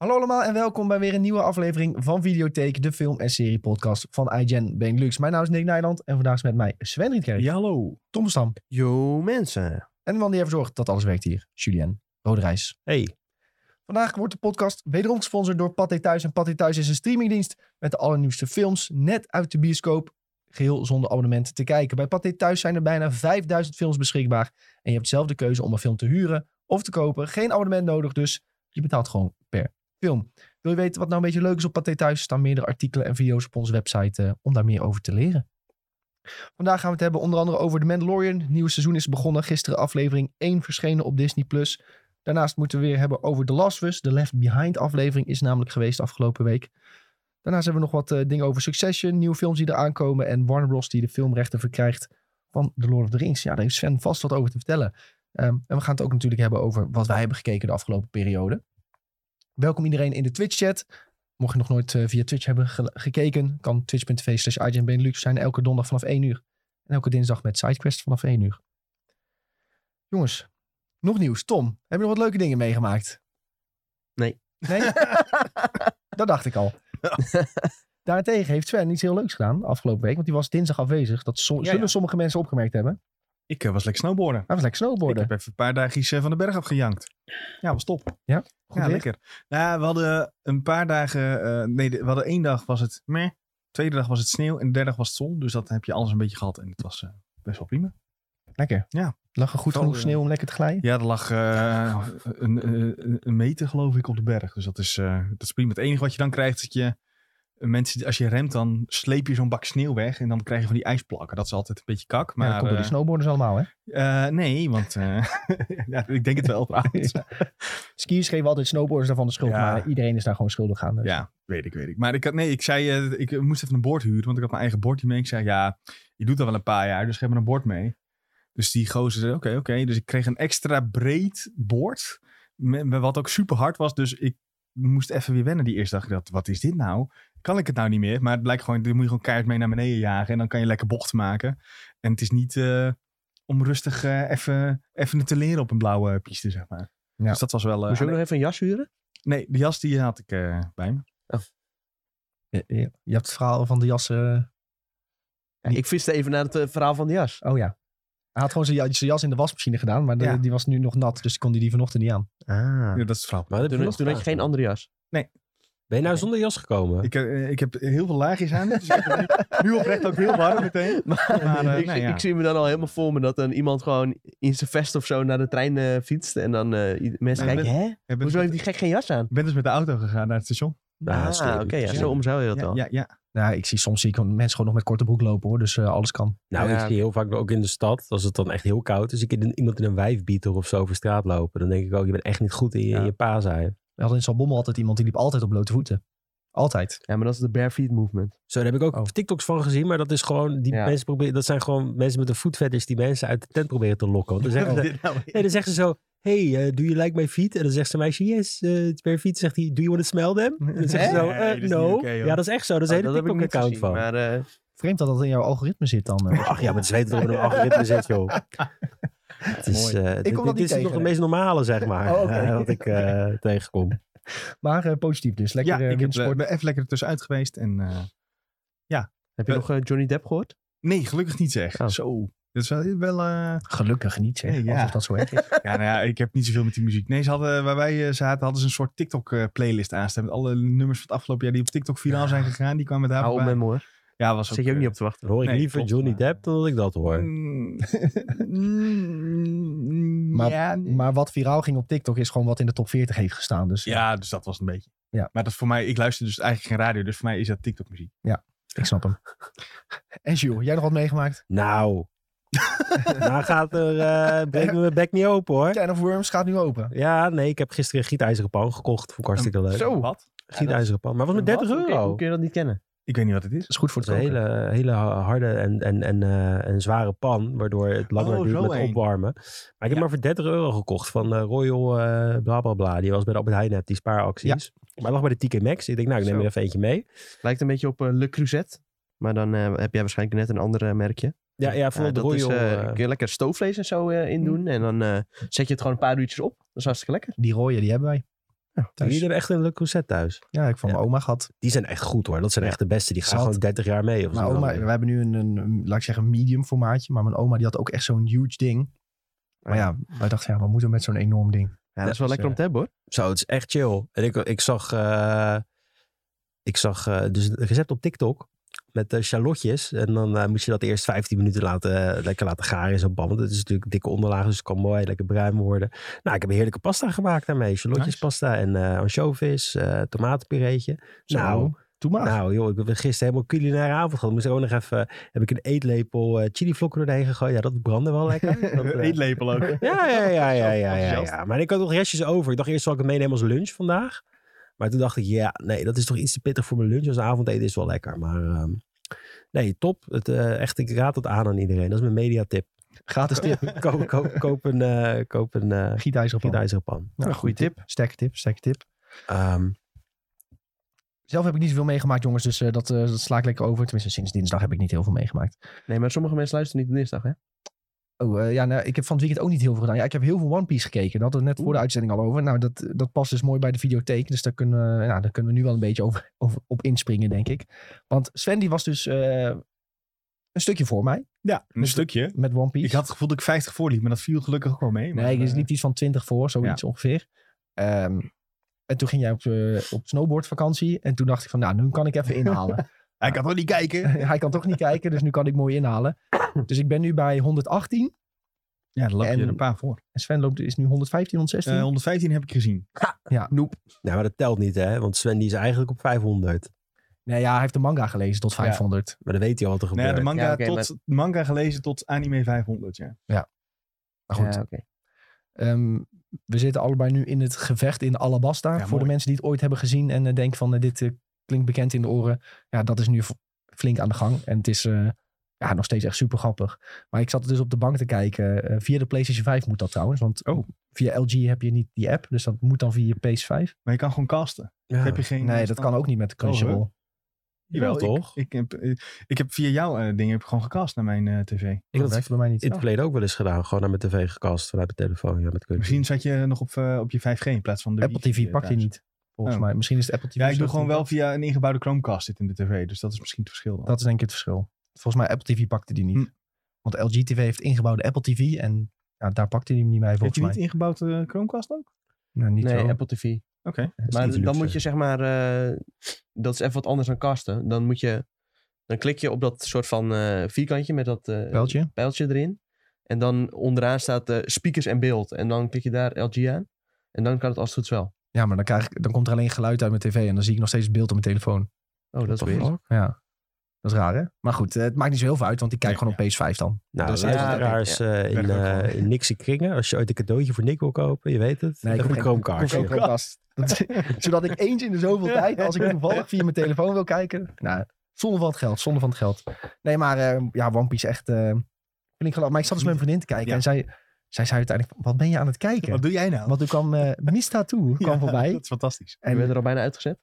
Hallo allemaal en welkom bij weer een nieuwe aflevering van Videotheek, de film- en serie-podcast van iGen Benelux. Mijn naam is Nick Nijland en vandaag is met mij Sven Rietkerk, Ja, hallo. Tom Stam Yo mensen. en de man die ervoor zorgt dat alles werkt hier, Julien Roderijs. Hey. Vandaag wordt de podcast wederom gesponsord door Pathé Thuis. En Pathé Thuis is een streamingdienst met de allernieuwste films net uit de bioscoop, geheel zonder abonnement te kijken. Bij Pathé Thuis zijn er bijna 5000 films beschikbaar en je hebt zelf de keuze om een film te huren of te kopen. Geen abonnement nodig, dus je betaalt gewoon per film. Wil je weten wat nou een beetje leuk is op Pathé Thuis? Er staan meerdere artikelen en video's op onze website eh, om daar meer over te leren. Vandaag gaan we het hebben onder andere over The Mandalorian. Het nieuwe seizoen is begonnen. Gisteren aflevering 1 verschenen op Disney+. Daarnaast moeten we weer hebben over The Last of Us. De Left Behind aflevering is namelijk geweest afgelopen week. Daarnaast hebben we nog wat eh, dingen over Succession. Nieuwe films die eraan komen. En Warner Bros. die de filmrechten verkrijgt van The Lord of the Rings. Ja, daar heeft Sven vast wat over te vertellen. Ehm, en we gaan het ook natuurlijk hebben over wat wij hebben gekeken de afgelopen periode. Welkom iedereen in de Twitch-chat. Mocht je nog nooit eh, via Twitch hebben ge- gekeken, kan twitch.tv slash Benelux zijn elke donderdag vanaf 1 uur. En elke dinsdag met SideQuest vanaf 1 uur. Jongens, nog nieuws. Tom, heb je nog wat leuke dingen meegemaakt? Nee. Nee? dat dacht ik al. Daarentegen heeft Sven iets heel leuks gedaan afgelopen week. Want die was dinsdag afwezig. Dat Ja, zullen ja. sommige mensen opgemerkt hebben. Ik eh, was lekker snowboarden. Hij was lekker Ik snowboarden. heb even een paar dagjes van de berg afgejankt. Ja, was top. Goed ja, weer? lekker. Nou, we hadden een paar dagen... eh, nee, we hadden één dag was het meh. Tweede dag was het sneeuw. En de derde dag was het zon. Dus dat heb je alles een beetje gehad. En het was eh, best wel prima. Lekker. Ja. Lag er goed Vooral, genoeg sneeuw om lekker te glijden? Ja, er lag eh, een, een, een meter geloof ik op de berg. Dus dat is, eh, dat is prima. Het enige wat je dan krijgt is dat je... eh, Mensen, als je remt, dan sleep je zo'n bak sneeuw weg. En dan krijg je van die ijsplakken. Dat is altijd een beetje kak. Maar Maar dat komt door eh, die snowboarders allemaal, hè? Eh, nee, want eh, ja, ik denk het wel trouwens. Ja. Skiers geven altijd snowboarders daarvan de schuld, Ja. maar iedereen is daar gewoon schuldig aan. Dus. Ja, weet ik, weet ik. Maar ik had, nee, ik zei, eh, ik moest even een bord huren, want ik had mijn eigen bordje mee. Ik zei, ja, je doet dat wel een paar jaar, dus geef me een bord mee. Dus die gozer zei, oké, oké. Dus ik kreeg een extra breed bord, met, met wat ook super hard was. Dus ik moest even weer wennen die eerste dag. Ik dacht, wat is dit nou? Kan ik het nou niet meer? Maar het blijkt gewoon, dan moet je gewoon keihard mee naar beneden jagen. En dan kan je lekker bochten maken. En het is niet eh, om rustig eh, even, even te leren op een blauwe piste, zeg maar. Ja. Dus dat was wel... eh, Moest je ook nog even een jas huren? Nee, de jas die had ik bij me. Je, je- je hebt het verhaal van de jas. Ja, ik viste even naar het verhaal van de jas. oh ja. Hij had gewoon zijn ja- jas in de wasmachine gedaan, maar de- Ja. die was nu nog nat, dus kon hij die vanochtend niet aan. Ah. Ja, dat is verhaal. Maar dat heb je Toen, toen had je geen andere jas. Ben je nou zonder jas gekomen? Ik, eh, ik heb heel veel laagjes aan. Dus ik heb nu, oprecht ook heel warm meteen. Maar, Maar, eh, ik, ja. ik zie me dan al helemaal voor me dat dan iemand gewoon in zijn vest of zo naar de trein eh, fietst. En dan eh, mensen Nee, kijken, ik hè? Ik Hoezo heeft die gek geen jas aan? ben dus met de auto gegaan naar het station. Ja, ah, oké, ja, Slim. zo omzou je dat Ja, al. ja, ja. Nou, ik zie soms zie ik mensen gewoon nog met korte broek lopen hoor, dus eh, alles kan. Nou, Ja, ik zie heel vaak ook in de stad, als het dan echt heel koud is, ik in- iemand in een wijfbieter of zo over straat lopen. Dan denk ik ook, je bent echt niet goed in je, Ja. je paasei. We hadden in Zalbommel altijd iemand die liep altijd op blote voeten. Altijd. Ja, maar dat is de bare feet movement. Zo, daar heb ik ook Oh. TikToks van gezien, maar dat is gewoon, die Ja. mensen proberen, dat zijn gewoon mensen met een voetfetish die mensen uit de tent proberen te lokken. Want dan zeggen ze, Dit nou nee, dan zeggen ze zo, hey, eh, do you like my feet? En dan zegt ze meisje, yes, uh, it's bare feet. Zegt hij, do you want to smell them? En dan zegt ze zo, Nee, eh, no. ja, dat is echt zo. Dat is een Oh, hele ik niet TikTok-account gezien. van. Maar eh, Vreemd dat dat in jouw algoritme zit dan. eh. Ach ja, maar ze weten dat er een algoritme zit, joh. Het is, eh, dit, dit is nog het meest normale, zeg maar, Oh, eh, wat ik eh, tegenkom. Maar eh, positief dus. Lekker Ja, eh, ik heb, windsport. eh, ben even lekker ertussenuit geweest. En, eh, heb je Eh, nog eh, Johnny Depp gehoord? nee, gelukkig niet zeg. Oh. Zo. Dat is wel... wel eh, Gelukkig niet zeg, Nee, ja. alsof dat zo erg is. ja, nou ja, ik heb niet zoveel met die muziek. Nee, ze hadden, waar wij eh, zaten, hadden ze een soort TikTok-playlist aanstaan. Met alle nummers van het afgelopen jaar die op TikTok viraal zijn gegaan. Die kwamen daar Hou op hoor. Ja, was ook... Zit je ook eh, niet op te wachten. Dan hoor ik Nee, liever klopt, Johnny Depp dan dat ik dat hoor. mm, mm, Maar- ja, nee. Maar wat viraal ging op TikTok is gewoon wat in de top 40 heeft gestaan. Dus Ja, dus dat was een beetje. Ja. Maar dat is voor mij, ik luister dus eigenlijk geen radio, dus voor mij is dat TikTok muziek. ik snap hem. En Jules, jij nog wat meegemaakt? Nou, nou gaat er, eh breek me mijn bek niet open hoor. Can of Worms gaat nu open. Ja, nee, ik heb gisteren een gietijzeren pan gekocht. Vond ik hartstikke leuk. Zo. Wat? Gietijzeren pan. Maar was met Wat? 30 Hoe kun- euro. Hoe kun je dat niet kennen? Ik weet niet wat het is. Dat is goed voor Het het is een hele, hele harde en, en, en, eh, en zware pan, waardoor het langer Oh, duurt met opwarmen. Maar ik heb Ja. maar voor 30 euro gekocht van eh, Royal eh bla bla bla. Die was bij de Albert Heijn, net, die spaaracties. Maar hij lag bij de TK Maxx. Ik denk, nou, ik neem Zo. er even eentje mee. Lijkt een beetje op eh, Le Creuset. Maar dan eh, heb jij waarschijnlijk net een ander merkje. Ja, ja voor Ja, de dat is, Royal... eh, eh, kun je lekker stoofvlees en zo eh, in doen. En dan eh, zet je het gewoon een paar uurtjes op. Dat is hartstikke lekker. Die rode, die hebben wij. thuis. Jullie hebben echt een Le Creuset thuis. Ja, ik van Ja. mijn oma gehad. Die zijn echt goed hoor. Dat zijn echt de beste. Die gaan Zat. gewoon 30 jaar mee. Of Mijn zo. oma, we hebben nu een, een, laat ik zeggen, medium formaatje. Maar mijn oma die had ook echt zo'n huge ding. Maar ja, wij dachten, ja, wat moeten we met zo'n enorm ding? Ja, dat is wel dus, lekker om te hebben hoor. Zo, het is echt chill. En ik, ik zag, eh, ik zag eh, dus een recept op TikTok met eh shallotjes. En dan eh, moest je dat eerst 15 minuten laten, lekker laten garen in zo'n pan. Want het is natuurlijk dikke onderlaag, dus het kan mooi lekker bruin worden. Nou, ik heb een heerlijke pasta gemaakt daarmee. Shallotjespasta en eh ansjovis, eh tomatenpureetje. Zo, Nou, nou joh, ik heb gisteren helemaal culinaire avond gehad. Moest ik ook nog even, heb ik een eetlepel eh chilivlokken doorheen gegooid. Ja, dat brandde wel lekker. Dat, eh, Eetlepel ook. ja, ja, ja, ja, ja, ja, ja. Maar ik had nog restjes over. Ik dacht eerst zal ik het meenemen als lunch vandaag. Maar toen dacht ik, ja, nee, dat is toch iets te pittig voor mijn lunch. Als avondeten is wel lekker. Maar ehm, nee, top. Het, eh, echt, ik raad het aan aan iedereen. Dat is mijn mediatip. Gratis tip. koop, koop, koop een, eh koop een eh Gietijzer op. gietijzeren pan. Nou, goede tip. Sterke tip, sterke tip. Ehm, Zelf heb ik niet zoveel meegemaakt, jongens. Dus eh, dat, eh, dat sla ik lekker over. Tenminste, sinds dinsdag heb ik niet heel veel meegemaakt. Nee, maar sommige mensen luisteren niet dinsdag hè. Oh, eh, ja, nou, ik heb van het weekend ook niet heel veel gedaan. Ja, ik heb heel veel One Piece gekeken. Daar hadden we net voor de uitzending al over. Nou, dat, dat past dus mooi bij de videotheek. Dus daar kunnen, we, nou, daar kunnen we nu wel een beetje over, over, op inspringen, denk ik. Want Sven, die was dus eh, een stukje voor mij Ja, een stukje. met One Piece. Ik had het gevoel dat ik 50 voorliep, maar dat viel gelukkig ook wel mee. Maar, nee, er is eh, niet iets van 20 voor, zoiets ongeveer. Ehm, en toen ging jij op, op snowboardvakantie. En toen dacht ik van, nou, nu kan ik even inhalen. Hij kan toch niet kijken? Hij kan toch niet kijken, dus nu kan ik mooi inhalen. Dus ik ben nu bij 118. Ja, dan loop je En- er een paar voor. En Sven loopt, is nu 115, 116. Eh 115 heb ik gezien. ja, noep. nou, maar dat telt niet, hè? Want Sven die is eigenlijk op 500. Nee, ja, hij heeft de manga gelezen tot 500. Maar dan weet hij al wat er Nee, gebeurt. de manga, Ja, tot, manga gelezen tot anime 500, ja. Maar goed, Ja, oké. ehm, we zitten allebei nu in het gevecht in Alabasta. Ja, Voor mooi. de mensen die het ooit hebben gezien en eh, denken van eh, dit eh, klinkt bekend in de oren. Ja, dat is nu flink aan de gang. En het is eh, ja, nog steeds echt super grappig. Maar ik zat dus op de bank te kijken. eh, via de PlayStation 5 moet dat trouwens. Want Oh. via LG heb je niet die app. Dus dat moet dan via je PS5. Maar je kan gewoon casten. Ja. Heb je geen Nee, dat kan ook niet met de Crunchyroll. Jawel, Jawel, ik- toch? Ik, heb, eh, ik heb via jouw eh, dingen heb ik gewoon gecast naar mijn eh, tv. Ik dat werkt bij mij niet. in het verleden ook wel eens gedaan. Gewoon naar mijn tv gekast vanuit mijn telefoon. Ja, met. Misschien zat je nog op, op je 5G in plaats van de Apple TV pak je niet. Volgens Oh. mij. Misschien is het Apple TV. Ja, ik doe gewoon wel via een ingebouwde Chromecast zit in de tv. Dus dat is misschien het verschil dan. Dat is denk ik het verschil. Volgens mij Apple TV pakte die niet. Hm. Want LG TV heeft ingebouwde Apple TV en ja, daar pakte hij hem niet mee Heb volgens je mij. niet ingebouwd eh, Chromecast ook? Nou, niet Nee, zo. Apple TV. Oké. Maar dan luxe. moet je zeg maar, eh, dat is even wat anders dan kasten. Dan moet je, dan klik je op dat soort van eh, vierkantje met dat eh, Pijltje? pijltje erin. En dan onderaan staat eh, speakers en beeld. En dan klik je daar LG aan. En dan kan het als het goed is wel. Ja, maar dan, krijg ik, dan komt er alleen geluid uit mijn tv en dan zie ik nog steeds het beeld op mijn telefoon. Oh, dat is weer. Ja, dat is raar hè? Maar goed, eh, het maakt niet zo heel veel uit, want ik kijk Nee, gewoon op PS5 dan. Nou, Dus, ja, luisteraars eh, in, eh gewoon. in Nixie kringen. Als je ooit een cadeautje voor Nick wil kopen, je weet het. Nee, ik heb een Chromecast. Dat- Zodat ik eens in de zoveel tijd, als ik toevallig via mijn telefoon wil kijken. Nou, zonder van het geld, zonder van het geld. Nee, maar eh, ja, One Piece echt... eh vind ik geloof. Maar ik zat dus met mijn vriendin te kijken Ja. en zij, zij zei uiteindelijk, wat ben je aan het kijken? Wat doe jij nou? Want toen kwam eh Mista toe, kwam Ja, voorbij. Dat is fantastisch. En je bent er al bijna uitgezet.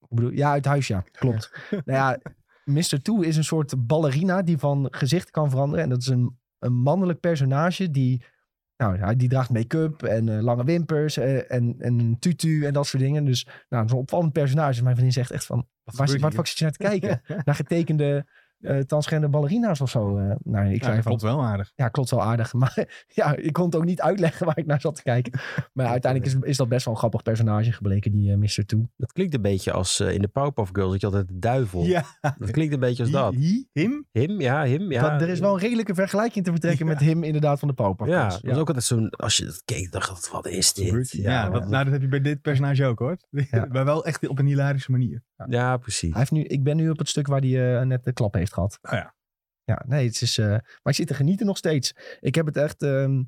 Ik bedoel, ja, uit huis, ja. Klopt. nou ja, Mr. Two is een soort ballerina die van gezicht kan veranderen. En dat is een, een mannelijk personage die... Nou, hij- die draagt make-up en eh, lange wimpers eh, en, en een tutu en dat soort dingen. Dus nou, zo'n opvallend personage. Mijn vriendin zegt echt van, waar, gebeurt waar fuck zit je naar te kijken? Naar getekende transgender ballera's of zo. eh. nou, ik Ja, zei dat van, klopt wel aardig. ja, klopt wel aardig. Maar ja, ik kon het ook niet uitleggen waar ik naar zat te kijken. Maar uiteindelijk is, is dat best wel een grappig personage gebleken, die eh, Mr. Two. Dat klinkt een beetje als eh, in de Powerpuff Girls. Dat je altijd de duivel. Ja. Dat klinkt een beetje als dat. Hi, him? Him, ja, him. Ja. Dat, er is wel een redelijke vergelijking te vertrekken Ja. met hem inderdaad van de Powerpuff Ja, Girls. dat was ook altijd zo'n... Als je dat keek, dacht ik, wat is dit? Ja, dat, nou, dat heb je bij dit personage ook hoor. Ja. maar wel echt op een hilarische manier. ja, precies. Hij heeft nu, ik ben nu op het stuk waar hij eh, net de klap heeft gehad. Oh ja. Ja, nee, het is... eh, maar ik zit te genieten nog steeds. Ik heb het echt... ehm,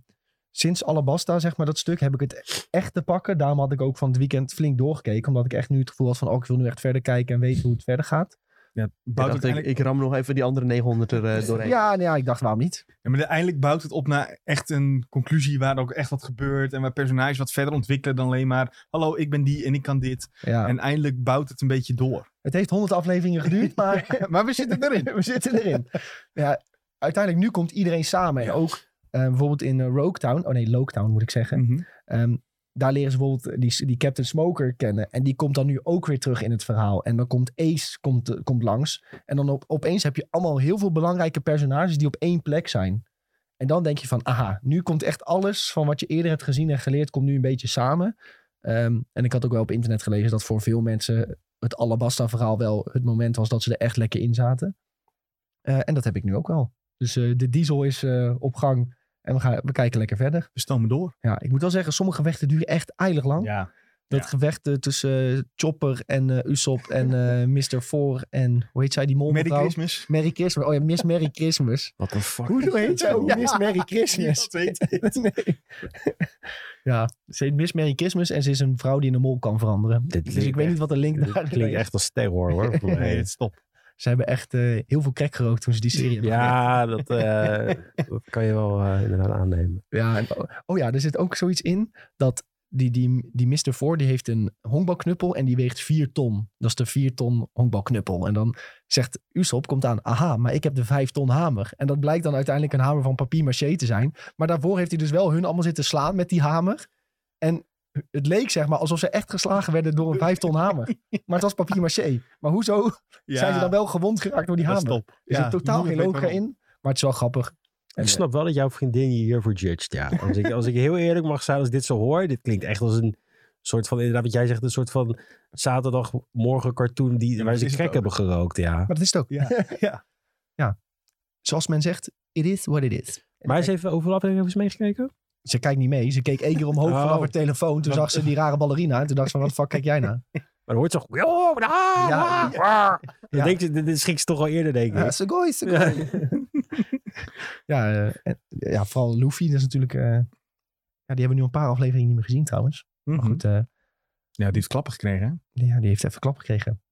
sinds Alabasta, zeg maar, dat stuk, heb ik het echt te pakken. Daarom had ik ook van het weekend flink doorgekeken. Omdat ik echt nu het gevoel had van, oh, ik wil nu echt verder kijken en weten hoe het verder gaat. Ja, Ik, bouwt ik, uiteindelijk, ik ram nog even die andere 900 er eh, doorheen. Ja, ja, ik dacht, waarom niet? ja, maar uiteindelijk bouwt het op naar echt een conclusie waar ook echt wat gebeurt. En waar personages wat verder ontwikkelen dan alleen maar... Hallo, ik ben die en ik kan dit. Ja, En eindelijk bouwt het een beetje door. het heeft honderd afleveringen geduurd, maar... maar we zitten erin. we zitten erin. Ja, uiteindelijk nu komt iedereen samen. En ook eh, bijvoorbeeld in uh, Rogue Town. Oh nee, Loketown moet ik zeggen. Mhm. Ehm, daar leren ze bijvoorbeeld die, die Captain Smoker kennen. En die komt dan nu ook weer terug in het verhaal. En dan komt Ace komt, eh, komt langs. En dan op, opeens heb je allemaal heel veel belangrijke personages die op één plek zijn. En dan denk je van, aha, nu komt echt alles van wat je eerder hebt gezien en geleerd, komt nu een beetje samen. Ehm, en ik had ook wel op internet gelezen dat voor veel mensen het Alabasta-verhaal wel het moment was dat ze er echt lekker in zaten. Eh, en dat heb ik nu ook wel. Dus eh, de diesel is op gang en we, gaan, we kijken lekker verder. We stomen door. Ja, ik moet wel zeggen, sommige gevechten duren echt eilig lang. Ja. Dat ja. gevecht eh, tussen eh, Chopper en eh, Usopp en eh Mr. Four en hoe heet zij, die mol Merry Christmas. Merry Christmas. Oh ja, Miss Merry Christmas. What the fuck? Hoe heet zij ook? Ja. Miss Merry Christmas. Weet nee. ja, ze heet Miss Merry Christmas en ze is een vrouw die in een mol kan veranderen. Dit Dus ik weet niet wat de link daar Klinkt is. echt als terror hoor. Nee, het is top. Ze hebben echt eh, heel veel crack gerookt toen ze die serie hebben. Ja, dat, eh, dat kan je wel eh, inderdaad aannemen. Ja, en, oh, oh ja, er zit ook zoiets in dat die, die, die Mr. Four die heeft een honkbalknuppel en die weegt 4 ton. Dat is de 4 ton honkbalknuppel. En dan zegt Usopp, komt aan, aha, maar ik heb de 5 ton hamer. En dat blijkt dan uiteindelijk een hamer van papier maché te zijn. Maar daarvoor heeft hij dus wel hun allemaal zitten slaan met die hamer. En het leek zeg maar alsof ze echt geslagen werden door een 5 ton hamer. Maar het was papier maché. Maar hoezo Ja, zijn ze dan wel gewond geraakt door die dat is hamer? top. Er zit totaal geen logica in, maar het is wel grappig. En, Ik snap wel dat jouw vriendin je hiervoor judged. Ja. Als, ik, als ik heel eerlijk mag zijn, als ik dit zo hoor, dit klinkt echt als een soort van, inderdaad wat jij zegt, een soort van zaterdagmorgen cartoon die, Ja, waar ze is ook. hebben gerookt. Ja. Maar dat is het ook. Ja. ja. Zoals men zegt, it is what it is. Maar eens even over aflevering even meegekeken? Ze kijkt niet mee. Ze keek één keer omhoog Oh. vanaf haar telefoon. Toen zag ze die rare ballerina. En toen dacht ze van, wat fuck kijk jij naar? Maar dan hoort ze toch... Ja, Ja, ja, ja. Dan Ja. denk je, dit, schrikt ze toch al eerder, denk ik. Ja, Sugoi, Sugoi. Ja, eh, en- ja, vooral Luffy. Dat is natuurlijk... eh, ja, die hebben we nu een paar afleveringen niet meer gezien trouwens. Maar Mhm. goed, eh, Ja, die heeft klappen gekregen. hè? ja, die heeft even klap gekregen.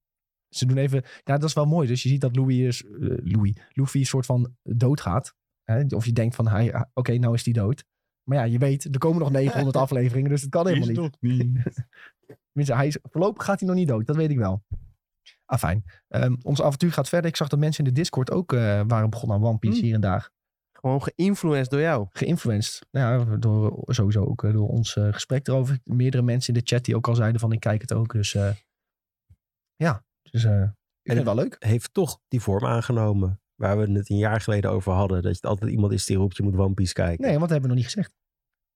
Ze doen even... Ja, dat is wel mooi. Dus je ziet dat Louis, is, eh, Louis, Luffy een soort van doodgaat. Hè? Of je denkt van, hij, ah, oké, nou is die dood. Maar ja, je weet, er komen nog 900 afleveringen. Dus het kan helemaal Is niet. niet. Tenminste, hij is, voorlopig gaat hij nog niet dood. Dat weet ik wel. Ah, fijn. Ehm, ons avontuur gaat verder. Ik zag dat mensen in de Discord ook eh, waren begonnen aan One Piece Hmm. hier en daar. Gewoon geïnfluenced door jou. Geïnfluenced. Nou ja, door, sowieso ook eh, door ons eh, gesprek erover. Meerdere mensen in de chat die ook al zeiden van ik kijk het ook. Dus eh, ja, dus eh, ik vind het wel leuk. Heeft toch die vorm aangenomen. Waar we het een jaar geleden over hadden. Dat je altijd iemand is die roept, je moet One Piece kijken. Nee, want dat hebben we nog niet gezegd.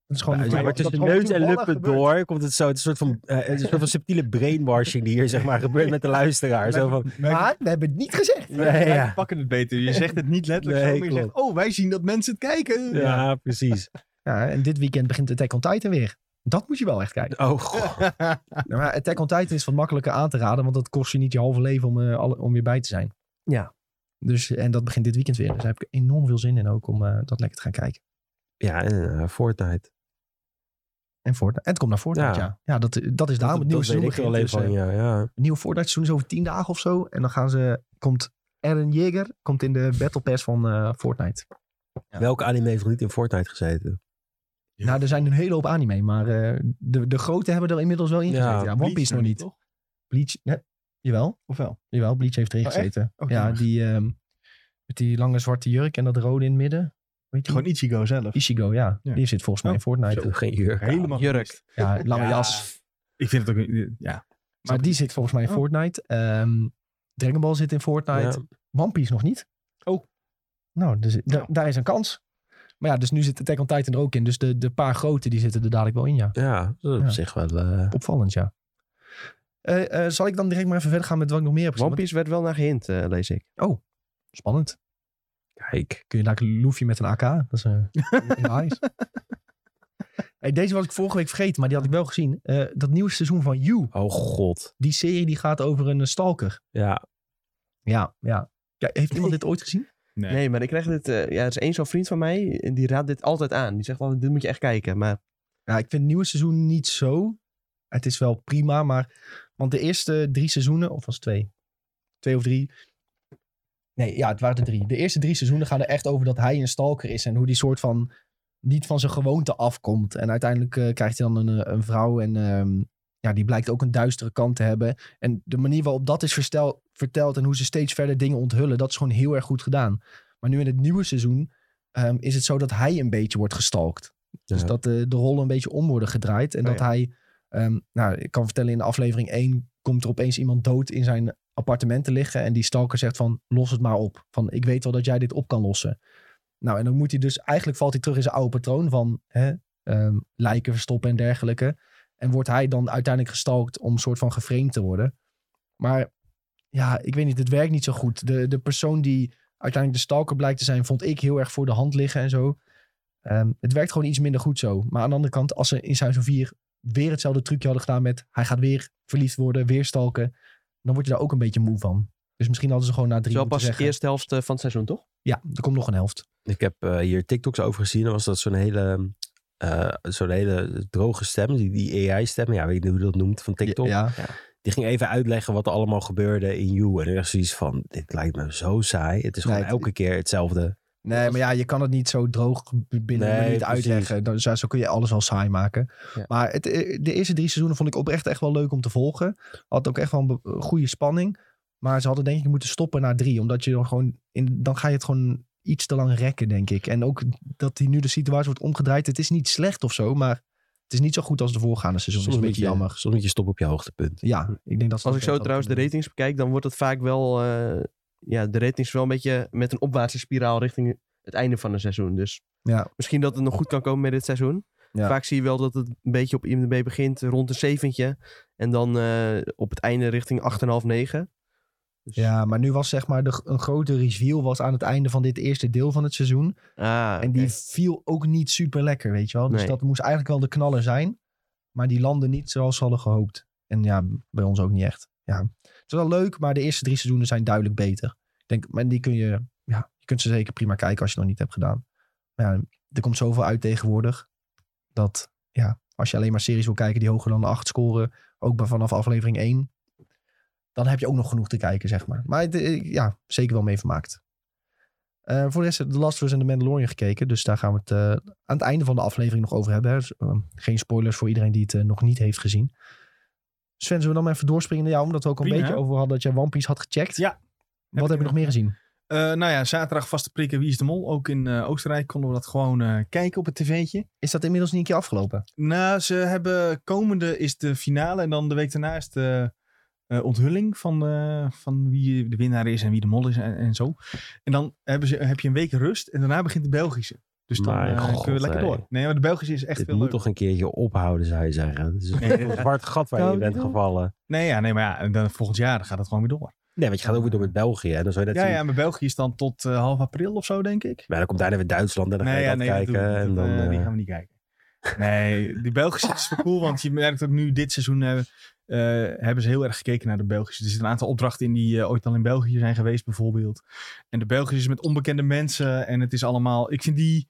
Dat is gewoon Ja, dat- maar dat tussen neus en lippen gebeurt. door komt het zo. Het is een soort van, een soort van subtiele brainwashing die hier zeg maar gebeurt met de luisteraar. Zo van, Maar we hebben het niet gezegd. nee, ja. pakken het beter. Je zegt het niet letterlijk Nee, zo, maar je zegt, oh, wij zien dat mensen het kijken. ja, precies. Ja, en dit weekend begint Attack on Titan weer. Dat moet je wel echt kijken. Oh, god. Nou, maar Attack on Titan is wat makkelijker aan te raden, want dat kost je niet je halve leven om, eh, alle, om weer bij te zijn. Ja. Dus, en dat begint dit weekend weer. Dus daar heb ik enorm veel zin in ook om eh, dat lekker te gaan kijken. Ja, en eh, Fortnite. En, Fortnite. en het komt naar Fortnite, ja. Ja. Ja, dat, dat is daarom het nieuwe seizoen er begint. van, Dus, eh, ja. ja. nieuwe Fortnite seizoen is over tien dagen of zo. En dan gaan ze, komt Eren Jaeger komt in de Battle Pass van eh, Fortnite. Ja. Welke anime heeft nog niet in Fortnite gezeten? Ja. Nou, er zijn een hele hoop anime, maar eh, de, de grote hebben er inmiddels wel in Ja, gezeten. Ja, One Piece nog niet. toch? Bleach, nee, jawel. Of wel? Jawel, Bleach heeft erin Oh, echt? gezeten. Oh, ja, jammer. die ehm, met die lange zwarte jurk en dat rode in het midden. Weet je? Gewoon Ichigo zelf. Ishigo, ja. Ja. Die zit volgens mij Oh, in Fortnite. Zo, geen jurk. Helemaal Jurk. gemist. Ja, lange Ja, jas. Ik vind het ook... Ja. Maar die zit volgens mij in Oh. Fortnite. Ehm, Dragon Ball zit in Fortnite. One Piece nog niet. Oh. Nou, dus, da- Ja. daar is een kans. Maar ja, dus nu zit Attack on Titan er ook in. Dus de, de paar grote die zitten er dadelijk wel in, ja. Ja, dat is op Ja. zich wel... eh, Opvallend, ja. Eh, eh, zal ik dan direct maar even verder gaan met wat ik nog meer heb gezien? One Piece werd wel naar gehind, eh, lees ik. Want- Spannend. kijk. Kun je daar Luffy met een AK? Dat is eh nice. Hey, deze was ik vorige week vergeten, maar die had ik wel gezien. Eh, dat nieuwe seizoen van You. Oh god. Die serie die gaat over een stalker. Ja, Ja, ja. ja heeft iemand dit ooit gezien? Nee. Nee, maar ik krijg dit... eh, ja, er is één zo'n vriend van mij, en die raadt dit altijd aan. Die zegt altijd, dit moet je echt kijken. Maar Ja, ik vind het nieuwe seizoen niet zo. Het is wel prima, maar... Want de eerste drie seizoenen, of was het twee? Twee of drie? Nee, ja, het waren er drie. De eerste drie seizoenen gaan er echt over dat hij een stalker is. En hoe die soort van niet van zijn gewoonte afkomt. En uiteindelijk eh, krijgt hij dan een, eh, een vrouw en ehm, ja, die blijkt ook een duistere kant te hebben. En de manier waarop dat is verstel, verteld en hoe ze steeds verder dingen onthullen, dat is gewoon heel erg goed gedaan. Maar nu in het nieuwe seizoen ehm, is het zo dat hij een beetje wordt gestalkt. Dus dat de, de rollen een beetje om worden gedraaid. En Oh, dat ja. hij, ehm, nou, ik kan vertellen, in de aflevering 1 komt er opeens iemand dood in zijn appartement te liggen. En die stalker zegt van, los het maar op. Van, ik weet wel dat jij dit op kan lossen. Nou, en dan moet hij dus, eigenlijk valt hij terug in zijn oude patroon van hè, ehm, lijken verstoppen en dergelijke. En wordt hij dan uiteindelijk gestalkt om soort van geframed te worden. Maar ja, ik weet niet, het werkt niet zo goed. De, de persoon die uiteindelijk de stalker blijkt te zijn, vond ik heel erg voor de hand liggen en zo. Ehm, het werkt gewoon iets minder goed zo. Maar aan de andere kant, als ze in seizoen 4 weer hetzelfde trucje hadden gedaan met hij gaat weer verliefd worden, weer stalken, dan word je daar ook een beetje moe van. Dus misschien hadden ze gewoon na drie Zo pas de eerste helft eh, van het seizoen, toch? Ja, er komt nog een helft. Ik heb eh, hier TikToks over gezien. Dan was dat zo'n hele, eh, zo'n hele droge stem. Die, die AI-stem, ja, weet je niet hoe je dat noemt, van TikTok. Ja, Die ging even uitleggen wat er allemaal gebeurde in You. En ik dacht zoiets van, dit lijkt me zo saai. Het is gewoon Nee, elke keer hetzelfde. Nee, maar ja, je kan het niet zo droog binnen Nee, precies. uitleggen. Dan, zo, zo kun je alles wel saai maken. Ja. Maar het, eh, de eerste drie seizoenen vond ik oprecht echt wel leuk om te volgen. Had ook echt wel een goede spanning. Maar ze hadden denk ik moeten stoppen na drie. Omdat je dan gewoon... In, dan ga je het gewoon iets te lang rekken, denk ik. En ook dat die nu de situatie wordt omgedraaid. Het is niet slecht of zo, maar het is niet zo goed als de voorgaande seizoen. Dat is een beetje jammer. Soms moet je stoppen op je hoogtepunt. Ja, ik denk dat Als dat ik zo trouwens de ratings bekijk, dan wordt het vaak wel... eh, ja, de ratings wel een beetje met een opwaartse spiraal richting het einde van een seizoen. Dus Ja. misschien dat het nog goed kan komen met dit seizoen. Ja. Vaak zie je wel dat het een beetje op IMDb begint rond een zeventje. En dan eh, op het einde richting 8,5, 9. Dus, Ja, maar nu was zeg maar de, een grote reveal was aan het einde van dit eerste deel van het seizoen. Ah, En die viel ook niet super lekker, weet je wel. Dus Nee. dat moest eigenlijk wel de knaller zijn. Maar die landde niet zoals ze hadden gehoopt. En ja, bij ons ook niet echt. Ja, het is wel leuk, maar de eerste drie seizoenen zijn duidelijk beter. Ik denk, maar die kun je, ja, je kunt ze zeker prima kijken als je het nog niet hebt gedaan. Maar ja, er komt zoveel uit tegenwoordig. Dat, ja, als je alleen maar series wil kijken die hoger dan de 8 scoren, ook bij vanaf aflevering 1, dan heb je ook nog genoeg te kijken, zeg maar. Maar eh, ja, zeker wel mee vermaakt. Eh, voor de rest, The Last of Us en The Mandalorian gekeken. Dus daar gaan we het eh, aan het einde van de aflevering nog over hebben. Dus, eh, geen spoilers voor iedereen die het nog niet heeft gezien. Sven, zullen we dan even doorspringen naar jou? Omdat we ook al een beetje over hadden dat jij One Piece had gecheckt. Ja. Wat heb je nog meer gezien? Eh, nou ja, zaterdag vaste prikken Wie is de Mol. Ook in eh, Oostenrijk konden we dat gewoon eh, kijken op het tv'tje. Is dat inmiddels niet een keer afgelopen? Nou, ze hebben komende is de finale en dan de week daarna is de onthulling van, van wie de winnaar is en wie de mol is en, en zo. En dan hebben ze, heb je een week rust en daarna begint de Belgische. Dus dan Mijn eh, god, kunnen we lekker door. Nee, maar de Belgische is echt Dit veel moet leuk. toch een keertje ophouden, zou je zeggen. Het is Nee, een zwart gat waar je in bent gevallen. Nee, ja, nee, maar ja, en dan volgend jaar dan gaat het gewoon weer door. Nee, want je gaat ook weer door met België. En dan zou je net Ja, zien. ja, maar België is dan tot eh, half april of zo, denk ik. Maar dan komt daarna weer Duitsland en dan ga je ja, dat dat kijken. en Dat, dan, eh, die gaan we niet kijken. Nee, die Belgische is wel cool, want je merkt ook nu dit seizoen eh, hebben ze heel erg gekeken naar de Belgische. Er zitten een aantal opdrachten in die ooit al in België zijn geweest, bijvoorbeeld. En de Belgische is met onbekende mensen en het is allemaal. Ik vind die,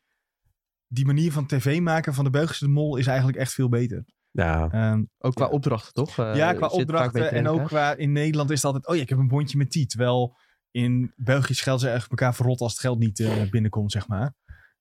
die manier van tv maken van de Belgische de Mol is eigenlijk echt veel beter. ja, Ehm, Ook qua Ja. opdrachten, toch? Eh, ja, qua opdrachten en ook qua in Nederland is het altijd, oh ja, ik heb een bondje met die. Terwijl in België schelden ze echt elkaar verrot als het geld niet eh, binnenkomt, zeg maar.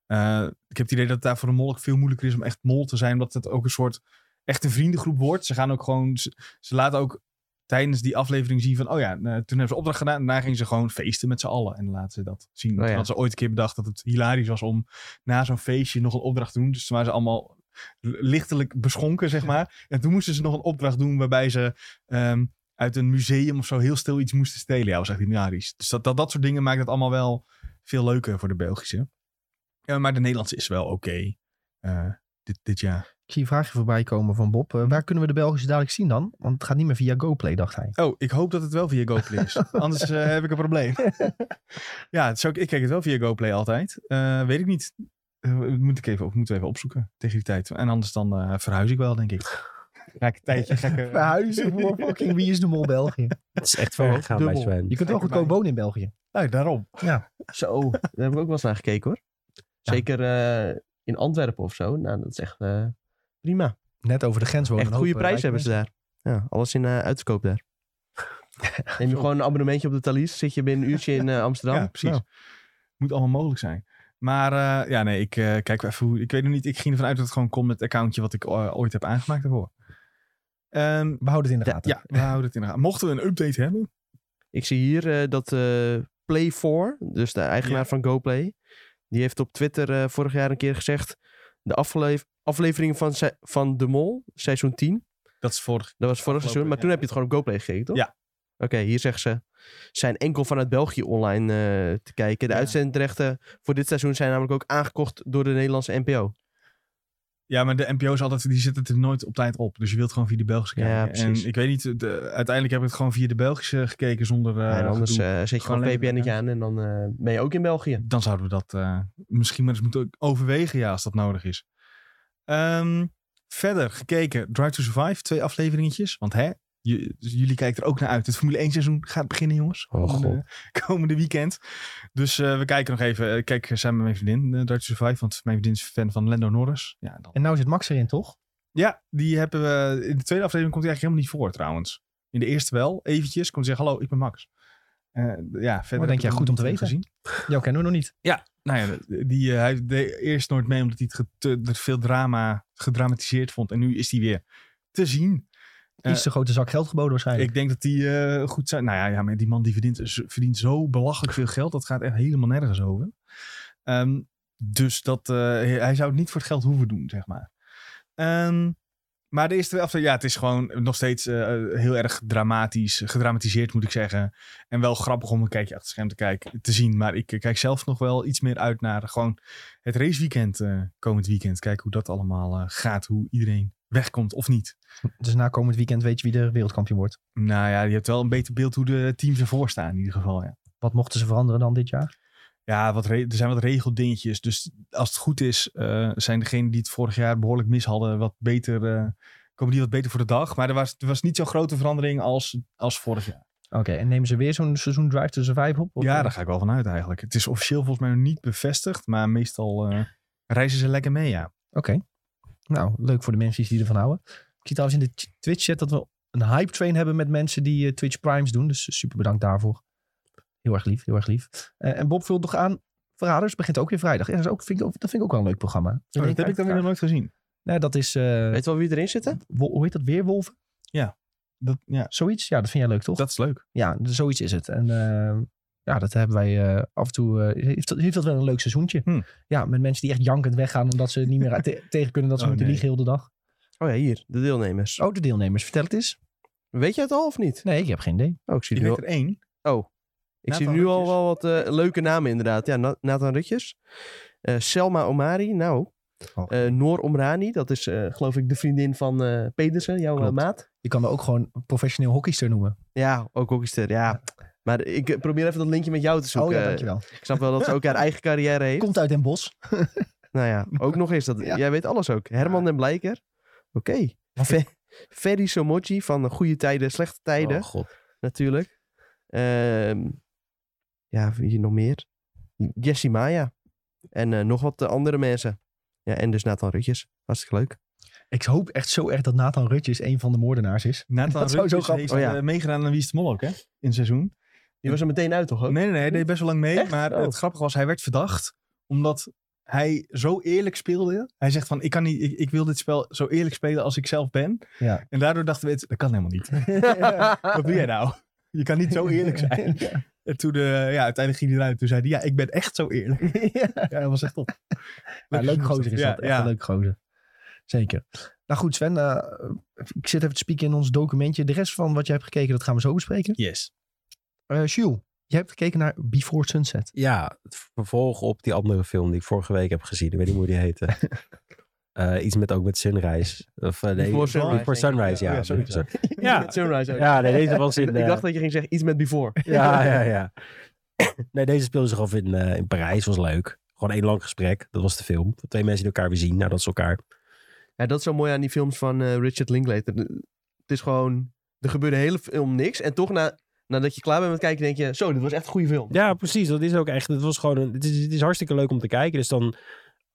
Eh, ik heb het idee dat het daar voor de mol ook veel moeilijker is om echt mol te zijn, omdat het ook een soort echt een vriendengroep wordt. Ze gaan ook gewoon, ze, ze laten ook tijdens die aflevering zien van, oh ja, eh, toen hebben ze opdracht gedaan en daarna gingen ze gewoon feesten met z'n allen en laten ze dat zien. Oh ja. Ze ooit een keer bedacht dat het hilarisch was om na zo'n feestje nog een opdracht te doen. Dus toen waren ze allemaal lichtelijk beschonken, zeg maar. En toen moesten ze nog een opdracht doen waarbij ze ehm, uit een museum of zo heel stil iets moesten stelen. Ja, was echt hilarisch. Dus dat, dat, dat soort dingen maakt het allemaal wel veel leuker voor de Belgische. Ja, maar de Nederlandse is wel oké. eh, dit, dit jaar. Ik zie een vraagje voorbij komen van Bob. Eh, waar kunnen we de Belgische dadelijk zien dan? Want het gaat niet meer via GoPlay, dacht hij. Oh, ik hoop dat het wel via GoPlay is. Anders eh, heb ik een probleem. ja, het ook, ik kijk het wel via GoPlay altijd. Eh, weet ik niet. Moet ik even, moeten we even opzoeken tegen die tijd. En anders dan eh, verhuis ik wel, denk ik. Ga ik een tijdje gekke... Verhuizen voor fucking Wie is de Mol België. het is echt ver gegaan bij. Sven. Je kunt wel goedkoop wonen in België. Nee, daarom. Zo, daar heb ik ook wel eens naar gekeken hoor. Zeker eh, in Antwerpen of zo. Nou, dat is echt prima. Net over de grens wonen. Echt een goede prijs hebben ze daar. Ja, alles in eh uitverkoop daar. Neem je gewoon een abonnementje op de Thalys. Zit je binnen een uurtje in eh, Amsterdam. Ja, precies. Nou, Moet allemaal mogelijk zijn. Maar eh, ja, nee, ik eh, kijk even hoe... Ik weet nog niet, ik ging ervan uit dat het gewoon komt met het accountje wat ik ooit heb aangemaakt daarvoor. Ehm, We houden het in de gaten. ja, we houden het in de gaten. Mochten we een update hebben... ik zie hier eh, dat eh Play4, dus de eigenaar Ja. van GoPlay, die heeft op Twitter eh, vorig jaar een keer gezegd de afleef aflevering van, se- van De Mol, seizoen 10. Dat is vorig. Dat was vorig seizoen, maar toen heb je het gewoon op GoPlay gekeken, toch? Ja. Oké, hier zeggen ze, zijn enkel vanuit België online eh, te kijken. De Ja. uitzendrechten voor dit seizoen zijn namelijk ook aangekocht door de Nederlandse NPO. Ja, maar de NPO's altijd, die zitten er nooit op tijd op. Dus je wilt gewoon via de Belgische Ja, kijken. precies. en ik weet niet, de, uiteindelijk heb ik het gewoon via de Belgische gekeken zonder en eh, anders gedoe. eh, zet je Gewoon gewoon alleen- VPN aan en dan eh, ben je ook in België. Dan zouden we dat eh, misschien maar eens moeten overwegen, ja, als dat nodig is. Ehm, verder gekeken, Drive to Survive, twee afleveringetjes. Want hè, j- dus jullie kijken er ook naar uit. Het Formule 1 seizoen gaat beginnen, jongens. Oh, komende, komende weekend. Dus eh, we kijken nog even. Ik kijk samen met mijn vriendin, uh, Drive to Survive. Want mijn vriendin is fan van Lando Norris. Ja, dan... En nou zit Max erin, toch? ja, die hebben we... In de tweede aflevering komt hij eigenlijk helemaal niet voor, trouwens. In de eerste wel, eventjes. Komt hij zeggen, hallo, ik ben Max. Eh, ja, verder denk jij goed om te weten. Gezien. Jou kennen we nog niet. Nou ja, die, eh, hij deed eerst nooit mee omdat hij het te, veel drama gedramatiseerd vond. En nu is hij weer te zien. Eh, Iets te grote zak geld geboden waarschijnlijk. ik denk dat die eh, goed zijn. Nou ja, ja, maar die man die verdient, verdient zo belachelijk veel geld. Dat gaat echt helemaal nergens over. Ehm, dus dat, eh, hij zou het niet voor het geld hoeven doen, zeg maar. Ehm, maar de eerste afleveringen, ja, het is gewoon nog steeds eh, heel erg dramatisch, gedramatiseerd moet ik zeggen. En wel grappig om een kijkje achter het scherm te kijken, te zien. Maar ik eh, kijk zelf nog wel iets meer uit naar gewoon het raceweekend eh, komend weekend. Kijken hoe dat allemaal eh, gaat, hoe iedereen wegkomt of niet. Dus na komend weekend weet je wie de wereldkampioen wordt. Nou ja, je hebt wel een beter beeld hoe de teams ervoor staan in ieder geval. Ja, Wat mochten ze veranderen dan dit jaar? Ja wat er zijn wat regeldingetjes. Dus als het goed is, eh, zijn degenen die het vorig jaar behoorlijk mis hadden, wat beter, eh, komen die wat beter voor de dag. Maar er was, er was niet zo'n grote verandering als, als vorig jaar. Oké, en nemen ze weer zo'n seizoen Drive to Survive op? Of, ja, daar ga ik wel van uit eigenlijk. Het is officieel volgens mij nog niet bevestigd, maar meestal eh, reizen ze lekker mee, ja. Oké. Nou, leuk voor de mensen die ervan houden. Ik zie trouwens in de ch- Twitch-chat dat we een hype train hebben met mensen die Twitch Primes doen. Dus super bedankt daarvoor. Heel erg lief, heel erg lief. Eh, en Bob vult nog aan. Verraders begint ook weer vrijdag. Ja, dat, is ook, vind ik, ook- dat vind ik ook wel een leuk programma. Oh, dat heb ik dan weer nog nooit gezien. Nee, dat is... eh, Weet je wel wie erin zitten? Hoe heet dat? Weerwolven? Dat, ja, Zoiets? Ja, dat vind jij leuk, toch? dat is leuk. Ja, zoiets is het. En eh, ja, dat hebben wij eh, af en toe... eh, heeft, dat, heeft dat wel een leuk seizoentje. Hm. Ja, met mensen die echt jankend weggaan... omdat ze niet meer te- tegen kunnen dat ze Oh, moeten nee. liegen heel de dag. Oh ja, hier, de deelnemers. Oh, de deelnemers. Vertel het eens. Weet je het al of niet? Nee, ik heb geen idee. Oh, ik zie Ik weet er één. oh. Ik zie nu al wel wat eh, leuke namen inderdaad. Ja, Na- Nathan Rutjes. Eh, Selma Omari, nou. Oh. Eh, Noor Omrani, dat is geloof ik de vriendin van Pedersen, jouw Klopt. maat. Je kan er ook gewoon professioneel hockeyster noemen. Ja, ook hockeyster, ja. Maar ik probeer even dat linkje met jou te zoeken. oh ja, dankjewel. Ik snap wel dat ze ook haar eigen carrière heeft. Komt uit Den Bosch. Nou ja, ook nog eens. Dat, Ja. Jij weet alles ook. Herman den Blijker. Oké. Fe- Ferry Somoji van Goede Tijden, Slechte Tijden. Oh, god. natuurlijk. Ehm, ja, wie nog meer? Jessie Maya. En eh, nog wat eh, andere mensen. Ja, en dus Nathan Rutjes. Hartstikke leuk. Ik hoop echt zo erg dat Nathan Rutjes een van de moordenaars is. Nathan Dat zou zo Rutjes grappig heeft zijn. Oh ja. eh, meegedaan aan Wie is de Mol ook, hè? In het seizoen. Die was er meteen uit, toch? Ook? Nee, nee, nee. Hij deed best wel lang mee. Echt? Maar Oh. het grappige was, hij werd verdacht. Omdat hij zo eerlijk speelde. Hij zegt van, ik, kan niet, ik, ik wil dit spel zo eerlijk spelen als ik zelf ben. Ja. En daardoor dachten we, het- dat kan helemaal niet. Wat doe jij nou? Je kan niet zo eerlijk zijn. En toen, eh, ja, uiteindelijk ging hij eruit. Toen zei hij, ja, ik ben echt zo eerlijk. ja. Ja, dat was echt top. Ja, leuk gozer is Ja, dat. Echt ja. een leuk gozer. Zeker. Nou goed, Sven. eh, ik zit even te spieken in ons documentje. De rest van wat jij hebt gekeken, dat gaan we zo bespreken. Yes. Eh Jules, jij hebt gekeken naar Before Sunset. Ja, het vervolg op die andere film die ik vorige week heb gezien. Ik weet niet hoe die heette. Eh, iets met ook met Sunrise. Of, eh, nee, Before Sunrise, Before. Sunrise, ja. Ja, sorry. Sunrise ook. Ja, nee, deze was in... ik eh, dacht dat je ging zeggen iets met Before. Ja, ja, ja. Nee, deze speelde zich af in, eh, in Parijs. Was leuk. Gewoon één lang gesprek. Dat was de film. Twee mensen die elkaar weer zien nadat ze elkaar... Ja, dat is zo mooi aan die films van eh, Richard Linklater. Het is gewoon... Er gebeurde hele film niks. En toch na, nadat je klaar bent met kijken, denk je... Zo, dit was echt een goede film. Ja, precies. Dat is ook echt... Het, was gewoon een, het, is, het is hartstikke leuk om te kijken. Dus dan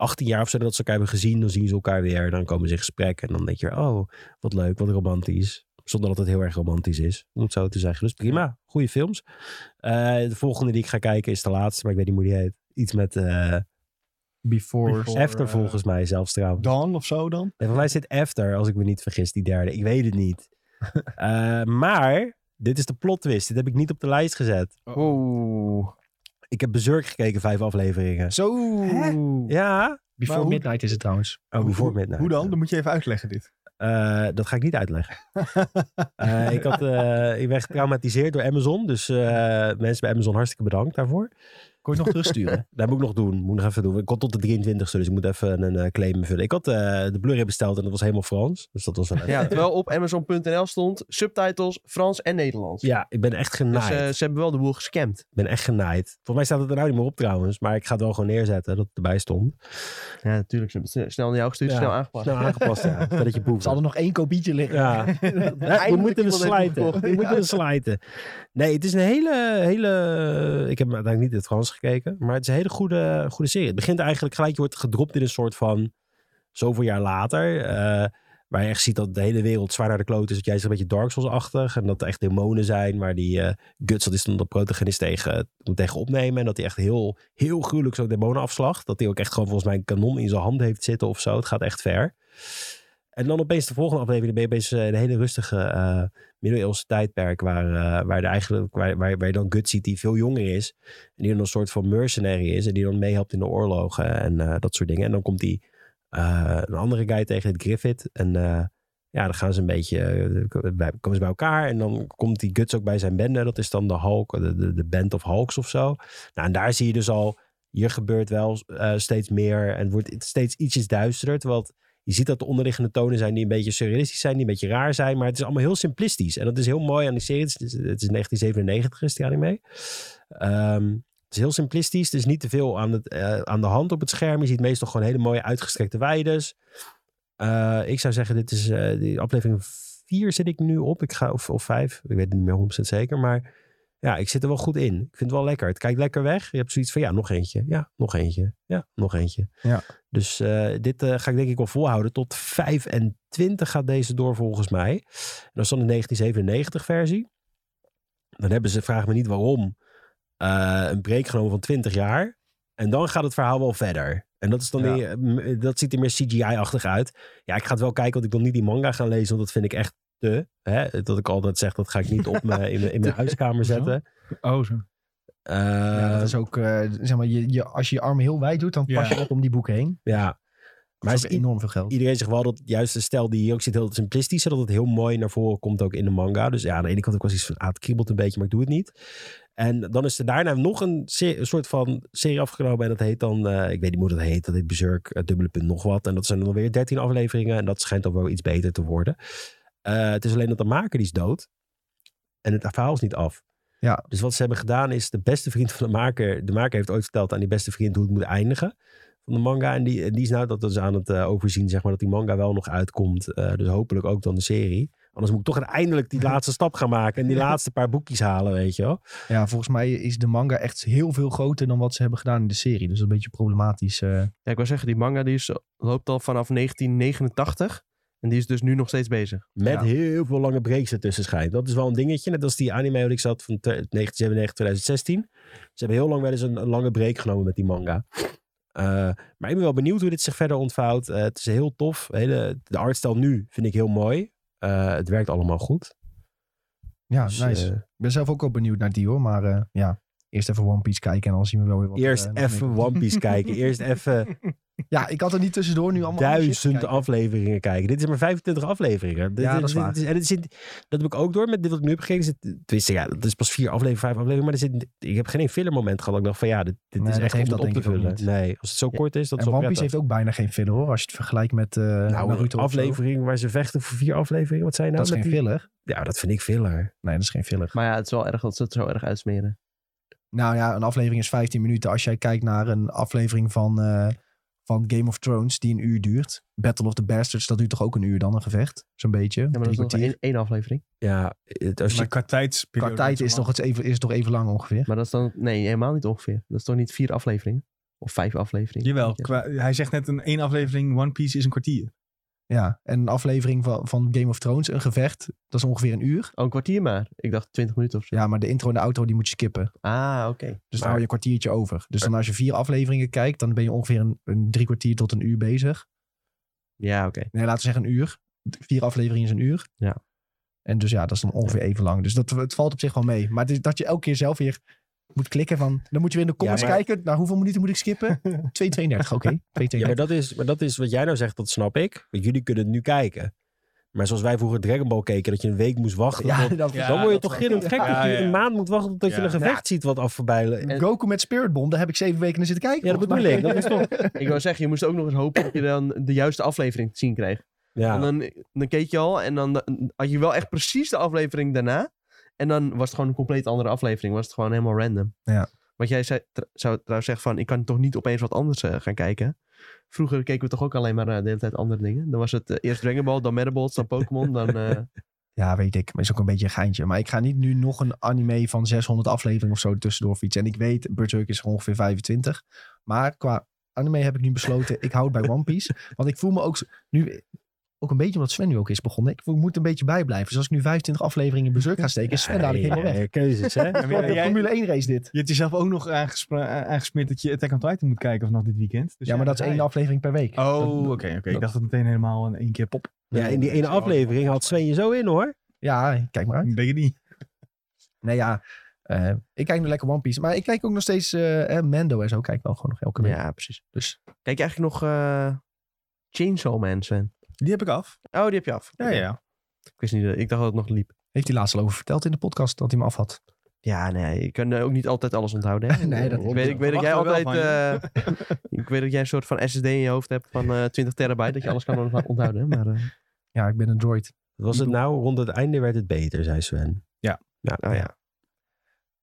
18 jaar of zo dat ze elkaar hebben gezien. Dan zien ze elkaar weer. Dan komen ze in gesprek. En dan denk je, oh, wat leuk. Wat romantisch. Zonder dat het heel erg romantisch is. Om het zo te zeggen. Dus prima. Goede films. Eh, de volgende die ik ga kijken is de laatste. Maar ik weet niet hoe die heet. Iets met... eh Before. Before. After eh, volgens mij zelfs trouwens. Dawn of zo dan? Nee, voor mij zit After, als ik me niet vergis, die derde. Ik weet het niet. Eh, maar, dit is de plot twist. Dit heb ik niet op de lijst gezet. Oeh. Ik heb Berserk gekeken, vijf afleveringen. Zo. Ja, Before hoe- Midnight is het trouwens. Oh, Before Midnight. Hoe dan? Dan moet je even uitleggen dit. Eh, dat ga ik niet uitleggen. Eh, ik, had, eh, ik ben getraumatiseerd door Amazon. Dus eh, mensen bij Amazon hartstikke bedankt daarvoor. Kon je het nog terugsturen? Dat moet ik nog doen. Moet ik nog even doen. Ik kon tot de 23ste, dus ik moet even een eh, claim invullen. Ik had eh, de Blu-ray besteld en dat was helemaal Frans. Dus dat was wel Ja, terwijl op Amazon.nl stond subtitles Frans en Nederlands. Ja, ik ben echt Dus genaaid. eh, ze hebben wel de boel gescamd. Ik ben echt genaaid. Volgens mij staat het er nou niet meer op trouwens. Maar ik ga het wel gewoon neerzetten dat het erbij stond. Ja, natuurlijk. Snel naar jou gestuurd, Ja, snel aangepast. Snel aangepast, ja. Dat je boef. Ze hadden nog één kopietje liggen. Ja, we iemand heeft slijten. slijten. Nee, het is een hele, hele... Ik heb uiteindelijk niet het Frans Maar het is een hele goede, goede serie. Het begint eigenlijk gelijk, je wordt gedropt in een soort van... Zoveel jaar later. eh, waar je echt ziet dat de hele wereld zwaar naar de kloot is. Dat jij zegt een beetje Dark Souls-achtig. En dat er echt demonen zijn. Waar die eh, Guts, dat is dan de protagonist, tegen, moet tegen opnemen. En dat hij echt heel, heel gruwelijk zo'n demonen afslacht. Dat hij ook echt gewoon volgens mij een kanon in zijn hand heeft zitten of zo. Het gaat echt ver. En dan opeens de volgende aflevering ben je opeens eh, een hele rustige middeleeuwse tijdperk. Waar, eh, waar, de eigenlijk, waar, waar, je dan Guts ziet die veel jonger is. En die dan een soort van mercenary is. En die dan meehelpt in de oorlogen en eh, dat soort dingen. En dan komt die eh, een andere guy tegen, het Griffith. En ja, dan gaan ze een beetje, bij, komen ze bij elkaar. En dan komt die Guts ook bij zijn bende. Dat is dan de Hulk, de, de, de Band of Hulks of zo. Nou, en daar zie je dus al, hier gebeurt wel steeds meer. En het wordt steeds ietsjes duisterder. Terwijl het- je ziet dat de onderliggende tonen zijn die een beetje surrealistisch zijn, die een beetje raar zijn. Maar het is allemaal heel simplistisch. En dat is heel mooi aan die serie. Het is, het is 1997 is die anime. Ehm, het is heel simplistisch. Er is niet te veel aan, eh, aan de hand op het scherm. Je ziet meestal gewoon hele mooie uitgestrekte weides. Eh, ik zou zeggen, dit is eh, die aflevering 4 zit ik nu op. Ik ga, of, of 5. Ik weet het niet meer 100% zeker. Maar ja, ik zit er wel goed in. Ik vind het wel lekker. Het kijkt lekker weg. Je hebt zoiets van, ja, nog eentje. Ja, nog eentje. Ja, nog eentje. Ja. Dus eh, dit eh, ga ik denk ik wel volhouden. Tot 25 gaat deze door volgens mij. En dat is dan de 1997 versie. Dan hebben ze, vraag me niet waarom, eh, een break genomen van 20 jaar. En dan gaat het verhaal wel verder. En dat, is dan Ja. dat ziet er meer CGI-achtig uit. Ja, ik ga het wel kijken, want ik wil niet die manga gaan lezen. Want dat vind ik echt te. Hè? Dat ik altijd zeg, dat ga ik niet op me, in, mijn- in mijn huiskamer zetten. Oh, zo. Eh, Ja, dat is ook, eh, zeg maar, je, je, als je je armen heel wijd doet, dan pas Ja. je op om die boeken heen. ja. Maar is enorm veel geld. iedereen zegt wel dat juist de stijl die hier ook zit heel simplistisch is. Dat het heel mooi naar voren komt ook in de manga. Dus ja, aan de ene kant ook wel iets van, ah, het kriebelt een beetje, maar ik doe het niet. En dan is er daarna nog een, soort van serie afgenomen. En dat heet dan, eh, ik weet niet hoe dat heet. Dat heet Berserk, dubbele punt nog wat. En dat zijn dan weer 13 afleveringen. En dat schijnt dan wel iets beter te worden. Eh, het is alleen dat de maker die is dood. En het verhaal is niet af. Ja. Dus wat ze hebben gedaan is, de beste vriend van de maker... De maker heeft ooit verteld aan die beste vriend hoe het moet eindigen van de manga. En die, en die is nou dat is aan het eh, overzien, zeg maar, dat die manga wel nog uitkomt. Eh, dus hopelijk ook dan de serie. Anders moet ik toch eindelijk die laatste stap gaan maken en die laatste paar boekjes halen, weet je wel. Ja, volgens mij is de manga echt heel veel groter dan wat ze hebben gedaan in de serie. Dus dat is een beetje problematisch. eh. Ja, ik wou zeggen, die manga die is, loopt al vanaf 1989. En die is dus nu nog steeds bezig. Met Ja. heel veel lange breaks ertussen schijnt. Dat is wel een dingetje. Net als die anime waar ik zat van te- 1997, 2016. Ze hebben heel lang wel eens een, een lange break genomen met die manga. Eh, maar ik ben wel benieuwd hoe dit zich verder ontvouwt. Eh, het is heel tof. Hele, de artstijl nu vind ik heel mooi. Eh, het werkt allemaal goed. ja, Dus, nice. ik ben zelf ook wel benieuwd naar die hoor. Maar eh, ja, eerst even One Piece kijken en dan zien we wel weer wat. er, eerst eh, even One Piece kijken. Eerst even Ja, ik had er niet tussendoor nu allemaal duizend afleveringen kijken. Dit is maar 25 afleveringen. Dit- Ja, dit- dat is waar. dit en het zit, dat heb ik ook door met dit wat ik nu heb gekeken. Zit, tenminste, ja, dat is pas vier afleveringen, vijf afleveringen. Maar er zit, ik heb geen filler moment gehad. dat Ik dacht van ja, dit, dit Nee, is echt dat op te denk ik ook vullen. Nee, als het zo Ja. kort is, dat is En One Piece heeft ook bijna geen filler hoor. Als je het vergelijkt met eh Nou, Naruto. een aflevering waar ze vechten voor vier afleveringen. Wat zei je Dat nou? is geen die- filler. Ja, dat vind ik filler. Nee, dat is geen filler. Maar ja, het is wel erg dat ze het zo erg uitsmeren. Nou ja, een aflevering is 15 minuten. Als jij kijkt naar een aflevering van, eh, van Game of Thrones die een uur duurt. Battle of the Bastards, dat duurt toch ook een uur dan, een gevecht? Zo'n beetje. Ja, maar dat is nog één, één aflevering. Ja, het, als je, Maar qua tijdsperiode... Qua tijd is, toch het even, is het toch even lang ongeveer. Maar dat is dan... Nee, helemaal niet ongeveer. Dat is toch niet vier afleveringen? Of vijf afleveringen? Jawel, qua, hij zegt net een één aflevering One Piece is een kwartier. Ja, en een aflevering van, van Game of Thrones, een gevecht, dat is ongeveer een uur. Oh, een kwartier maar. Ik dacht 20 minuten of zo. Ja, maar de intro en de outro die moet je skippen. Ah, oké. Dus Maar- dan hou je een kwartiertje over. Dus dan als je vier afleveringen kijkt, dan ben je ongeveer een, een drie kwartier tot een uur bezig. Ja, oké. Nee, laten we zeggen een uur. Vier afleveringen is een uur. Ja. En dus ja, dat is dan ongeveer even lang. Dus dat, het valt op zich wel mee. Maar het is dat je elke keer zelf weer moet klikken van... Dan moet je weer in de comments maar- kijken. Nou, hoeveel minuten moet ik skippen? 2,32. Oké, 2,32. Ja, maar dat, is, maar dat is wat jij nou zegt, dat snap ik. Want jullie kunnen het nu kijken. Maar zoals wij vroeger Dragon Ball keken, dat je een week moest wachten. Ja, tot- dat, Ja, dan word je toch gillend gek Ja, dat je ja. een maand moet wachten tot je een gevecht ziet wat af voorbij... En- Goku met Spirit Bomb, daar heb ik zeven weken naar zitten kijken. Ja, dat bedoel ik. Dat is toch... Ik wou zeggen, je moest ook nog eens hopen dat je dan de juiste aflevering te zien kreeg. Ja. En dan, dan keek je al en dan had je wel echt precies de aflevering daarna. En dan was het gewoon een compleet andere aflevering. Was het gewoon helemaal random. Ja. Wat jij zei, tr- zou trouwens zeggen van, ik kan toch niet opeens wat anders eh, gaan kijken. Vroeger keken we toch ook alleen maar eh, de hele tijd andere dingen. Dan was het eh, eerst Dragon Ball, dan Metabots, dan Pokémon, dan... Ja, weet ik. Maar is ook een beetje een geintje. Maar ik ga niet nu nog een anime van 600 afleveringen of zo tussendoor fietsen. En ik weet, Berserk is er ongeveer 25. Maar qua anime heb ik nu besloten, ik houd bij One Piece. Want ik voel me ook nu... Ook een beetje omdat Sven nu ook is begonnen. Ik moet een beetje bijblijven. Dus als ik nu 25 afleveringen in Berserk ga steken, is Sven dadelijk helemaal weg. keuzes, hè? Jij- Formule 1 race dit. Je hebt jezelf ook nog aangesmeerd dat je Attack on Titan moet kijken vanaf dit weekend. Dus ja, maar dat is één aflevering per week. Oh, oké, oké. Ik dacht dat meteen helemaal in één keer pop. Ja, in die ene aflevering had Sven je zo in, hoor. Ja, kijk maar uit. Ik denk niet. Nee, ja. eh, ik kijk nu lekker One Piece. Maar ik kijk ook nog steeds eh, eh, Mando en zo. Kijk wel gewoon nog elke week. ja, precies. Dus Kijk je eigenlijk nog eh, Chainsaw Man, Sven? Die heb ik af. Oh, die heb je af. Ja, Oké. ja. Ik wist niet, dat- ik dacht dat het nog liep. heeft hij laatst al over verteld in de podcast dat hij hem af had. Ja, nee, je kan eh, ook niet altijd alles onthouden. Hè? Nee, dat ik weet, ik weet dat jij verwachten we altijd. wel eh, ik weet dat jij een soort van SSD in je hoofd hebt van eh 20 terabyte, dat je alles kan ont- onthouden. Maar eh, Ja, ik ben een droid. Was het nou, rond het einde werd het beter, zei Sven. Ja. Ja, oh ja.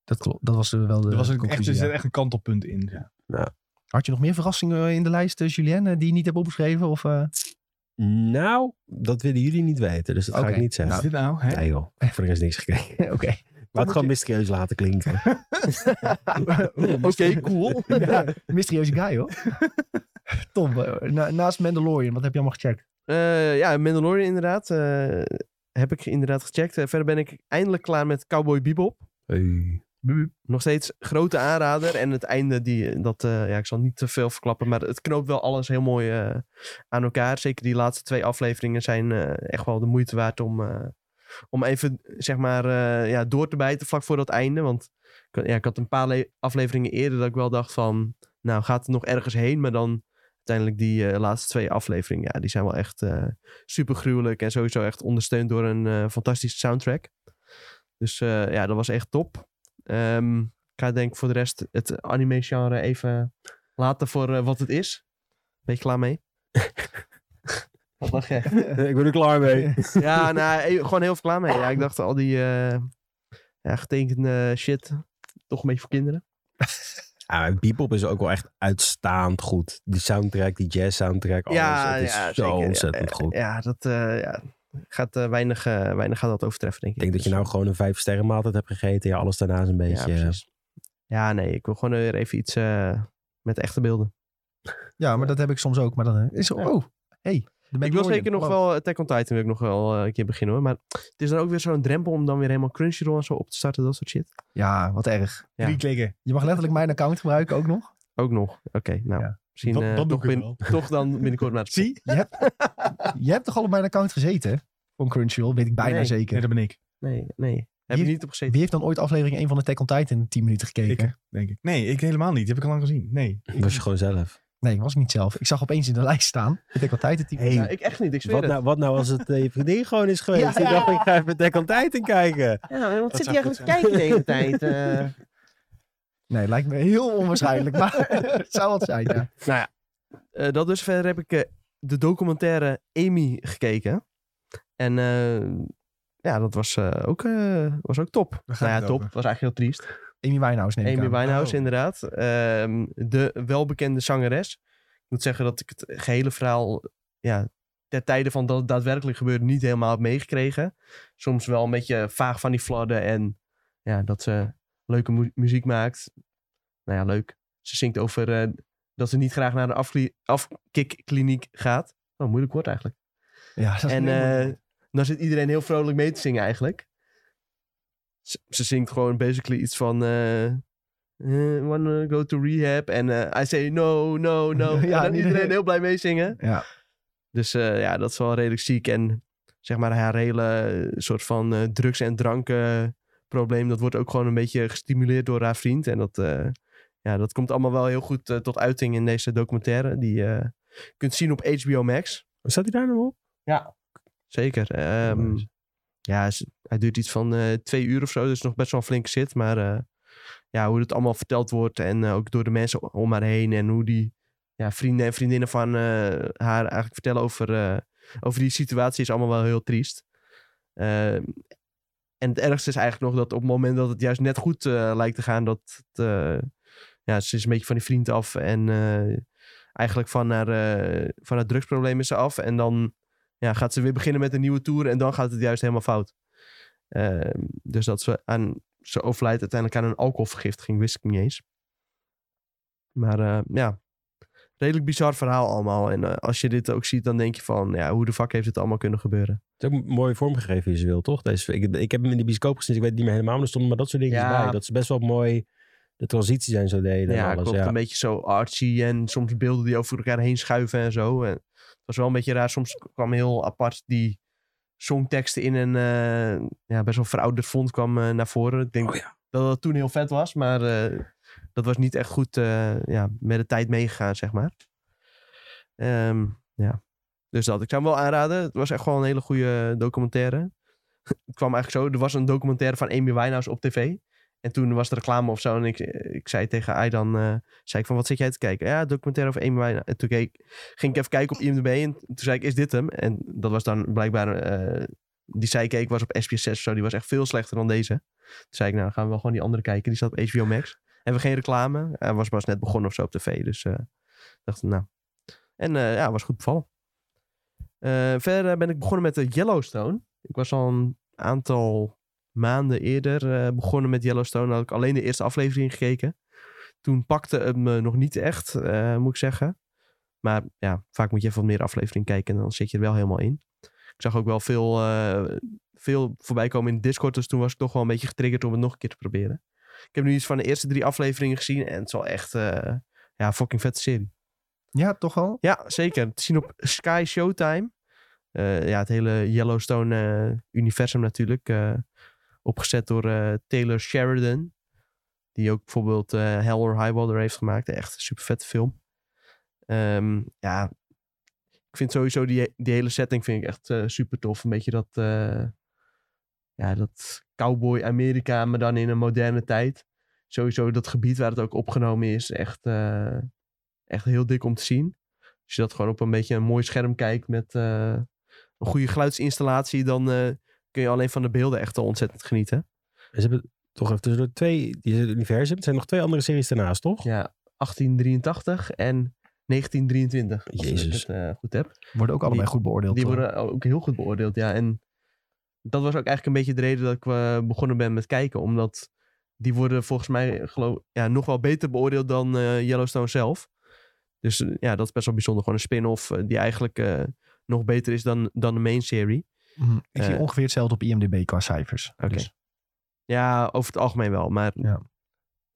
Dat klopt. Dat was er wel de Er was een, echt, conclusie, er zit ja. echt een kantelpunt in. Ja. Had je nog meer verrassingen in de lijst, eh, Julien, eh, die je niet hebt opgeschreven? Of, eh? Nou, dat willen jullie niet weten, dus dat ga ik niet is zeggen. dit nou? Hè? Nee joh, voor de rest niks gekeken. Oké. Laat het gewoon mysterieus laten klinken. Oké, cool. ja, mysterieuze guy, hoor. Tom, eh, na- naast Mandalorian, wat heb je allemaal gecheckt? Eh, ja, Mandalorian inderdaad. eh, heb ik inderdaad gecheckt. Eh, verder ben ik eindelijk klaar met Cowboy Bebop. Hey. Nog steeds grote aanrader. En het einde, die, dat, eh, ja, ik zal niet te veel verklappen. Maar het knoopt wel alles heel mooi eh, aan elkaar. Zeker die laatste twee afleveringen zijn eh, echt wel de moeite waard om, om even zeg maar, ja, door te bijten vlak voor dat einde. Want ja, ik had een paar le- afleveringen eerder dat ik wel dacht van... Nou, gaat het nog ergens heen? Maar dan uiteindelijk die laatste twee afleveringen, ja, die zijn wel echt super gruwelijk. En sowieso echt ondersteund door een fantastische soundtrack. Dus ja, dat was echt top. Ehm, ik ga denk ik voor de rest het anime-genre even laten voor eh, wat het is. Ben je klaar mee? wat dacht jij? ik ben er klaar mee. ja, nou, eh, gewoon heel veel klaar mee. Ja, ik dacht al die eh, ja, getekende shit, toch een beetje voor kinderen. Ja, Bebop is ook wel echt uitstaand goed. Die soundtrack, die jazz soundtrack, alles. het is zo zeker. ontzettend Ja, goed. Ja, dat eh, ja, gaat, eh, weinig, eh, weinig gaat dat overtreffen, denk ik. Ik denk dat je nou gewoon een vijf sterren maaltijd hebt gegeten. Ja, alles daarna is een beetje... eh, precies. Ja, nee, ik wil gewoon weer even iets eh, met echte beelden. Ja, maar dat heb ik soms ook. Maar dan is er, Ja. oh, hey. Ik wil zeker nog wel Attack on Titan wil ik nog wel een keer beginnen hoor. Maar het is dan ook weer zo'n drempel om dan weer helemaal Crunchyroll en zo op te starten. Dat soort shit. Ja, wat erg. Ja. Drie klikken. Je mag letterlijk mijn account gebruiken ook nog. Ook nog. Oké, nou. Ja. Misschien Dat- eh, toch, ik bin- wel. toch dan binnenkort naar het Zie? Je hebt, je hebt toch al op mijn account gezeten? Van Crunchyroll, weet ik bijna Nee. zeker. Nee, dat ben ik. Nee, nee. Heb Wie- je niet op gezeten? Wie heeft dan ooit aflevering 1 van Attack on Titan in 10 minuten gekeken? Ik, denk ik. Nee, ik helemaal niet. Die heb ik al lang gezien. Nee. was je gewoon zelf. Nee, was ik niet zelf. Ik zag opeens in de lijst staan. Attack on Titan 10 Hey, Ja, ik echt niet, ik zweer Wat het. nou, wat nou als het eh, je vriendin gewoon is geweest? Ja, Die ja. dacht, ik ga even Attack on Titan kijken. Ja, wat Dat zit hij eigenlijk te kijken de hele tijd? eh? Nee, lijkt me heel onwaarschijnlijk. maar het zou wat zijn, ja. nou ja, eh, dat dus. Verder heb ik eh, de documentaire Amy gekeken. En eh, ja, dat was, eh, ook, eh, was ook top. Nou ja, top. over? was eigenlijk heel triest. Amy Winehouse neem ik Amy aan. Winehouse, Oh. inderdaad. Ehm, de welbekende zangeres. Ik moet zeggen dat ik het gehele verhaal... Ja, ter tijde van dat het daadwerkelijk gebeurde niet helemaal heb meegekregen. Soms wel een beetje vaag van die fladden. En ja, dat ze leuke mu- muziek maakt. Nou ja, leuk. Ze zingt over dat ze niet graag naar de afkikkliniek gaat. Oh, moeilijk woord eigenlijk. Ja, dat is En dan zit iedereen heel vrolijk mee te zingen eigenlijk. Ze, ze zingt gewoon basically iets van... eh eh, wanna go to rehab. En eh I say no, no, no. Ja, ja, en dan niet- iedereen heel blij meezingen. Ja. Dus ja, dat is wel redelijk ziek. En zeg maar haar hele soort van drugs- en dranken probleem, dat wordt ook gewoon een beetje gestimuleerd door haar vriend. En dat, ja, dat komt allemaal wel heel goed tot uiting in deze documentaire. Die je kunt zien op HBO Max. Staat hij daar nog op? Zeker. Ehm, Nice. ja, hij duurt iets van eh, twee uur of zo. Dus nog best wel een flinke zit. Maar eh, ja, hoe het allemaal verteld wordt. En eh, ook door de mensen om haar heen. En hoe die ja, vrienden en vriendinnen van haar eigenlijk vertellen over, over die situatie. Is allemaal wel heel triest. Ehm, en het ergste is eigenlijk nog dat op het moment dat het juist net goed lijkt te gaan. Dat het, ja, ze is een beetje van die vriend af. En eigenlijk van haar, van haar drugsprobleem is ze af. En dan ja, gaat ze weer beginnen met een nieuwe tour en dan gaat het juist helemaal fout. Ehm, dus dat ze aan, ze overlijdt uiteindelijk aan een alcoholvergiftiging, wist ik niet eens. Maar eh, ja, redelijk bizar verhaal allemaal. En eh, als je dit ook ziet, dan denk je van, ja, hoe de fuck heeft dit allemaal kunnen gebeuren? Het is ook mooi vormgegeven visueel, toch? Deze, ik, ik heb hem in de bioscoop gezien, ik weet niet meer helemaal, maar er stonden maar dat soort dingen Ja. bij. Dat ze best wel mooi de transitie zijn zo deden en ja, alles. klopt. Ja. Een beetje zo artsy en soms beelden die over elkaar heen schuiven en zo. En het was wel een beetje raar. Soms kwam heel apart die songteksten in een eh, ja, best wel verouderd font kwam eh, naar voren. Ik denk Oh ja. dat het toen heel vet was, maar eh, dat was niet echt goed ja, met de tijd meegegaan, zeg maar. Ehm, ja, dus dat. Ik zou hem wel aanraden. Het was echt wel een hele goede documentaire. het kwam eigenlijk zo, er was een documentaire van Amy Winehouse op tv. En toen was er reclame of zo. En ik, ik zei tegen Aidan, eh zei ik van, wat zit jij te kijken? Ja, documentaire over Amy Winehouse. En toen keek, ging ik even kijken op IMDb. En toen zei ik, is dit hem? En dat was dan blijkbaar, eh, die zij keek was op SBS 6 of zo. Die was echt veel slechter dan deze. Toen zei ik, nou, gaan we wel gewoon die andere kijken. Die staat op HBO Max. Hebben we geen reclame. Hij was pas net begonnen of zo op tv. Dus eh dacht ik, nou. En ja, was goed bevallen. Verder ben ik begonnen met de Yellowstone. Ik was al een aantal maanden eerder eh, begonnen met Yellowstone. Had ik alleen de eerste aflevering gekeken. Toen pakte het me nog niet echt, eh, moet ik zeggen. Maar ja, vaak moet je even wat meer aflevering kijken en dan zit je er wel helemaal in. Ik zag ook wel veel, eh, veel voorbij komen in Discord, dus toen was ik toch wel een beetje getriggerd om het nog een keer te proberen. Ik heb nu iets van de eerste drie afleveringen gezien en het is wel echt, eh, ja, fucking vette serie. Ja, toch al? Ja, zeker. Te zien op Sky Showtime. Ja, het hele Yellowstone-universum natuurlijk. Eh, opgezet door eh, Taylor Sheridan. Die ook bijvoorbeeld eh Hell or High Water heeft gemaakt. Echt een super vette film. Ehm, ja, ik vind sowieso die, die hele setting vind ik echt super tof. Een beetje dat, eh, ja, dat cowboy Amerika, maar dan in een moderne tijd. Sowieso dat gebied waar het ook opgenomen is. Echt, eh, echt heel dik om te zien. Als je dat gewoon op een beetje een mooi scherm kijkt met eh, een goede geluidsinstallatie, dan eh, kun je alleen van de beelden echt al ontzettend genieten. En Ze hebben toch even tussendoor twee, die het universum. Er zijn nog twee andere series daarnaast, toch? Ja, 1883 en 1923. Als Jezus. ik het eh, goed heb. Worden ook allebei Die- goed beoordeeld. Die toch? worden ook heel goed beoordeeld, ja. En dat was ook eigenlijk een beetje de reden dat ik eh, begonnen ben met kijken. Omdat die worden volgens mij geloof, ja, nog wel beter beoordeeld dan eh, Yellowstone zelf. Dus ja, dat is best wel bijzonder. Gewoon een spin-off die eigenlijk eh, nog beter is dan, dan de main serie. Mhm. Ik zie Eh, ongeveer hetzelfde op IMDb qua cijfers. Oké. Dus, Ja, over het algemeen wel. Maar Ja.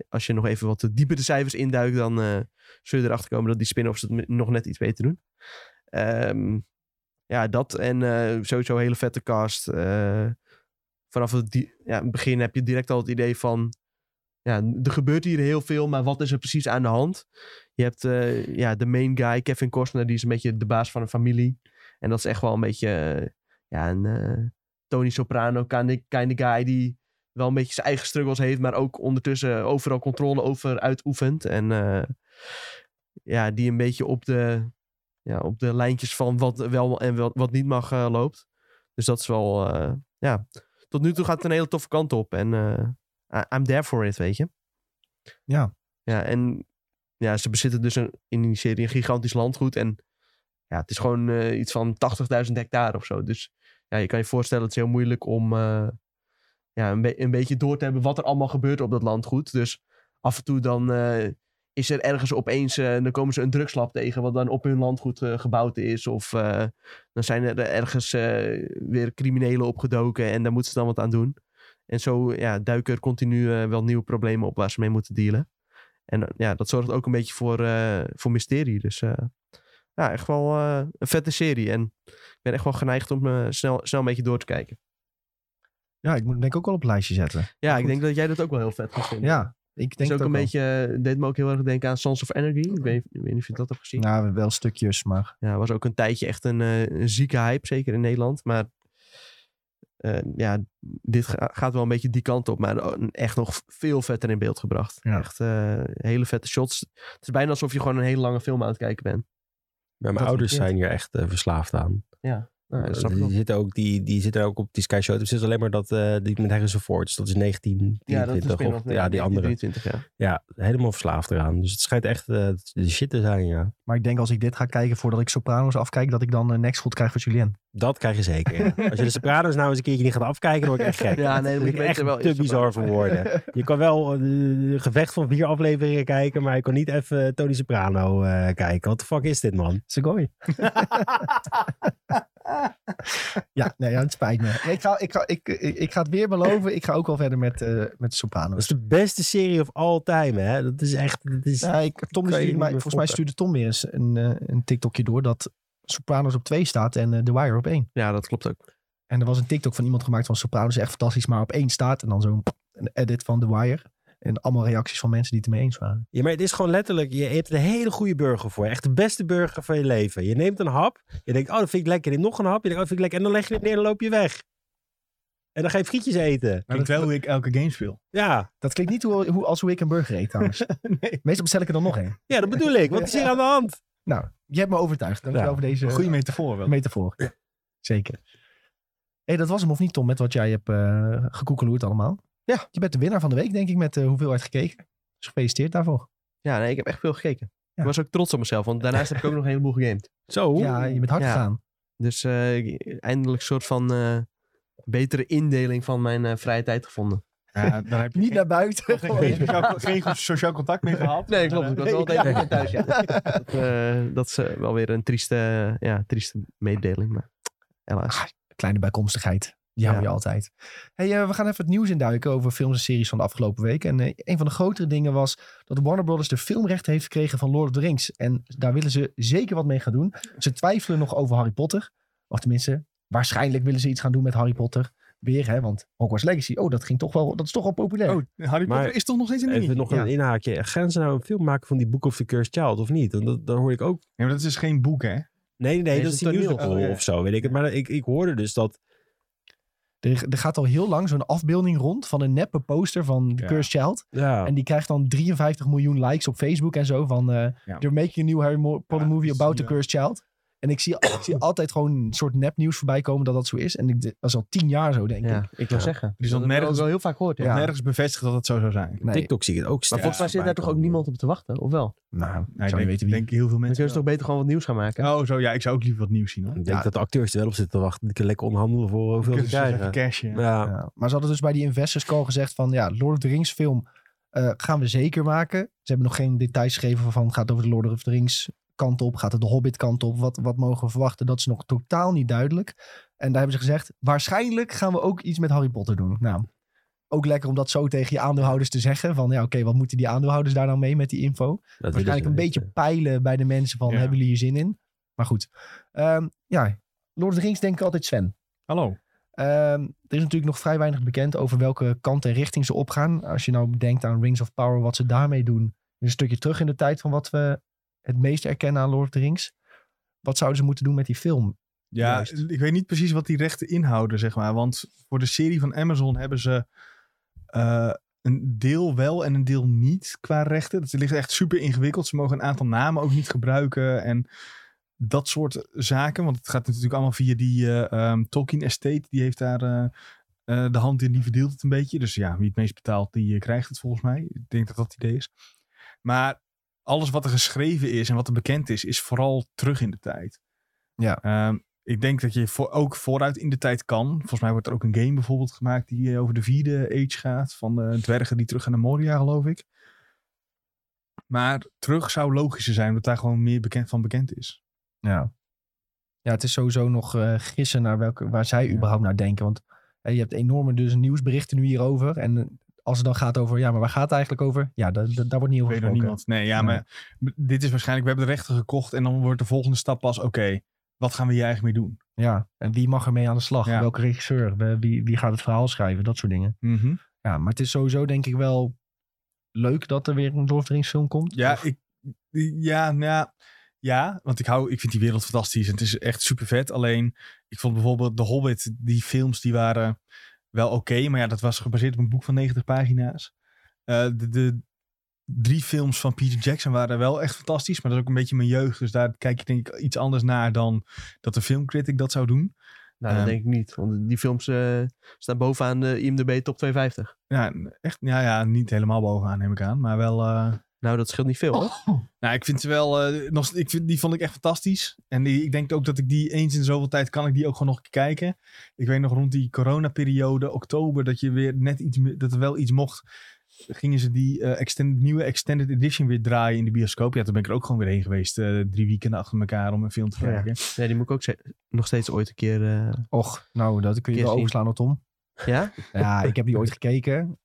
als je nog even wat dieper de cijfers induikt, dan eh, zul je erachter komen dat die spin-offs het nog net iets beter doen. Ehm, ja, dat en eh, sowieso een hele vette cast. Vanaf het, ja, begin heb je direct al het idee van... Ja, er gebeurt hier heel veel, maar wat is er precies aan de hand? Je hebt ja, de main guy, Kevin Costner, die is een beetje de baas van een familie. En dat is echt wel een beetje ja, een eh, Tony Soprano kind of guy die wel een beetje zijn eigen struggles heeft, maar ook ondertussen overal controle over uitoefent. En eh, ja, die een beetje op de, ja, op de lijntjes van wat wel en wat niet mag eh, loopt. Dus dat is wel, ja, tot nu toe gaat het een hele toffe kant op. En I'm there for it, weet je. Ja. Ja, en ja, ze bezitten dus een, in die serie een gigantisch landgoed. En ja, het is gewoon iets van 80.000 hectare of zo. Dus ja, je kan je voorstellen, het is heel moeilijk om eh, ja, een, be- een beetje door te hebben wat er allemaal gebeurt op dat landgoed. Dus af en toe dan eh, is er ergens opeens, eh, dan komen ze een drugslab tegen wat dan op hun landgoed gebouwd is. Of dan zijn er ergens weer criminelen opgedoken en daar moeten ze dan wat aan doen. En zo ja, duiken er continu wel nieuwe problemen op waar ze mee moeten dealen. En ja, dat zorgt ook een beetje voor, voor mysterie. Dus ja, echt wel eh, een vette serie. En ik ben echt wel geneigd om eh, snel, snel een beetje door te kijken. Ja, ik moet denk ik ook wel op het lijstje zetten. Ja, ik denk dat jij dat ook wel heel vet gaat vinden. Ja, ik denk is ook een wel. beetje, eh, deed me ook heel erg denken aan Sons of Energy. Ik weet, ik weet niet of je dat hebt gezien. Nou, wel stukjes, maar... Ja, was ook een tijdje echt een, een zieke hype, zeker in Nederland. Maar ja, dit ga- gaat wel een beetje die kant op. Maar echt nog veel vetter in beeld gebracht. Ja. Echt hele vette shots. Het is bijna alsof je gewoon een hele lange film aan het kijken bent. Ja, mijn Dat ouders zijn hier echt eh, verslaafd aan. Nou, dat snap ik die, zitten ook, die, die zitten ook op die Sky Show. Het is alleen maar dat eh, die met Harrison Ford. Dus dat is 19, Ja, dat is 23 spin-off, of ja, die andere. 23, ja. Ja, helemaal verslaafd eraan. Dus het schijnt echt eh, de shit te zijn, ja. Maar ik denk als ik dit ga kijken voordat ik Sopranos afkijk, dat ik dan een nekschot krijg voor Julien. Dat krijg je zeker. ja. Als je de Sopranos nou eens een keertje niet gaat afkijken, dan word ik echt gek. Ja, nee, dan moet je ik echt wel te bizar voor woorden. Je kan wel eh, een gevecht van vier afleveringen kijken, maar je kan niet even Tony Soprano eh, kijken. Wat de fuck is dit, man? Segoy. ja, nee, ja, het spijt me. Ik ga, ik, ga, ik, ik, ik ga het weer beloven. Ik ga ook wel verder met, eh met de Dat Sopranos. is de beste serie of all time, hè? Dat is echt... Dat is, Ja, ik, Tom mij, meer volgens mij stuurde Tom weer eens een, eh, een TikTokje door dat Sopranos op 2 staat en eh The Wire op 1. Ja, dat klopt ook. En er was een TikTok van iemand gemaakt van Sopranos is echt fantastisch, maar op 1 staat. En dan zo'n een edit van The Wire. En allemaal reacties van mensen die het ermee eens waren. Ja, maar het is gewoon letterlijk, je hebt een hele goede burger voor. Echt de beste burger van je leven. Je neemt een hap, je denkt, oh, dat vind ik lekker. Neemt nog een hap, je denkt, oh, dat vind ik lekker. En dan leg je het neer en dan loop je weg. En dan ga je frietjes eten. Klinkt wel hoe ik elke game speel. Ja, Dat klinkt niet hoe, hoe, als hoe ik een burger eet trouwens. nee. Meestal bestel ik er dan nog één. ja dat bedoel ik. Wat is hier aan de hand? Nou, je hebt me overtuigd. Dankjewel Ja, voor deze Goede metafoor wel. metafoor. Zeker. hey, dat was hem of niet, Tom, met wat jij hebt eh gekoekeloerd allemaal? Ja. Je bent de winnaar van de week, denk ik, met de hoeveelheid gekeken. Dus gefeliciteerd daarvoor. Ja, nee, ik heb echt veel gekeken. Ja. Ik was ook trots op mezelf, want daarnaast heb ik ook nog een heleboel gegamed. Zo. Ja, je bent hard Ja. gegaan. Dus eh, eindelijk een soort van eh, betere indeling van mijn eh, vrije tijd gevonden. Ja, daar heb je Niet geen, naar buiten. geen, sociaal, geen goed sociaal contact mee gehad. Nee, klopt. Ik was wel Ja. weekend thuis, ja. dat, eh, dat is eh, wel weer een trieste, ja, trieste mededeling, maar helaas. Kleine bijkomstigheid. Die hou Ja. je altijd. Hey, eh, we gaan even het nieuws induiken over films en series van de afgelopen week. En eh, een van de grotere dingen was dat Warner Brothers de filmrechten heeft gekregen van Lord of the Rings. En daar willen ze zeker wat mee gaan doen. Ze twijfelen nog over Harry Potter. Of tenminste, waarschijnlijk willen ze iets gaan doen met Harry Potter. Weer, hè, want Hogwarts Legacy, oh, dat, ging toch wel, dat is toch wel populair. Oh, Harry Maar Potter is toch nog steeds een Even dingetje? nog een Ja. inhaakje. Gaan ze nou een film maken van die Book of the Cursed Child of niet? Want dat, dat hoor ik ook. Ja, maar dat is geen boek, hè? Nee, nee, nee, Nee, dat is een musical Oh, ja. of zo, weet ik het. Maar ik, ik hoorde dus dat... Er, er gaat al heel lang zo'n afbeelding rond van een neppe poster van The Ja. Cursed Child. Ja, En die krijgt dan 53 miljoen likes op Facebook en zo. Van, eh Ja. they're making a new Harry Potter movie dus about the Cursed Child. En ik zie, ik zie altijd gewoon een soort nepnieuws voorbij komen dat dat zo is. En ik, dat is al tien jaar zo, denk ik. Ja, ik wil Ja. zeggen. is dat ik nergens- wel heel vaak gehoord. Ja. Ja. Nergens bevestigd dat het zo zou zijn. Nee, TikTok zie ik het ook Maar volgens mij zit daar toch ook niemand op te wachten, of wel? nou, ik Nou, zou ik niet weten wie. denk heel veel Dan mensen kun je toch beter gewoon wat nieuws gaan maken? Oh, zo ja. Ik zou ook liever wat nieuws zien, hoor. Ik denk Ja. dat de acteurs er wel op zitten te wachten. Die kunnen lekker onderhandelen voor hoeveel ze even krijgen. cashen. ja. Ja, Ja. Maar ze hadden dus bij die investors call gezegd van... Ja, Lord of the Rings film eh, gaan we zeker maken. Ze hebben nog geen details gegeven van... Gaat het over de Lord of the Rings kant op? Gaat het de Hobbit kant op? Wat, wat mogen we verwachten? Dat is nog totaal niet duidelijk. En daar hebben ze gezegd... Waarschijnlijk gaan we ook iets met Harry Potter doen. Nou, ook lekker om dat zo tegen je aandeelhouders te zeggen. Van ja, oké, wat moeten die aandeelhouders daar nou mee met die info? dat Waarschijnlijk een beetje peilen bij de mensen van... Ja. Hebben jullie hier zin in? Maar goed. Ehm, ja, Lord of the Rings denk ik altijd Sven. Hallo. Ehm, er is natuurlijk nog vrij weinig bekend over welke kant en richting ze opgaan. Als je nou denkt aan Rings of Power, wat ze daarmee doen. is Een stukje terug in de tijd van wat we het meest erkennen aan Lord of the Rings. Wat zouden ze moeten doen met die film? Ja, Juist. ik weet niet precies wat die rechten inhouden, zeg maar. Want voor de serie van Amazon hebben ze eh, een deel wel en een deel niet qua rechten. Dat ligt echt super ingewikkeld. Ze mogen een aantal namen ook niet gebruiken en dat soort zaken. Want het gaat natuurlijk allemaal via die eh, ehm, Tolkien Estate. Die heeft daar eh, de hand in, die verdeelt het een beetje. Dus ja, wie het meest betaalt, die krijgt het volgens mij. Ik denk dat dat het idee is. Maar alles wat er geschreven is en wat er bekend is, is vooral terug in de tijd. Ja. Ehm, ik denk dat je voor, ook vooruit in de tijd kan. Volgens mij wordt er ook een game bijvoorbeeld gemaakt die eh, over de vierde age gaat. Van de dwergen die terug gaan naar Moria, geloof ik. Maar terug zou logischer zijn, omdat daar gewoon meer bekend van bekend is. Ja, ja het is sowieso nog eh, gissen naar welke, waar zij Ja. überhaupt naar denken. Want eh, je hebt enorme dus nieuwsberichten nu hierover. En als het dan gaat over, ja, maar waar gaat het eigenlijk over? Ja, da- da- daar wordt niet over gesproken. niemand. Nee, ja, maar dit is waarschijnlijk, we hebben de rechten gekocht en dan wordt de volgende stap pas, oké, wat gaan we hier eigenlijk mee doen? Ja, en wie mag er mee aan de slag? Ja. Welke regisseur? Wie, wie gaat het verhaal schrijven? Dat soort dingen. Mhm. Ja, maar het is sowieso denk ik wel leuk dat er weer een Lord of the Rings film komt. Ja, Of- ik, ja, nou ja, ja, want ik, hou, ik vind die wereld fantastisch en het is echt super vet. Alleen, ik vond bijvoorbeeld The Hobbit, die films, die waren wel oké. maar ja, dat was gebaseerd op een boek van 90 pagina's. Eh, de, de drie films van Peter Jackson waren wel echt fantastisch. Maar dat is ook een beetje mijn jeugd. Dus daar kijk je denk ik iets anders naar dan dat de filmcritic dat zou doen. Nou, dat Ehm. denk ik niet. Want die films eh, staan bovenaan de IMDb top 250. Ja, echt, ja, ja, niet helemaal bovenaan neem ik aan. Maar wel... Nou, dat scheelt niet veel hoor. Nou, ik vind ze wel. eh, nog, ik vind, die vond ik echt fantastisch. En die, ik denk ook dat ik die eens in zoveel tijd kan ik die ook gewoon nog een keer kijken. Ik weet nog rond die coronaperiode, oktober, dat je weer net iets meer- dat er wel iets mocht. Gingen ze die eh, extended, nieuwe extended edition weer draaien in de bioscoop. Ja, toen ben ik er ook gewoon weer heen geweest. eh, drie weekenden achter elkaar om een film te Oh ja. kijken. Ja, die moet ik ook nog steeds ooit een keer... eh, Och, nou, dat kun je wel overslaan op Tom. ja? Ja, ik heb die ooit gekeken.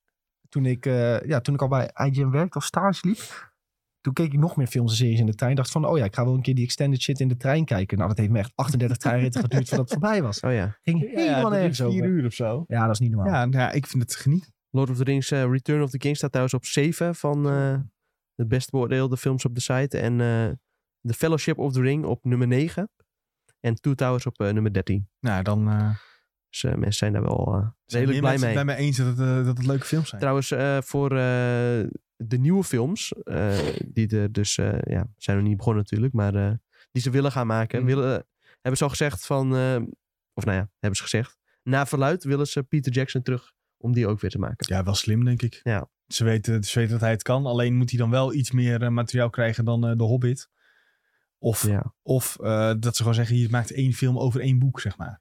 Toen ik, eh, ja, toen ik al bij IGN werkte of stage liep. Toen keek ik nog meer films en series in de trein. Dacht van, oh ja, ik ga wel een keer die extended shit in de trein kijken. Nou, dat heeft me echt 38 treinritten geduurd voordat het voorbij was. Oh ja. Ging Ja, helemaal nergens vier over. uur of zo. Ja, dat is niet normaal. Ja, nou ja, ik vind het geniet. Lord of the Rings eh, Return of the King staat trouwens op 7 van eh, de best beoordeelde films op de site. En eh The Fellowship of the Ring op nummer 9. En Two Towers op eh, nummer 13. Nou, dan uh, Dus eh, mensen zijn daar wel eh, redelijk blij mee. het bij mij eens dat het, eh, dat het leuke films zijn. Trouwens, voor de nieuwe films, die er dus, ja, zijn nog niet begonnen natuurlijk, maar die ze willen gaan maken, Mm. willen, hebben ze al gezegd van, of nou ja, hebben ze gezegd, na verluid willen ze Peter Jackson terug om die ook weer te maken. Ja, wel slim, denk ik. Ja. Ze, weten, ze weten dat hij het kan. Alleen moet hij dan wel iets meer materiaal krijgen dan eh, The Hobbit. Of, Ja. of dat ze gewoon zeggen, je maakt één film over één boek, zeg maar.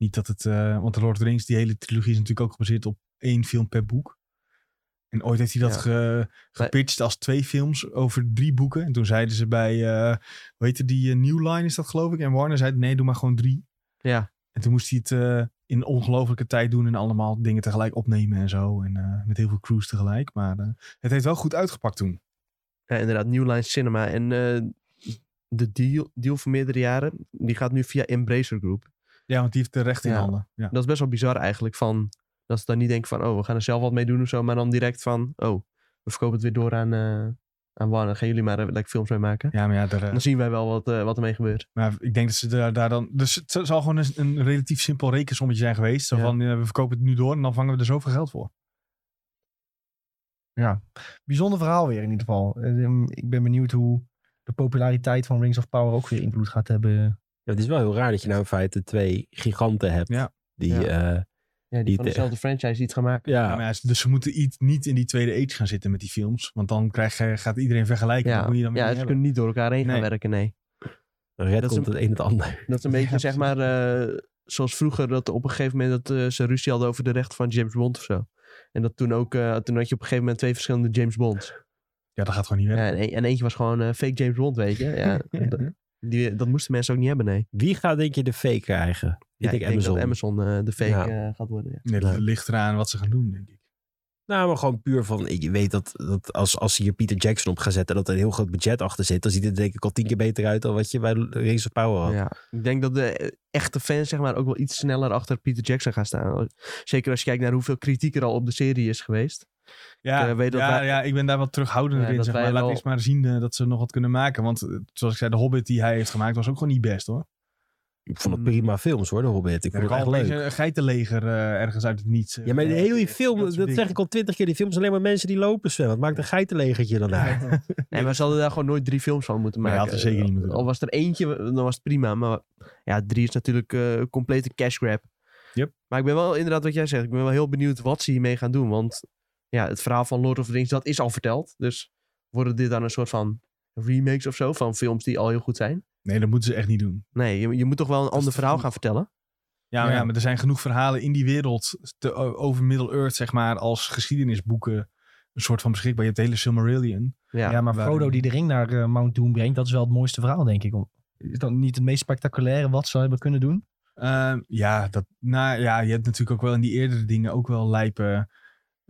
Niet dat het... eh, want The Lord of the Rings, die hele trilogie is natuurlijk ook gebaseerd op één film per boek. En ooit heeft hij dat Ja. ge, gepitcht als twee films over drie boeken. En toen zeiden ze bij, eh hoe heette die, eh, New Line is dat geloof ik. En Warner zei, nee, doe maar gewoon drie. Ja, En toen moest hij het in ongelofelijke tijd doen en allemaal dingen tegelijk opnemen en zo. En met heel veel crews tegelijk. Maar het heeft wel goed uitgepakt toen. ja inderdaad, New Line Cinema. En de deal, deal voor meerdere jaren, die gaat nu via Embracer Group. Ja, want die heeft de recht in Ja. handen. Ja. Dat is best wel bizar eigenlijk, van, dat ze dan niet denken van, oh, we gaan er zelf wat mee doen of zo, maar dan direct van, oh, we verkopen het weer door aan, eh aan Warner. Gaan jullie maar eh, lekker films mee maken. ja, maar ja, daar, eh, Dan zien wij wel wat, eh, wat ermee gebeurt. maar ik denk dat ze daar, daar dan... Dus het zal gewoon een, een relatief simpel rekensommetje zijn geweest. Zo Ja. van, eh, we verkopen het nu door en dan vangen we er zoveel geld voor. Bijzonder verhaal weer in ieder geval. Eh, Ik ben benieuwd hoe de populariteit van Rings of Power ook weer invloed gaat hebben. Ja, het is wel heel raar dat je nou in feite twee giganten hebt. Ja. Die, Ja. eh, Ja, die Die van te- dezelfde franchise iets gaan maken. ja, Ja, maar ja, dus ze moeten iets, niet in die tweede age gaan zitten met die films. Want dan krijg je, gaat iedereen vergelijken. Ja, je dan ja niet ze hebben. kunnen niet door elkaar heen gaan werken, nee. red dat komt een- het een het ander. Dat is een beetje, Ja, zeg maar, eh, zoals vroeger dat op een gegeven moment dat eh, ze ruzie hadden over de rechten van James Bond of zo. En dat toen ook, eh, toen had je op een gegeven moment twee verschillende James Bonds. Ja, dat gaat gewoon niet Ja, werken. en, e- en eentje was gewoon eh, fake James Bond, weet je. Ja, die, dat moesten mensen ook niet hebben, nee. Wie gaat denk je de fake krijgen? Ja, ik denk Amazon. dat Amazon eh, de fake Ja. eh, gaat worden. Ja. Nee, dat ligt eraan wat ze gaan doen, denk ik. Nou, maar gewoon puur van, je weet dat, dat als, als ze hier Peter Jackson op gaan zetten, dat er een heel groot budget achter zit, dan ziet het denk ik al tien keer beter uit dan wat je bij Rings of Power had. Ja, ik denk dat de echte fans zeg maar, ook wel iets sneller achter Peter Jackson gaan staan. Zeker als je kijkt naar hoeveel kritiek er al op de serie is geweest. Ja, Ik, eh, weet dat ja, wij- ja, ik ben daar wat terughoudender Ja, in. Zeg maar. Laat wel- eerst maar zien eh, dat ze nog wat kunnen maken. Want eh, zoals ik zei, de Hobbit die hij heeft gemaakt was ook gewoon niet best hoor. Ik vond het prima films hoor, de Hobbit. Ik vond het echt leuk. een geitenleger eh, ergens uit het niets. Ja, maar de hele film, dat zeg ik al twintig keer, die film is alleen maar mensen die lopen zwemmen. Wat maakt een geitenlegertje dan uit? Nee, maar ze hadden daar gewoon nooit drie films van moeten maken. had er zeker niet moeten. Al was er eentje, dan was het prima. Maar ja, drie is natuurlijk eh, een complete cash grab. Yep. Maar ik ben wel inderdaad wat jij zegt. Ik ben wel heel benieuwd wat ze hiermee gaan doen. Want ja, het verhaal van Lord of the Rings, dat is al verteld. Dus worden dit dan een soort van remakes of zo van films die al heel goed zijn? Nee, dat moeten ze echt niet doen. Nee, je, je moet toch wel een ander verhaal gaan vertellen? Ja, maar, Ja. ja, maar er zijn genoeg verhalen in die wereld te, over Middle-earth, zeg maar, als geschiedenisboeken een soort van beschikbaar. Je hebt de hele Silmarillion. Ja, Ja, maar waarin- Frodo die de ring naar eh, Mount Doom brengt, dat is wel het mooiste verhaal, denk ik. Om- Is dat niet het meest spectaculaire wat ze hebben kunnen doen? Ehm, ja, dat, nou, ja, je hebt natuurlijk ook wel in die eerdere dingen ook wel lijpe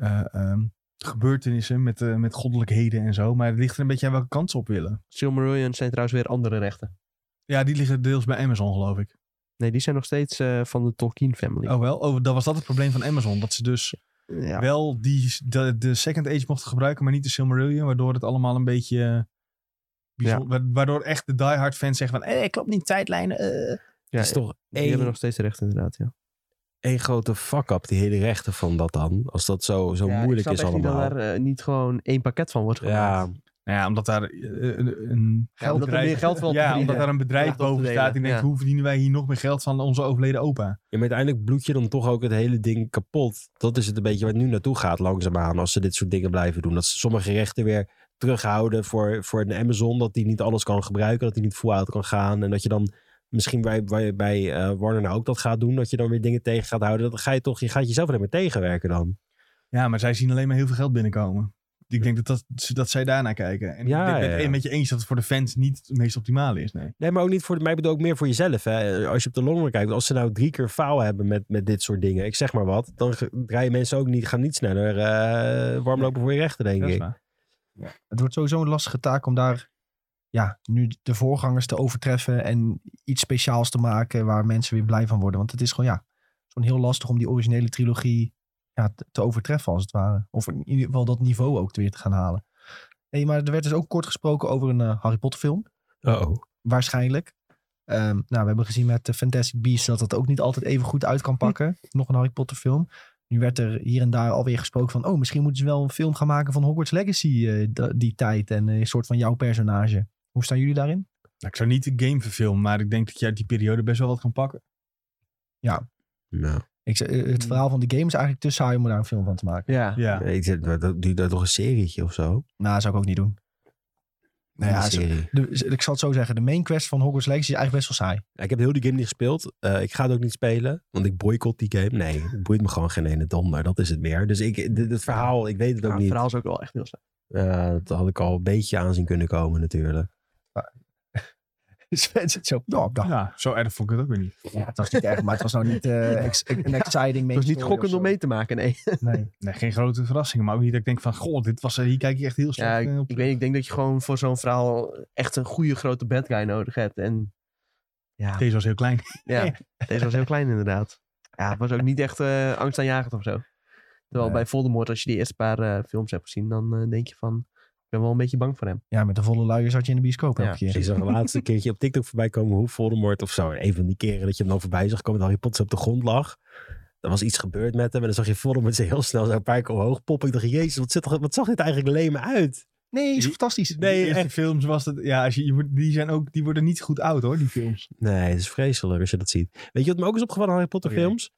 eh, ehm, gebeurtenissen met, eh, met goddelijkheden en zo. Maar het ligt er een beetje aan welke kant ze op willen. Silmarillion zijn trouwens weer andere rechten. Ja, die liggen deels bij Amazon, geloof ik. Nee, die zijn nog steeds eh, van de Tolkien family. Oh wel? Oh, dat was dat het probleem van Amazon. Dat ze dus ja. wel die, de, de Second Age mochten gebruiken, maar niet de Silmarillion. Waardoor het allemaal een beetje... Waardoor echt de diehard fans zeggen van... Eh, klopt niet, tijdlijnen. eh." ja, Het is toch die hebben nog steeds recht inderdaad, ja. Één grote fuck-up, die hele rechten van dat dan. Als dat zo, zo Ja, ik moeilijk is allemaal. dat daar eh, niet gewoon één pakket van wordt gemaakt. ja, Nou ja, omdat daar eh, een, een Ja, omdat er meer geld van Ja, verdienen. omdat daar een bedrijf boven staat die denkt, ja. hoe verdienen wij hier nog meer geld van onze overleden opa? Ja, maar uiteindelijk bloed je dan toch ook het hele ding kapot. Dat is het een beetje waar het nu naartoe gaat langzaamaan. Als ze dit soort dingen blijven doen. Dat ze sommige rechten weer terughouden voor, voor de Amazon. Dat die niet alles kan gebruiken. Dat die niet full out kan gaan. En dat je dan misschien bij, bij, bij eh, Warner nou ook dat gaat doen. Dat je dan weer dingen tegen gaat houden. Dan ga je toch, je gaat jezelf alleen maar tegenwerken dan. Ja, maar zij zien alleen maar heel veel geld binnenkomen. Ik denk dat, dat, dat zij daarnaar kijken. En Ja, ik ben ja, het ja. met je eens dat het voor de fans niet het meest optimale is. Nee. Nee, maar ook niet voor de, maar ik bedoel ook meer voor jezelf. Hè. Als je op de longen kijkt, als ze nou drie keer faal hebben met, met dit soort dingen, ik zeg maar wat, dan draaien mensen ook niet, gaan niet sneller eh warm lopen voor je rechten, denk Dat ik. waar. Het wordt sowieso een lastige taak om daar ja, nu de voorgangers te overtreffen en iets speciaals te maken waar mensen weer blij van worden. Want het is gewoon ja, gewoon heel lastig om die originele trilogie ja, te, te overtreffen als het ware. Of in ieder geval dat niveau ook weer te gaan halen. Nee, maar er werd dus ook kort gesproken over een eh, Harry Potter film. Oh, Waarschijnlijk. Ehm, nou, we hebben gezien met de Fantastic Beasts dat dat ook niet altijd even goed uit kan pakken. Nog een Harry Potter film. Nu werd er hier en daar alweer gesproken van... oh, misschien moeten ze wel een film gaan maken van Hogwarts Legacy eh, die tijd. En eh, een soort van jouw personage. Hoe staan jullie daarin? Nou, ik zou niet de game verfilmen, maar ik denk dat je uit die periode best wel wat kan pakken. nou. Ik, zeg, eh, het verhaal van de game is eigenlijk te saai om daar een film van te maken. Ja. Ja. Ik zeg, dat- dat- doe daar toch een serietje of zo? Nou, dat zou ik ook niet doen. Nou ja, serie. de, ik zal het zo zeggen. De main quest van Hogwarts Legacy is eigenlijk best wel saai. Ja, ik heb heel die game niet gespeeld. Eh, ik ga het ook niet spelen, want ik boycott die game. Nee, het boeit me gewoon geen ene donder. Dat is het meer. Dus ik, dit, het verhaal, ik weet het ook Nou, het niet. verhaal is ook wel echt heel saai. Eh, dat had ik al een beetje aanzien kunnen komen natuurlijk. Sven zit zo... Ja, ik dacht, ja, zo erg vond ik het ook weer niet. ja, het was niet erg, maar het was nou niet eh, ex- een exciting main Het was niet gokkend om mee te maken, nee. Nee. Nee, geen grote verrassingen, maar ook niet dat ik denk van, goh, dit was, eh, hier kijk je echt heel slecht Ja, ik, eh, op. ik, weet, ik denk dat je gewoon voor zo'n verhaal echt een goede grote bad guy nodig hebt. En ja, Deze was heel klein. ja deze was heel klein inderdaad. Ja, het was ook niet echt eh angstaanjagend of zo. Terwijl bij Voldemort, als je die eerste paar films hebt gezien, dan denk je van, ben wel een beetje bang voor hem. Ja, met de volle luier zat je in de bioscoop elke Ja, keer. Ik zag een laatste keertje op TikTok voorbij komen hoe Voldemort of zo. Een van die keren dat je hem dan voorbij zag komen dat Harry Potter op de grond lag. Er was iets gebeurd met hem en dan zag je Voldemort zich heel snel zo een paar keer omhoog poppen. Ik dacht, jezus, wat, zit toch, wat zag dit eigenlijk leem uit? Nee, is fantastisch. Nee, de echt. films was het, ja, als je, je moet- die, zijn ook, die worden niet goed oud hoor, die films. Nee, het is vreselijk als je dat ziet. Weet je wat me ook is opgevallen aan Harry Potter Oh films?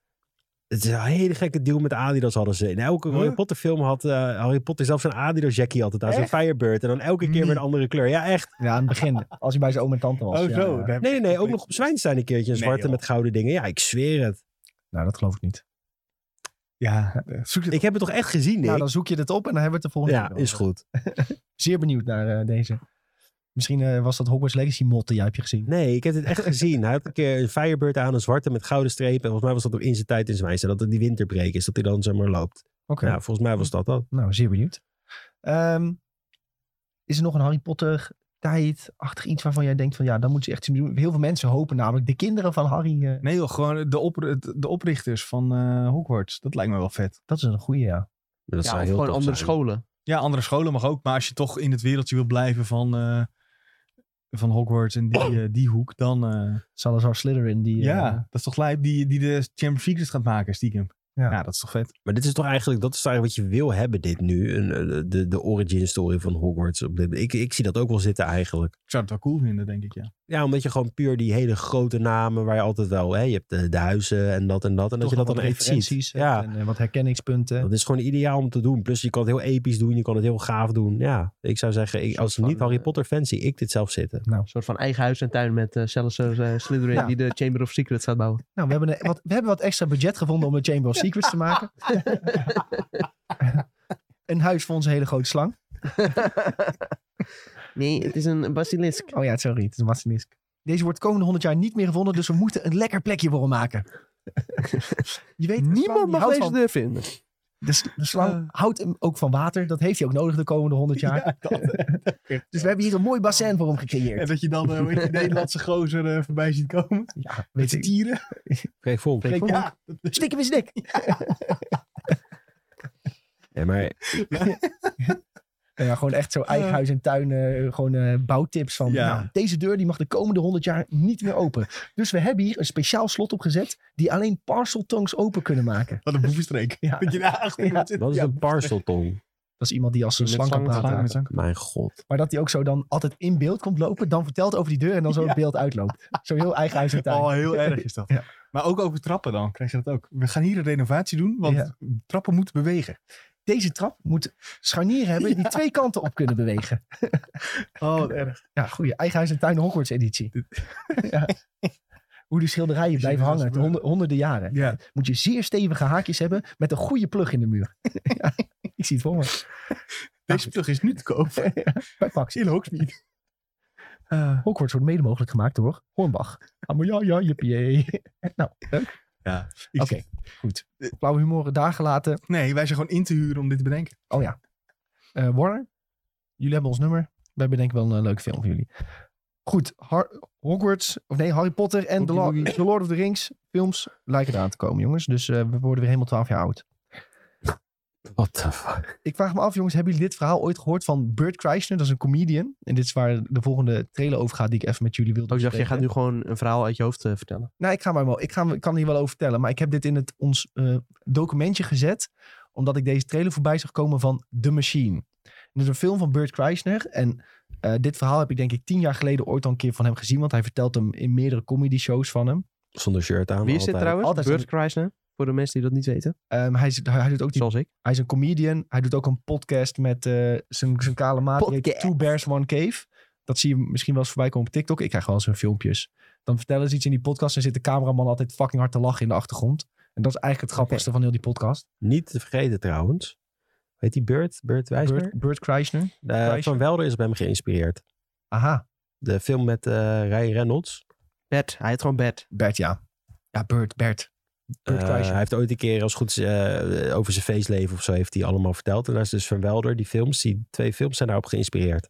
Het is een hele gekke deal met Adidas hadden ze. In elke Huh? Harry Potter film had eh, Harry Potter zelfs een Adidas jackie altijd aan. Zo'n? Firebird. En dan elke keer Nee. met een andere kleur. Ja, echt. Ja, aan het begin. Als hij bij zijn oom en tante was. Oh ja, zo. ja. Nee, nee, nee. Ook nog op Zwijnstein een keertje. Een Nee, zwarte joh. met gouden dingen. Ja, ik zweer het. Nou, dat geloof ik niet. Ja, eh, zoek het Ik heb het toch echt gezien, Nick? Nou, dan zoek je het op en dan hebben we het de volgende ja, keer wel is goed. Zeer benieuwd naar eh, deze. Misschien eh, was dat Hogwarts Legacy mod die jij hebt gezien. Nee, ik heb het echt gezien. Hij had een keer een Firebird aan, een zwarte met gouden strepen. En volgens mij was dat ook in zijn tijd in Zwijnstein. Dat het die winterbreak is, dat hij dan zeg maar loopt. Oké, Ja, volgens mij was dat dat. nou, zeer benieuwd. Ehm, is er nog een Harry Potter tijd-achtig iets waarvan jij denkt van ja, dan moet je echt doen. Heel veel mensen hopen namelijk de kinderen van Harry. eh, Nee joh, gewoon de, op, de oprichters van eh, Hogwarts. Dat lijkt me wel vet. dat is een goede, ja. Ja, zou of heel gewoon andere zijn. scholen. Ja, andere scholen mag ook. Maar als je toch in het wereldje wil blijven van, eh, van Hogwarts en die, eh, die hoek, dan... eh, Salazar Slytherin die... eh, ja, dat is toch lijp. Die, die de Chamber of Secrets gaat maken, stiekem. Ja. Ja. dat is toch vet. Maar dit is toch eigenlijk, dat is eigenlijk wat je wil hebben dit nu. Een, eh, de, de origin story van Hogwarts. Op dit, ik, ik zie dat ook wel zitten eigenlijk. Ik zou het wel cool vinden, denk ik, ja. Ja, omdat je gewoon puur die hele grote namen waar je altijd wel, hè, je hebt de, de huizen en dat en dat. En dat je dat dan echt ziet. Ja, en eh, wat herkenningspunten. dat is gewoon ideaal om te doen. Plus je kan het heel episch doen, je kan het heel gaaf doen. Ja, ik zou zeggen, ik, als van, niet Harry eh, Potter fan zie ik dit zelf zitten. Een soort van eigen huis en tuin met eh Salazar eh, Slytherin Ja. die de Chamber of Secrets gaat bouwen. Nou, we hebben, een, wat, we hebben wat extra budget gevonden om een Chamber of Secrets te maken. een huis voor onze hele grote slang. nee, het is een basilisk. Oh ja, sorry, het is een basilisk. Deze wordt komende 100 jaar niet meer gevonden, dus we moeten een lekker plekje voor hem maken. Je weet, Niemand mag deze deur vinden. De, slang houdt hem ook van water. Dat heeft hij ook nodig de komende honderd jaar. Ja, dat. Dus we hebben hier een mooi bassin voor hem gecreëerd. En dat je dan eh, je, Nederlandse gozer eh, voorbij ziet komen. Ja, Met weet zijn ik. tieren. Kreeg vol. Freek Vonk. Ja, Stik hem in zijn nek. Ja, maar Nou ja, gewoon echt zo eigen huis en tuin, eh, gewoon eh, bouwtips van, Ja. nou, deze deur die mag de komende 100 jaar niet meer open. Dus we hebben hier een speciaal slot opgezet die alleen parcel tongues open kunnen maken. wat een boevenstreek. Ja. Dat je daar Ja. wat is Ja, een parceltong? Dat is iemand die als een slang kan praten. Mijn god. Maar dat hij ook zo dan altijd in beeld komt lopen, dan vertelt over die deur en dan zo het beeld uitloopt. Zo heel eigen huis en tuin. Oh, heel erg is dat. Ja. Maar ook over trappen dan, krijg je dat ook. We gaan hier een renovatie doen, want Ja. trappen moeten bewegen. Deze trap moet scharnieren hebben die twee kanten op kunnen bewegen. Oh, wat erg. Ja, goeie. Eigen huis en tuin Hogwarts editie. ja. Hoe die schilderijen blijven hangen, honder- honderden jaren. Ja. Moet je zeer stevige haakjes hebben met een goede plug in de muur. ja, ik zie het voor me. Deze plug is nu te koop. Bij Pax. In Hogsmeade. Uh, Hogwarts wordt mede mogelijk gemaakt door Hornbach. Ah, ja, ja, jippie. nou, leuk. Ja. Oké, goed. Flauwe humor daar gelaten. Nee, wij zijn gewoon in te huren om dit te bedenken. Oh ja. Eh, Warner, jullie hebben ons nummer. Wij bedenken wel een eh, leuke film voor jullie. Goed, Har- Hogwarts, of nee, Harry Potter en The Lord of the Rings films lijken eraan te komen, jongens. Dus eh, we worden weer helemaal 12 jaar oud. What the fuck? Ik vraag me af, jongens, hebben jullie dit verhaal ooit gehoord van Bert Kreischer? Dat is een comedian. En dit is waar de volgende trailer over gaat, die ik even met jullie wilde Oh, ik dacht, je gaat nu gewoon een verhaal uit je hoofd eh, vertellen. Nou, ik, ga maar wel, ik, ga, ik kan er hier wel over vertellen. Maar ik heb dit in het, ons eh, documentje gezet. Omdat ik deze trailer voorbij zag komen van The Machine. Het is een film van Bert Kreischer. En eh, dit verhaal heb ik denk ik tien jaar geleden ooit al een keer van hem gezien. Want hij vertelt hem in meerdere comedy shows van hem. Zonder shirt aan. Wie is dit altijd. trouwens? Altijd Kreisner? Voor de mensen die dat niet weten. Ehm, hij, is, hij, hij doet ook die, Zoals ik. hij is een comedian. Hij doet ook een podcast met eh, zijn, zijn kale maat. Die heet Podcast. Two Bears, One Cave. Dat zie je misschien wel eens voorbij komen op TikTok. Ik krijg wel eens hun filmpjes. Dan vertellen ze iets in die podcast en zit de cameraman altijd fucking hard te lachen in de achtergrond. En dat is eigenlijk het grappigste van heel die podcast. Niet te vergeten trouwens. Weet die Bert? Bert Wijsner? Bert, Bert Kreischer. Eh, van Welder is bij hem geïnspireerd. Aha, De film met eh Ryan Reynolds. Bert. Hij heet gewoon Bert. Bert, ja. Ja, Bert, Bert. Eh, hij heeft ooit een keer als goed eh, over zijn feestleven of zo heeft hij allemaal verteld. En dat is dus van Welder. Die films, die twee films zijn daarop geïnspireerd.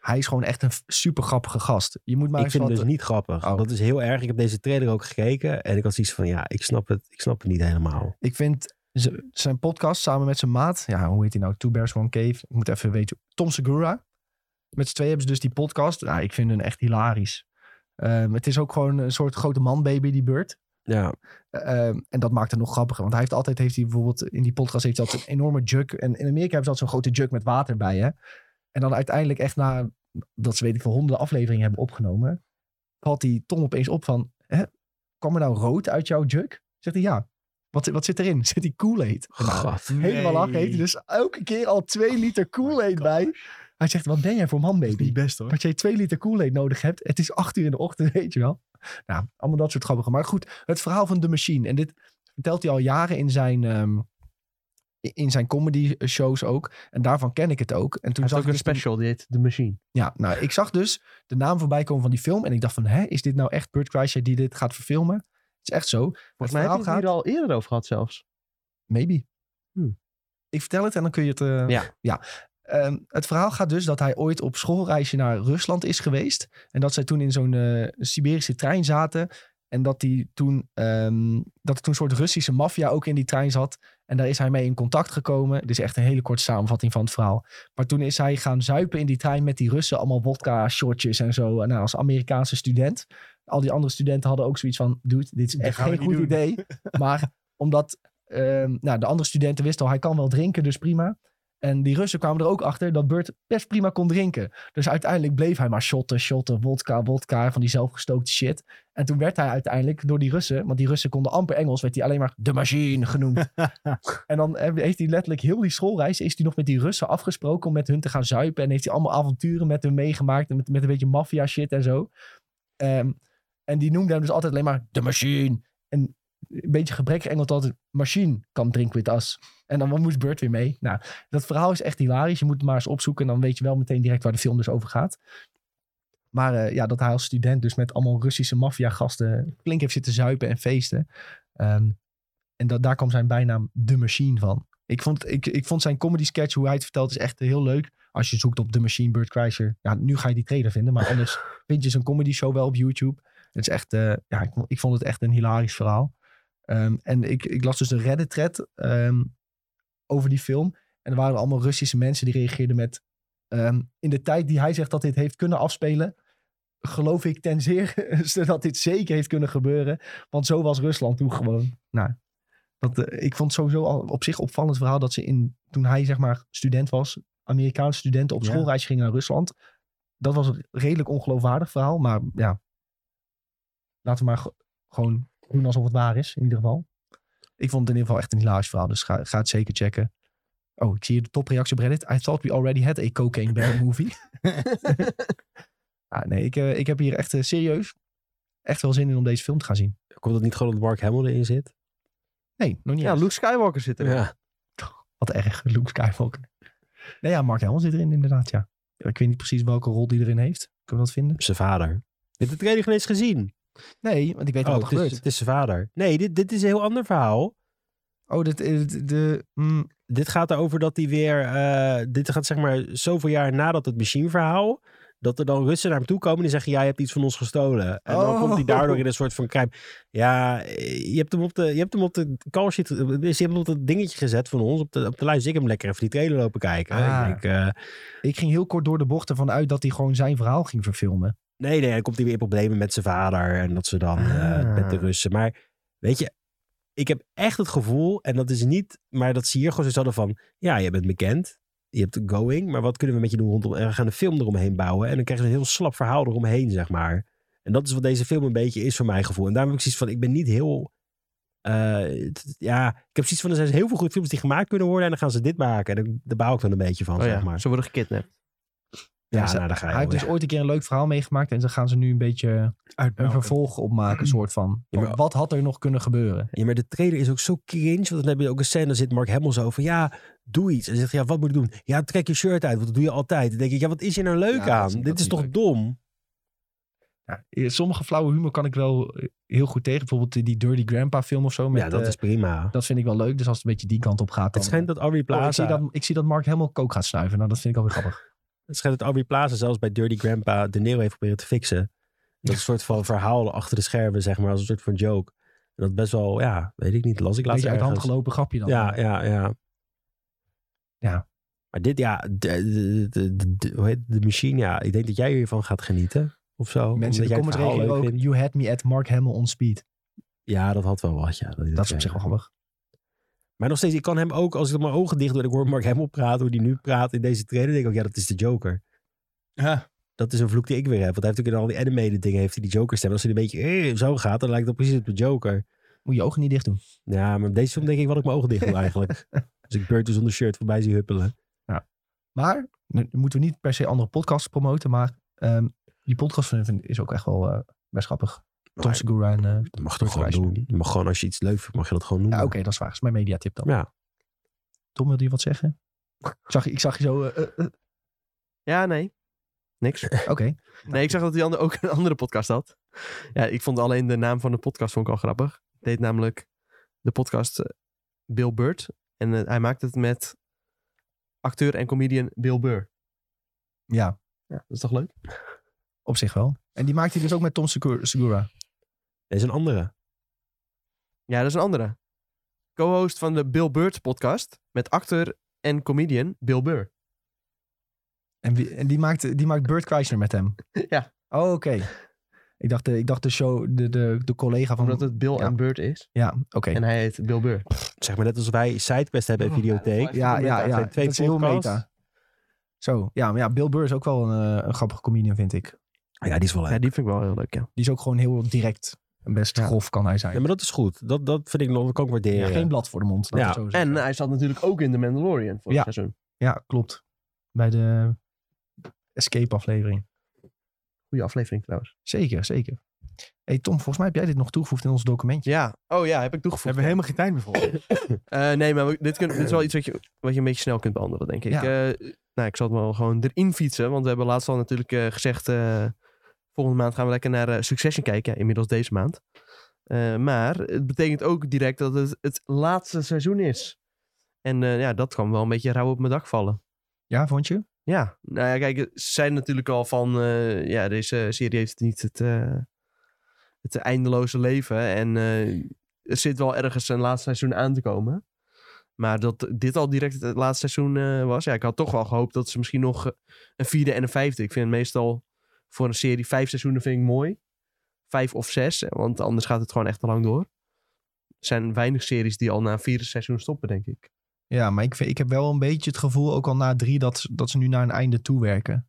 Hij is gewoon echt een super grappige gast. Je moet maar ik eens vind wat... het dus niet grappig. Oh. Dat is heel erg. Ik heb deze trailer ook gekeken. En ik had zoiets van, ja, ik snap het, ik snap het niet helemaal. Ik vind zijn podcast samen met zijn maat... Ja, hoe heet hij nou? Two Bears, One Cave. Ik moet even weten. Tom Segura. Met z'n twee hebben ze dus die podcast. Ja, ik vind hem echt hilarisch. Ehm, het is ook gewoon een soort grote manbaby, die Bert. Ja, Ehm, en dat maakt het nog grappiger. Want hij heeft altijd, heeft hij bijvoorbeeld in die podcast heeft hij altijd een enorme jug. En in Amerika hebben ze altijd zo'n grote jug met water bij, hè. En dan uiteindelijk echt na, dat ze weet ik veel, honderden afleveringen hebben opgenomen. Valt die Tom opeens op van, hè, kwam er nou rood uit jouw jug? Zegt hij, ja. Wat, wat zit erin? Zit die Kool-Aid? Nou, God. Helemaal lachen heeft hij dus elke keer al twee liter Kool-Aid bij. Hij zegt, wat ben jij voor man, Dat is baby? niet best hoor. Dat jij twee liter Kool-Aid nodig hebt. Het is acht uur in de ochtend, weet je wel. Nou, allemaal dat soort grappige. Maar goed, het verhaal van The Machine. En dit vertelt hij al jaren in zijn, ehm, in zijn comedy shows ook. En daarvan ken ik het ook. En toen zag ik een dus de- special, die heet The Machine. ja, nou, ik zag dus de naam voorbij komen van die film. En ik dacht van, hè, is dit nou echt Burt Kreischer die dit gaat verfilmen? Het is echt zo. Volgens mij heb je het hier al eerder over gehad zelfs. Maybe. Hmm. Ik vertel het en dan kun je het... eh, Ja. ja. Ehm, het verhaal gaat dus dat hij ooit op schoolreisje naar Rusland is geweest. En dat zij toen in zo'n eh, Siberische trein zaten. En dat, die toen, ehm, dat er toen een soort Russische maffia ook in die trein zat. En daar is hij mee in contact gekomen. Dit is echt een hele korte samenvatting van het verhaal. Maar toen is hij gaan zuipen in die trein met die Russen. Allemaal vodka shotjes en zo. En nou, als Amerikaanse student. Al die andere studenten hadden ook zoiets van... Dude, dit is echt geen goed doen. idee. Maar omdat ehm, nou, de andere studenten wisten al... hij kan wel drinken, dus prima. En die Russen kwamen er ook achter dat Burt best prima kon drinken. Dus uiteindelijk bleef hij maar shotten, shotten, vodka, vodka, van die zelfgestookte shit. En toen werd hij uiteindelijk door die Russen, want die Russen konden amper Engels, werd hij alleen maar de machine genoemd. en dan heeft hij letterlijk heel die schoolreis, is hij nog met die Russen afgesproken om met hun te gaan zuipen. En heeft hij allemaal avonturen met hun meegemaakt, en met, met een beetje maffia shit en zo. Ehm, en die noemde hem dus altijd alleen maar de machine. En een beetje gebrekkig Engels altijd, machine come drink with us. En dan moest Burt weer mee. Nou, dat verhaal is echt hilarisch. Je moet het maar eens opzoeken. En dan weet je wel meteen direct waar de film dus over gaat. Maar eh, ja, dat hij als student dus met allemaal Russische maffiagasten flink heeft zitten zuipen en feesten. Ehm, en dat, daar kwam zijn bijnaam The Machine van. Ik vond, ik, ik vond zijn comedy sketch, hoe hij het vertelt, is echt heel leuk. Als je zoekt op The Machine Bird Crasher. Ja, nu ga je die trailer vinden. Maar anders vind je zijn comedy show wel op YouTube. Het is echt, eh, ja, ik, ik vond het echt een hilarisch verhaal. Ehm, en ik, ik las dus een Reddit-thread ehm, over die film. En er waren allemaal Russische mensen die reageerden met... ehm, in de tijd die hij zegt dat dit heeft kunnen afspelen... geloof ik ten zeerste dat dit zeker heeft kunnen gebeuren. Want zo was Rusland toen gewoon. Nou, dat, eh, ik vond het sowieso al op zich opvallend verhaal... dat ze in, toen hij zeg maar student was... Amerikaanse studenten op Ja. schoolreis gingen naar Rusland. Dat was een redelijk ongeloofwaardig verhaal. Maar ja, laten we maar ge- gewoon doen alsof het waar is, in ieder geval. Ik vond het in ieder geval echt een hilarisch verhaal, dus ga, ga het zeker checken. Oh, ik zie hier de topreactie op Reddit. I thought we already had a cocaine bear movie. ah, nee, ik, eh, ik heb hier echt eh, serieus echt wel zin in om deze film te gaan zien. Komt het niet gewoon dat Mark Hamill erin zit? Nee, nog niet Ja, eens. Luke Skywalker zit er. Ja. Wat erg, Luke Skywalker. Nee, ja, Mark Hamill zit erin inderdaad, ja. Ik weet niet precies welke rol die erin heeft. Kunnen we dat vinden? Zijn vader. Je hebt de trailer geen eens gezien. Nee, want ik weet Oh, wat er het is, gebeurt. het is zijn vader. Nee, dit, dit is een heel ander verhaal. Oh, dit, eh, de, mm, Dit gaat erover dat hij weer... eh, dit gaat zeg maar zoveel jaar nadat het machine verhaal... Dat er dan Russen naar hem toe komen en die zeggen... Jij hebt iets van ons gestolen. En dan Oh. komt hij daardoor in een soort van crime. Ja, eh, je hebt hem op de, je hebt hem op de call sheet... Dus je hebt hem op dat dingetje gezet van ons op de, op de lijst. Ik heb hem lekker even die trailer lopen kijken. Ah. Ik denk, ik ging heel kort door de bocht ervan uit dat hij gewoon zijn verhaal ging verfilmen. Nee, nee, dan komt hij weer in problemen met zijn vader. En dat ze dan eh, Ah. met de Russen. Maar weet je, ik heb echt het gevoel, en dat is niet, maar dat zie je gewoon zo hadden van, ja, je bent bekend. Je hebt going, maar wat kunnen we met je doen rondom? En we gaan een film eromheen bouwen. En dan krijg je een heel slap verhaal eromheen, zeg maar. En dat is wat deze film een beetje is voor mijn gevoel. En daarom heb ik zoiets van, ik ben niet heel... eh, ja, ik heb zoiets van, er zijn heel veel goede films die gemaakt kunnen worden. En dan gaan ze dit maken. En daar- daar bouw ik dan een beetje van, Oh zeg ja, maar. ze worden gekidnapt. Ja, ze- nou, daar ga je hij heeft dus ooit een keer een leuk verhaal meegemaakt. En dan gaan ze nu een beetje een vervolg opmaken, soort van. Ja, maar- Wat had er nog kunnen gebeuren? Ja, maar de trailer is ook zo cringe. Want dan heb je ook een scène, dan zit Mark Hamill zo van... Ja, doe iets. En zegt ja, wat moet ik doen? Ja, trek je shirt uit, want dat doe je altijd. Dan denk ik, ja, wat is hier nou leuk Ja, aan? is- Dit is is toch leuk. dom? Ja, eh, sommige flauwe humor kan ik wel eh, heel goed tegen. Bijvoorbeeld die- Dirty Grandpa film of zo. Met, ja, dat eh, is prima. dat vind ik wel leuk. Dus als het een beetje die kant op gaat. Dan, het schijnt dat Aubrey Oh, ik, zie Plaza... dat, ik zie dat Mark helemaal kook gaat snuiven. Nou, dat vind ik alweer grappig. Het schijnt dat Aubrey Plaza zelfs bij Dirty Grandpa de Nero heeft proberen te fixen. Dat is een soort van verhaal achter de schermen, zeg maar. Als een soort van joke. En dat best wel, ja, weet ik niet. Las ik laatst beetje uit de hand gelopen grapje dan. Ja, ja, ja. Ja. Maar dit, ja, de, de, de, hoe heet de machine, ja. Ik denk dat jij hiervan gaat genieten. Of zo. Mensen in de comments verhaal reageren leuk ook. vindt. You had me at Mark Hamill on speed. Ja, dat had wel wat, ja. Dat, Dat is op zich wel grappig. Maar nog steeds, ik kan hem ook, als ik mijn ogen dicht doe en ik hoor Mark Hamill praten, hoe die nu praat in deze trailer, denk ik ook, ja, dat is de Joker. Ja. Dat is een vloek die ik weer heb. Want hij heeft ook in al die animated dingen, heeft hij die Joker stem. Als hij een beetje eh, zo gaat, dan lijkt dat precies op de Joker. Moet je ogen niet dicht doen. Ja, maar deze film denk ik wat ik mijn ogen dicht doe eigenlijk. Als ik Burton zonder shirt voorbij zie huppelen. Maar, nu moeten we niet per se andere podcasts promoten. Maar ehm, die podcast ik is ook echt wel eh, best grappig. Tom Segura en... eh, dat mag je toch gewoon doen. Je mag gewoon, als je iets leuk vindt, mag je dat gewoon noemen. ja, oké, dat is waar. Dat is mijn mediatip dan. Ja. Tom, wilde je wat zeggen? Ik zag, ik zag je zo... eh, eh, eh, Ja, nee. Niks. Oké. Nee, ik zag dat hij ander- ook een andere podcast had. Ja, ik vond alleen de naam van de podcast vond ik al grappig. Het deed namelijk de podcast eh, Bill Bird. En eh, hij maakte het met acteur en comedian Bill Burr. Ja, Ja, dat is toch leuk? op zich wel. En die maakt hij dus ook met Tom Segura. Segura. Er is een andere. Ja, dat is een andere. Co-host van de Bill Bird podcast met acteur en comedian Bill Burr. En, wie, en die, maakt, die maakt Bert Kreischer met hem. Ja. Oh, oké. Ik dacht, de, ik dacht de show, de, de, de collega van... Omdat het Bill ja. en Bird is. Ja, oké. En hij heet Bill Burr. Zeg maar net als wij SideQuest hebben in Oh, Videotheek. Ja, ja, ja. zijn twee dat is heel meta. Zo, ja, maar ja, Bill Burr is ook wel een, eh, een grappige comedian, vind ik. Ja, die is wel leuk. Ja, die vind ik wel heel leuk, ja. Die is ook gewoon heel direct. Best Ja. grof kan hij zijn. Ja, maar dat is goed. Dat, dat vind ik nog, dat kan ik waarderen. Ja, geen blad voor de mond. Ja. zo. En hij zat natuurlijk ook in The Mandalorian vorig Ja. seizoen. Ja, klopt. Bij de Escape aflevering. Goeie aflevering trouwens. Zeker, zeker. hey Tom, volgens mij heb jij dit nog toegevoegd in ons documentje. Ja, oh ja, heb ik We toegevoegd. hebben helemaal geen tijd meer voor. Eh, nee, maar we- dit, kun, dit is wel iets wat je, wat je een beetje snel kunt behandelen, denk ik. Ja. Eh, nou, ik zal het wel gewoon erin fietsen. Want we hebben laatst al natuurlijk eh, gezegd... volgende maand gaan we lekker naar eh, Succession kijken. Ja, inmiddels deze maand. Eh, maar het betekent ook direct dat het het laatste seizoen is. En eh, ja, dat kwam wel een beetje rauw op mijn dak vallen. Ja, vond je? Ja, nou ja, kijk, ze zeiden natuurlijk al van, ja, deze serie heeft niet het, het eindeloze leven. En er zit wel ergens een laatste seizoen aan te komen. Maar dat dit al direct het laatste seizoen was, ja, ik had toch wel gehoopt dat ze misschien nog een vierde en een vijfde. Ik vind meestal voor een serie vijf seizoenen vind ik mooi. Vijf of zes, want anders gaat het gewoon echt te lang door. Er zijn weinig series die al na een vierde seizoen stoppen, denk ik. Ja, maar ik, vind- ik heb wel een beetje het gevoel, ook al na drie, dat, dat ze nu naar een einde toe werken.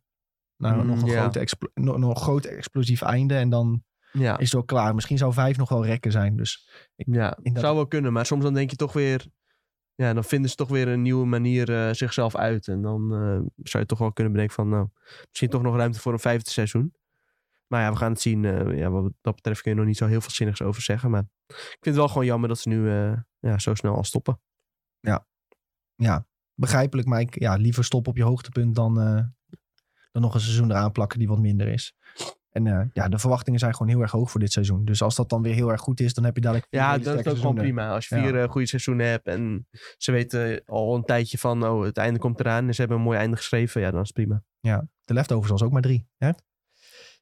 Naar Mm, nog, een ja. grote explo- nog, nog een groot explosief einde en dan Ja, is het wel klaar. Misschien zou vijf nog wel rekken zijn. Dus ja dat- zou wel kunnen. Maar soms dan denk je toch weer... Ja, dan vinden ze toch weer een nieuwe manier eh, zichzelf uit. En dan eh, zou je toch wel kunnen bedenken van... Nou, misschien toch nog ruimte voor een vijfde seizoen. Maar ja, we gaan het zien. eh, ja, wat dat betreft kun je nog niet zo heel veel zinnigs over zeggen. Maar ik vind het wel gewoon jammer dat ze nu ja, zo snel al stoppen. ja, begrijpelijk. Maar ik, ja, liever stop op je hoogtepunt dan, dan nog een seizoen eraan plakken die wat minder is. En eh, ja, de verwachtingen zijn gewoon heel erg hoog voor dit seizoen. Dus als dat dan weer heel erg goed is, dan heb je dadelijk... Ja, dat is ook gewoon prima. Als je Ja. vier eh, goede seizoenen hebt en ze weten al een tijdje van... Oh, het einde komt eraan en ze hebben een mooi einde geschreven. Ja, dan is het prima. De leftovers was ook maar drie. Hè?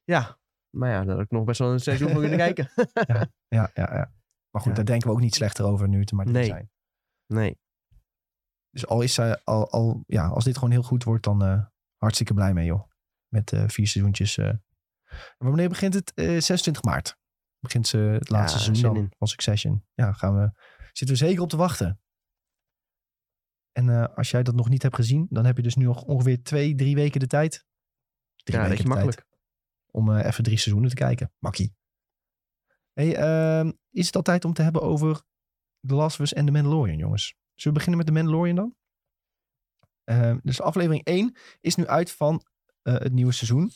Ja, maar ja, daar heb ik nog best wel een seizoen voor kunnen kijken. Ja, ja, ja. Maar goed, Ja. daar denken we ook niet slechter over nu te maar Nee. zijn. Nee. Dus al is zij, al, al, ja, als dit gewoon heel goed wordt, dan eh, hartstikke blij mee, joh. Met eh, vier seizoentjes. Eh. En wanneer begint het? Eh 26 maart. Begint ze het laatste Ja, seizoen van Succession. Ja, gaan we, zitten we zeker op te wachten. En eh, als jij dat nog niet hebt gezien, dan heb je dus nu nog ongeveer twee, drie weken de tijd. Drie Ja, weken tijd makkelijk. om eh, even drie seizoenen te kijken. Makkie. Hey, ehm, is het al tijd om te hebben over The Last of Us en The Mandalorian, jongens? Zullen we beginnen met The Mandalorian dan? Ehm, dus aflevering 1 is nu uit van eh, het nieuwe seizoen.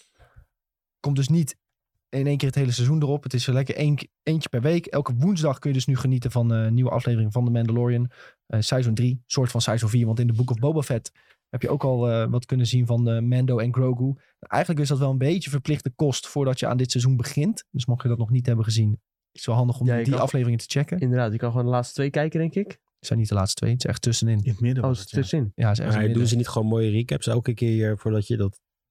Komt dus niet in één keer het hele seizoen erop. Het is er lekker één, eentje per week. Elke woensdag kun je dus nu genieten van eh, een nieuwe aflevering van The Mandalorian. Eh seizoen 3, soort van seizoen 4. Want in de Book of Boba Fett heb je ook al eh, wat kunnen zien van eh, Mando en Grogu. Eigenlijk is dat wel een beetje verplichte kost voordat je aan dit seizoen begint. Dus mocht je dat nog niet hebben gezien, is het wel handig om Ja, je die kan- afleveringen te checken. Inderdaad, je kan gewoon de laatste twee kijken, denk ik. Het zijn niet de laatste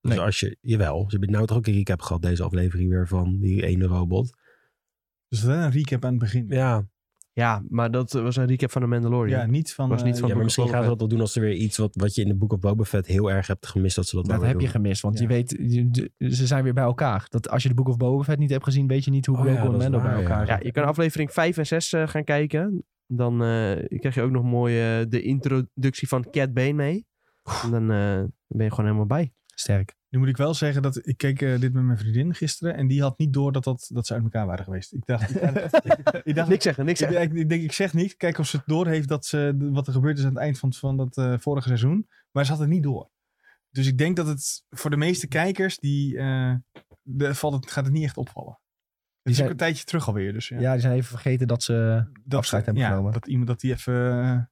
dat... Dus Nee. als je, jawel, ze hebben nou toch ook een recap gehad, deze aflevering weer van die ene robot. Dus dat is een recap aan het begin. Ja, Ja, maar dat was een recap van de Mandalorian. Ja, niet van... Was niet eh, van ja maar misschien gaan ze dat wel doen als er weer iets wat, wat je in de Book of Boba Fett heel erg hebt gemist, dat ze dat, Dat wel weer heb je gemist, want Ja. je weet, je- ze zijn weer bij elkaar. Dat als je de Book of Boba Fett niet hebt gezien, weet je niet hoe Oh Grogu ja, en dat Mando bij elkaar ja. Ja, je kan aflevering 5 en 6 eh, gaan kijken. Dan eh, krijg je ook nog mooi eh, de introductie van Cat Bane mee. En dan eh, ben je gewoon helemaal bij. Sterk. Nu moet ik wel zeggen dat ik keek eh, dit met mijn vriendin gisteren en die had niet door dat, dat, dat ze uit elkaar waren geweest. Ik dacht, ik dacht Niks zeggen, niks ik, zeggen. ik, ik denk, ik zeg niet. Kijk of ze het door heeft dat ze, wat er gebeurd is aan het eind van, van dat eh, vorige seizoen. Maar ze had het niet door. Dus ik denk dat het voor de meeste kijkers, die, eh, de, valt het, gaat het niet echt opvallen. Het is zijn- ook een tijdje terug alweer. Dus ja. Ja, die zijn even vergeten dat ze... dat, afscheid hebben ja, genomen. Dat iemand dat die even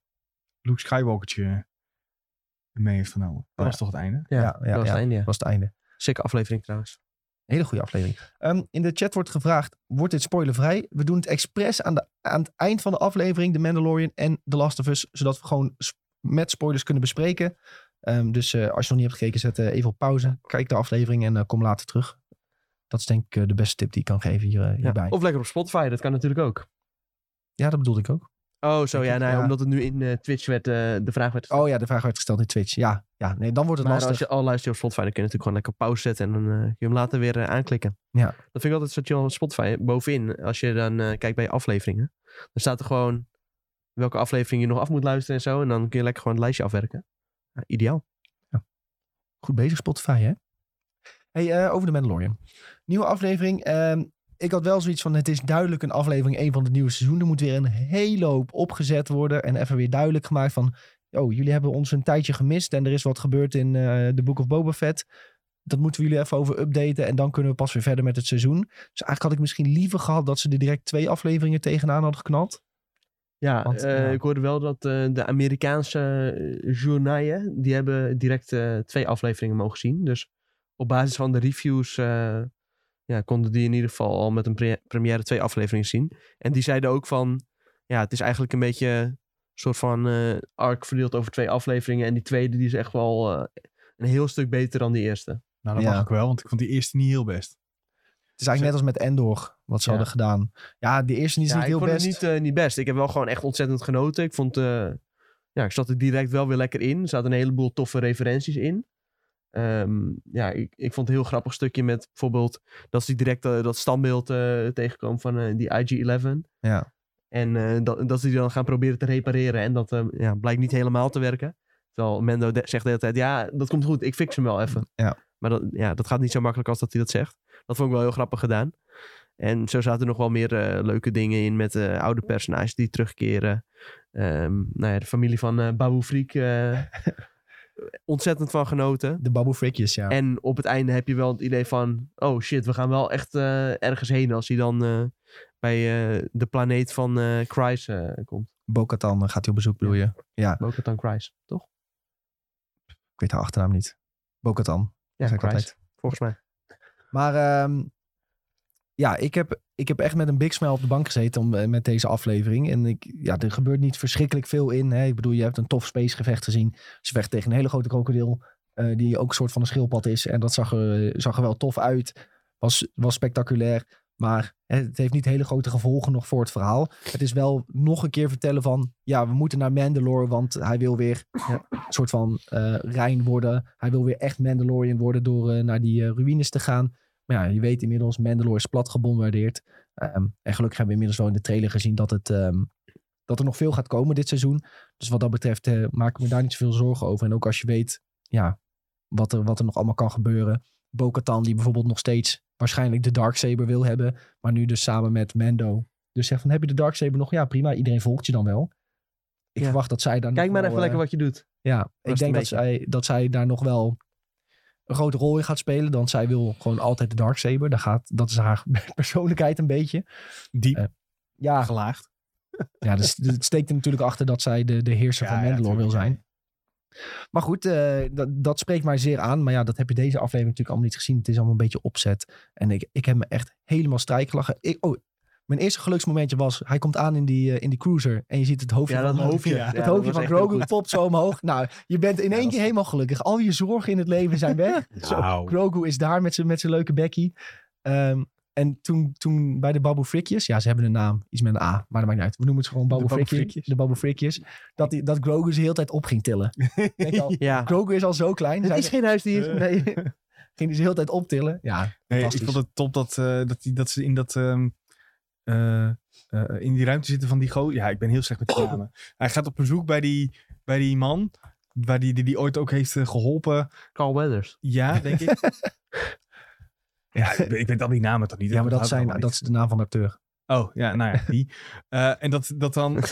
Luke Skywalkertje mee heeft genomen. Dat Ja. was toch het einde? Ja, ja, ja, dat was ja. het einde. ja. Dat was het einde. Sikke aflevering trouwens. Hele goede aflevering. Ehm, in de chat wordt gevraagd, wordt dit spoilervrij? We doen het expres aan, de, aan het eind van de aflevering, The Mandalorian en The Last of Us, zodat we gewoon sp- met spoilers kunnen bespreken. Ehm, dus eh, als je nog niet hebt gekeken, zet eh, even op pauze. Kijk de aflevering en eh, kom later terug. Dat is denk ik de beste tip die ik kan geven hier, eh, Ja. hierbij. Of lekker op Spotify, dat kan natuurlijk ook. Ja, dat bedoelde ik ook. Oh, zo ja, nou, ja. omdat het nu in eh, Twitch werd, eh, de vraag werd gesteld. Oh ja, de vraag werd gesteld in Twitch. Ja, ja nee, dan wordt het maar lastig. als je al luistert op Spotify, dan kun je natuurlijk gewoon lekker pauze zetten en dan eh, kun je hem later weer eh, aanklikken. Ja. Dat vind ik altijd zo chill op Spotify. Bovenin, als je dan eh, kijkt bij je afleveringen, dan staat er gewoon welke aflevering je nog af moet luisteren en zo. En dan kun je lekker gewoon het lijstje afwerken. Ja, ideaal. Goed bezig, Spotify, hè? Hey, eh, over de Mandalorian. Nieuwe aflevering. Ehm, ik had wel zoiets van, het is duidelijk een aflevering, een van het nieuwe seizoen. Er moet weer een hele hoop opgezet worden. En even weer duidelijk gemaakt van, oh, jullie hebben ons een tijdje gemist. En er is wat gebeurd in de The Book of Boba Fett. Dat moeten we jullie even over updaten. En dan kunnen we pas weer verder met het seizoen. Dus eigenlijk had ik misschien liever gehad dat ze er direct twee afleveringen tegenaan hadden geknald. Ja, Want, eh, ja. ik hoorde wel dat eh, de Amerikaanse uh, journaaien, die hebben direct eh, twee afleveringen mogen zien. Dus op basis van de reviews eh, ja, konden die in ieder geval al met een pre- première twee afleveringen zien. En die zeiden ook van, ja, het is eigenlijk een beetje soort van eh, arc verdeeld over twee afleveringen. En die tweede die is echt wel eh, een heel stuk beter dan die eerste. Nou, dat Ja. mag ik wel, want ik vond die eerste niet heel best. Het is eigenlijk net als met Endor, wat ze Ja. hadden gedaan. Ja, de eerste is ja, niet ik heel vond best. het niet, eh, niet best. Ik heb wel gewoon echt ontzettend genoten. Ik vond, eh, ja, ik zat er direct wel weer lekker in. Er zaten een heleboel toffe referenties in. Ehm, ja, ik, ik vond het een heel grappig stukje met bijvoorbeeld dat ze direct eh, dat standbeeld eh, tegenkomen van eh, die IG-11. Ja. En dat, dat ze die dan gaan proberen te repareren. En dat eh, ja, blijkt niet helemaal te werken. Terwijl Mendo de- zegt de hele tijd, ja, dat komt goed. Ik fix hem wel even. Ja. Maar dat, ja, dat gaat niet zo makkelijk als dat hij dat zegt. Dat vond ik wel heel grappig gedaan. En zo zaten er nog wel meer leuke dingen in met oude personages die terugkeren. Ehm, nou ja, de familie van Babu Friek. ontzettend van genoten. De Babu Frickjes, ja. En op het einde heb je wel het idee van... Oh shit, we gaan wel echt eh, ergens heen als hij dan eh, bij eh, de planeet van Kryze eh, komt. Bo-Katan gaat hij op bezoek, bedoel je? Ja, Bo-Katan Kryze, toch? ik weet haar achternaam niet. Bo-Katan, Ja, altijd. volgens mij. Maar ehm, ja, ik heb, ik heb echt met een big smile op de bank gezeten om, eh, met deze aflevering. En ik, ja, er gebeurt niet verschrikkelijk veel in. Hè. Ik bedoel, je hebt een tof spacegevecht gezien. Ze vecht tegen een hele grote krokodil. eh, die ook een soort van een schildpad is. En dat zag er, zag er wel tof uit. Was, was spectaculair. Maar het heeft niet hele grote gevolgen nog voor het verhaal. Het is wel nog een keer vertellen van... Ja, we moeten naar Mandalore. Want hij wil weer ja, een soort van eh rein worden. Hij wil weer echt Mandalorian worden door eh, naar die eh, ruïnes te gaan. Maar ja, je weet inmiddels, Mandalore is plat gebombardeerd. Ehm, en gelukkig hebben we inmiddels wel in de trailer gezien dat, het, ehm, dat er nog veel gaat komen dit seizoen. Dus wat dat betreft eh, maak ik me daar niet zoveel zorgen over. En ook als je weet ja, wat, er, wat er nog allemaal kan gebeuren. Bo-Katan die bijvoorbeeld nog steeds waarschijnlijk de Darksaber wil hebben. Maar nu dus samen met Mando. Dus zegt van, heb je de Darksaber nog? Ja, prima. Iedereen volgt je dan wel. Ik Ja. verwacht dat zij daar Kijk maar wel, even lekker eh, wat je doet. ja, Rust ik denk dat zij, dat zij daar nog wel een grote rol in gaat spelen. Dan zij wil gewoon altijd de Darksaber. Daar gaat, dat is haar persoonlijkheid een beetje. Diep Eh, Ja, gelaagd. ja dus, het steekt er natuurlijk achter dat zij de, de heerser Ja, van ja, Mandalore wil zijn. Maar goed, eh, dat, dat spreekt mij zeer aan. Maar ja, dat heb je deze aflevering natuurlijk allemaal niet gezien. Het is allemaal een beetje opzet. En ik, ik heb me echt helemaal strijk gelachen. Ik, oh, mijn eerste geluksmomentje was... Hij komt aan in die, eh, in die cruiser. En je ziet het hoofdje Ja, van, dat hoofdje. ja. het hoofdje van heel Grogu popt zo omhoog. Nou, je bent in één keer helemaal gelukkig. Al je zorgen in het leven zijn weg. Zo, Nou. Grogu is daar met zijn met zijn leuke bekkie. Ehm, en toen, toen bij de Babu Frikjes, ja, ze hebben een naam, iets met een A, maar dat maakt niet uit. We noemen het gewoon Babu De Babu Frikjes. Frikjes. De Babu Frikjes. Dat, die, dat Grogu ze de hele tijd op ging tillen. Denk al, Ja, Grogu is al zo klein. het is geen huisdier. Eh. nee, ging hij ze de hele tijd optillen. Ja, Nee, ik vond het top dat, eh, dat, die, dat ze in dat... ehm, eh, eh, in die ruimte zitten van die go. Ja, ik ben heel slecht met die namen. Hij gaat op bezoek bij die, bij die man. Waar die, die, die ooit ook heeft eh, geholpen. Carl Weathers. Ja, denk ik. ja, ik, weet- ik weet al die namen toch niet. ja, maar dat, zijn, dat is de naam van de acteur. Oh, ja, nou ja, die. En dat, dat dan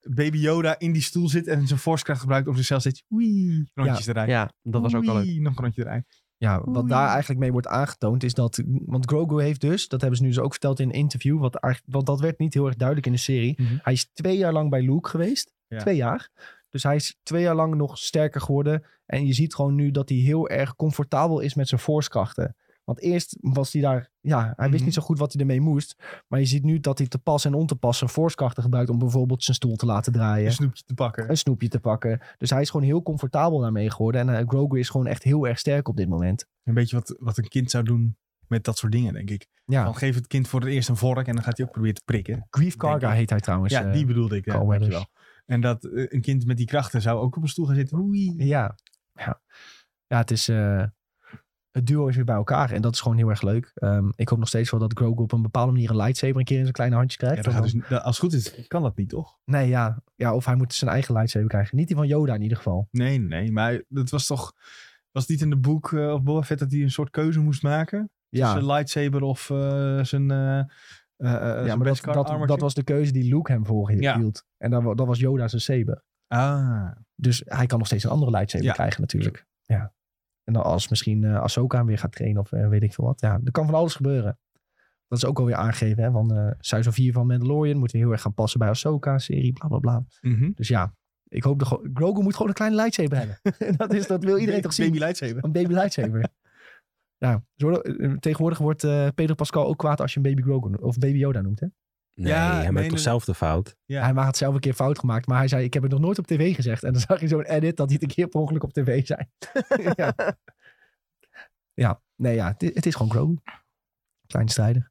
Baby Yoda in die stoel zit en zijn forcekracht gebruikt om zichzelf steeds... Wee, rondjes eruit. Ja, dat was ook al leuk. Nog een rondje eruit. Ja, wat daar eigenlijk mee wordt aangetoond is dat... Want Grogu heeft dus, dat hebben ze nu dus ook verteld in een interview... Wat want dat werd niet heel erg duidelijk in de serie. Mhm. Hij is twee jaar lang bij Luke geweest. Ja. Twee jaar. Dus hij is twee jaar lang nog sterker geworden. En je ziet gewoon nu dat hij heel erg comfortabel is met zijn forcekrachten. Want eerst was hij daar... Ja, hij wist Mhm. niet zo goed wat hij ermee moest. Maar je ziet nu dat hij te pas en on te pas zijn gebruikt... om bijvoorbeeld zijn stoel te laten draaien. Een snoepje te pakken. Een snoepje te pakken. Dus hij is gewoon heel comfortabel daarmee geworden. En eh, Grogu is gewoon echt heel erg sterk op dit moment. Een beetje wat, wat een kind zou doen met dat soort dingen, denk ik. Ja, Dan geef het kind voor het eerst een vork en dan gaat hij ook proberen te prikken. Grief Karga heet hij trouwens. ja, eh, die bedoelde ik. Ja, Weathers. dankjewel. En dat eh, een kind met die krachten zou ook op een stoel gaan zitten. Oei. Ja, ja. ja het is... het duo is weer bij elkaar en dat is gewoon heel erg leuk. Ehm, ik hoop nog steeds wel dat Grogu op een bepaalde manier een lightsaber een keer in zijn kleine handje Ja, krijgt. dan- dus, als het goed is, kan dat niet, toch? Nee, ja. ja. Of hij moet zijn eigen lightsaber krijgen. Niet die van Yoda in ieder geval. Nee, nee. Maar dat was toch... Was het niet in de boek eh, of Boba Fett dat hij een soort keuze moest maken? Ja, Zijn lightsaber of eh, zijn... eh ja maar dat, dat, dat was de keuze die Luke hem voorhield. Ja. En dat, dat was Yoda zijn saber. Ah. Dus hij kan nog steeds een andere lightsaber Ja. krijgen natuurlijk. Ja. En dan als misschien eh Ahsoka hem weer gaat trainen of eh, weet ik veel wat. Ja, er kan van alles gebeuren. Dat is ook alweer aangegeven. Hè? Want eh seizoen 4 van Mandalorian moet weer heel erg gaan passen bij Ahsoka-serie. Bla bla bla. Mhm. Dus ja, ik hoop dat Grogu moet gewoon een kleine lightsaber hebben. dat, is, dat wil iedereen toch zien. Baby lightsaber. Een baby lightsaber. ja, eh, tegenwoordig wordt eh, Pedro Pascal ook kwaad als je een baby Grogu of baby Yoda noemt. Hè? Nee, Ja, hij maakt toch zelf de fout? Ja. Hij had zelf een keer fout gemaakt, maar hij zei: Ik heb het nog nooit op tv gezegd. En dan zag je zo'n edit dat hij het een keer per ongeluk op tv zei. ja. ja, nee, ja, het, het is gewoon Grogu. Klein strijder.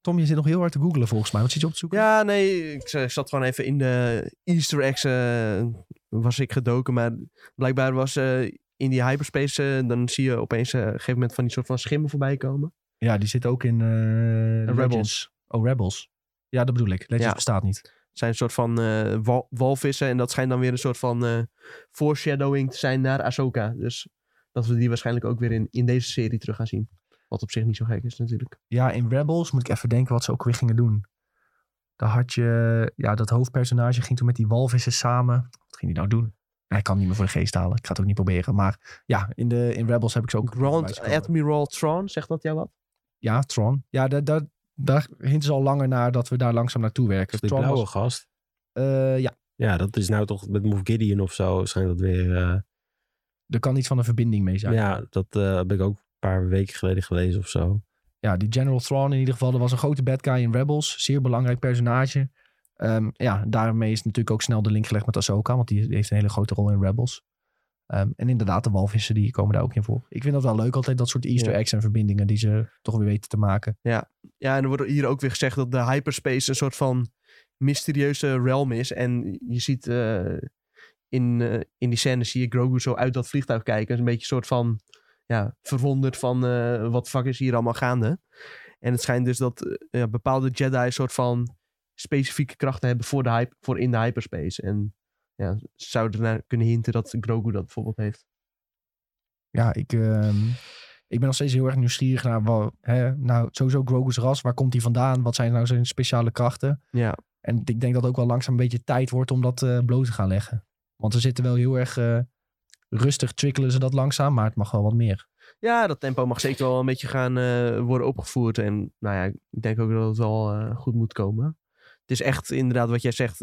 Tom, je zit nog heel hard te googlen volgens mij. Wat zit je op te zoeken? Ja, nee, ik zat gewoon even in de Easter eggs eh, was ik gedoken. Maar blijkbaar was eh, in die hyperspace, eh, dan zie je opeens op een gegeven moment van die soort van schimmen voorbij komen. Ja, die zit ook in eh, Rebels. Legends. Oh, Rebels. Ja, dat bedoel ik. Legends Ja. bestaat niet. Het zijn een soort van eh, wal- walvissen en dat schijnt dan weer een soort van eh, foreshadowing te zijn naar Ahsoka. Dus dat we die waarschijnlijk ook weer in, in deze serie terug gaan zien. Wat op zich niet zo gek is natuurlijk. Ja, in Rebels moet ik even denken wat ze ook weer gingen doen. Daar had je... Ja, dat hoofdpersonage ging toen met die walvissen samen. Wat ging hij nou doen? Ik kan niet meer voor de geest halen. Ik ga het ook niet proberen. Maar ja, in, de, in Rebels heb ik ze ook... voorbij Grand zien komen. Admiral Thrawn, zegt dat jou wat? Ja, Tron. Ja, daar, daar, daar hinten ze al langer naar dat we daar langzaam naartoe werken. Tron blauwe was- gast. eh, ja, Ja, dat is nou toch met Moff Gideon of zo. Schijnt dat weer... eh, er kan iets van een verbinding mee zijn. ja, dat eh, heb ik ook een paar weken geleden gelezen of zo. Ja, die General Thrawn in ieder geval, dat was een grote bad guy in Rebels. Zeer belangrijk personage. Ehm, ja, daarmee is natuurlijk ook snel de link gelegd met Ahsoka, want die heeft een hele grote rol in Rebels. Ehm, en inderdaad, de walvissen die komen daar ook in voor. Ik vind dat wel leuk altijd, dat soort easter Ja. eggs en verbindingen die ze toch weer weten te maken. Ja, en er wordt hier ook weer gezegd dat de hyperspace een soort van mysterieuze realm is. En je ziet eh, in, eh, in die scène zie je Grogu zo uit dat vliegtuig kijken. Is een beetje een soort van ja, verwonderd van eh, wat fuck is hier allemaal gaande. En het schijnt dus dat ja, bepaalde Jedi een soort van specifieke krachten hebben voor, de hype, voor in de hyperspace. En ja, zouden naar kunnen hinten dat Grogu dat bijvoorbeeld heeft. Ja, ik, ehm, ik ben nog steeds heel erg nieuwsgierig naar, wat, hè, nou, sowieso Grogu's ras. Waar komt hij vandaan? Wat zijn nou zijn speciale krachten? Ja, En ik denk dat het ook wel langzaam een beetje tijd wordt om dat eh, bloot te gaan leggen. Want we zitten wel heel erg eh, rustig, trickelen ze dat langzaam, maar het mag wel wat meer. Ja, dat tempo mag zeker wel een beetje gaan eh, worden opgevoerd. En nou ja, ik denk ook dat het wel goed moet komen. Het is echt inderdaad wat jij zegt,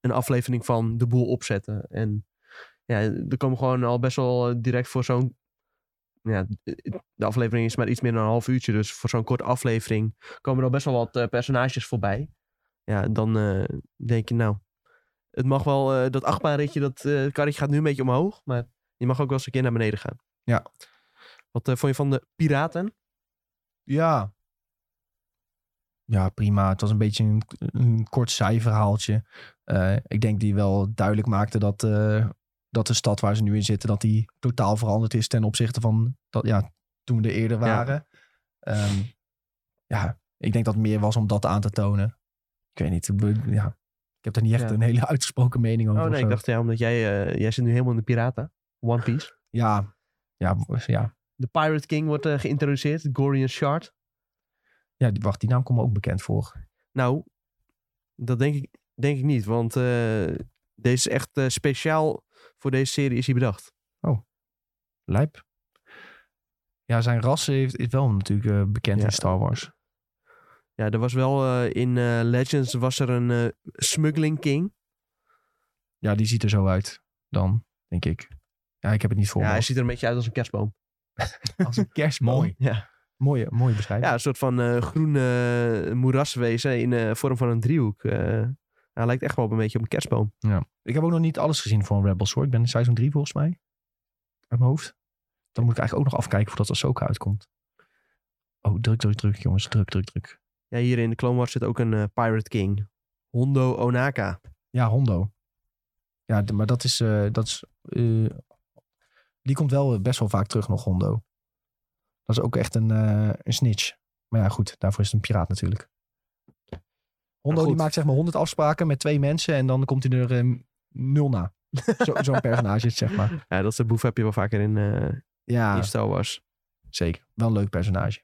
een aflevering van de boel opzetten. En ja, er komen gewoon al best wel eh, direct voor zo'n... Ja, de aflevering is maar iets meer dan een half uurtje. Dus voor zo'n korte aflevering komen er al best wel wat eh, personages voorbij. Ja, dan eh, denk je nou... Het mag wel, eh, dat achtbaanritje, dat eh karretje gaat nu een beetje omhoog. Maar je mag ook wel eens een keer naar beneden gaan. Ja. Wat eh, vond je van de piraten? Ja. Ja, prima. Het was een beetje een, een kort zijverhaaltje. Eh ik denk die wel duidelijk maakte dat, eh, dat de stad waar ze nu in zitten, dat die totaal veranderd is ten opzichte van dat, ja, toen we er eerder waren. Ja. ja, ik denk dat het meer was om dat aan te tonen. Ik weet niet. Ja, ik heb daar niet echt Ja. een hele uitgesproken mening over. Oh nee, ik dacht ja, omdat jij, eh, jij zit nu helemaal in de piraten. One Piece. Ja, ja, ja. De Pirate King wordt eh, geïntroduceerd. Gorian Shard. ja die, wacht, die naam komt me ook bekend voor. Nou, dat denk ik, denk ik niet. Want eh, deze is echt eh, speciaal voor deze serie is hij bedacht. Lijp. Ja, zijn ras heeft, is wel natuurlijk eh, bekend Ja. in Star Wars. Ja, er was wel in Legends was er een Smuggling King. Ja, die ziet er zo uit dan, denk ik. Ja, ik heb het niet voor Ja, me. hij ziet er een beetje uit als een kerstboom. Als een kerstboom. Mooi. Ja, Mooie, mooie beschrijving. ja een soort van eh groen eh, moeraswezen in de vorm van een driehoek. Eh, hij lijkt echt wel op een beetje op een kerstboom. Ik heb ook nog niet alles gezien van Rebels hoor. Ik ben in seizoen 3 volgens mij. Uit mijn hoofd. Dan moet ik eigenlijk ook nog afkijken voordat Ahsoka uitkomt. Oh, druk, druk, druk jongens. Druk, druk, druk. Ja, hier in de Clone Wars zit ook een eh, Pirate King. Hondo Onaka. Ja, Hondo. Ja, d- maar dat is... eh, dat is eh, die komt wel best wel vaak terug nog, Hondo. Dat is ook echt een, eh, een snitch. Maar ja, goed. Daarvoor is het een piraat natuurlijk. Hondo die maakt zeg maar honderd afspraken met twee mensen. En dan komt hij er eh, nul na. Zo- Zo'n personage is het, zeg maar. Ja, dat soort boef heb je wel vaker in, eh, Ja, in Star Wars. zeker. Wel een leuk personage.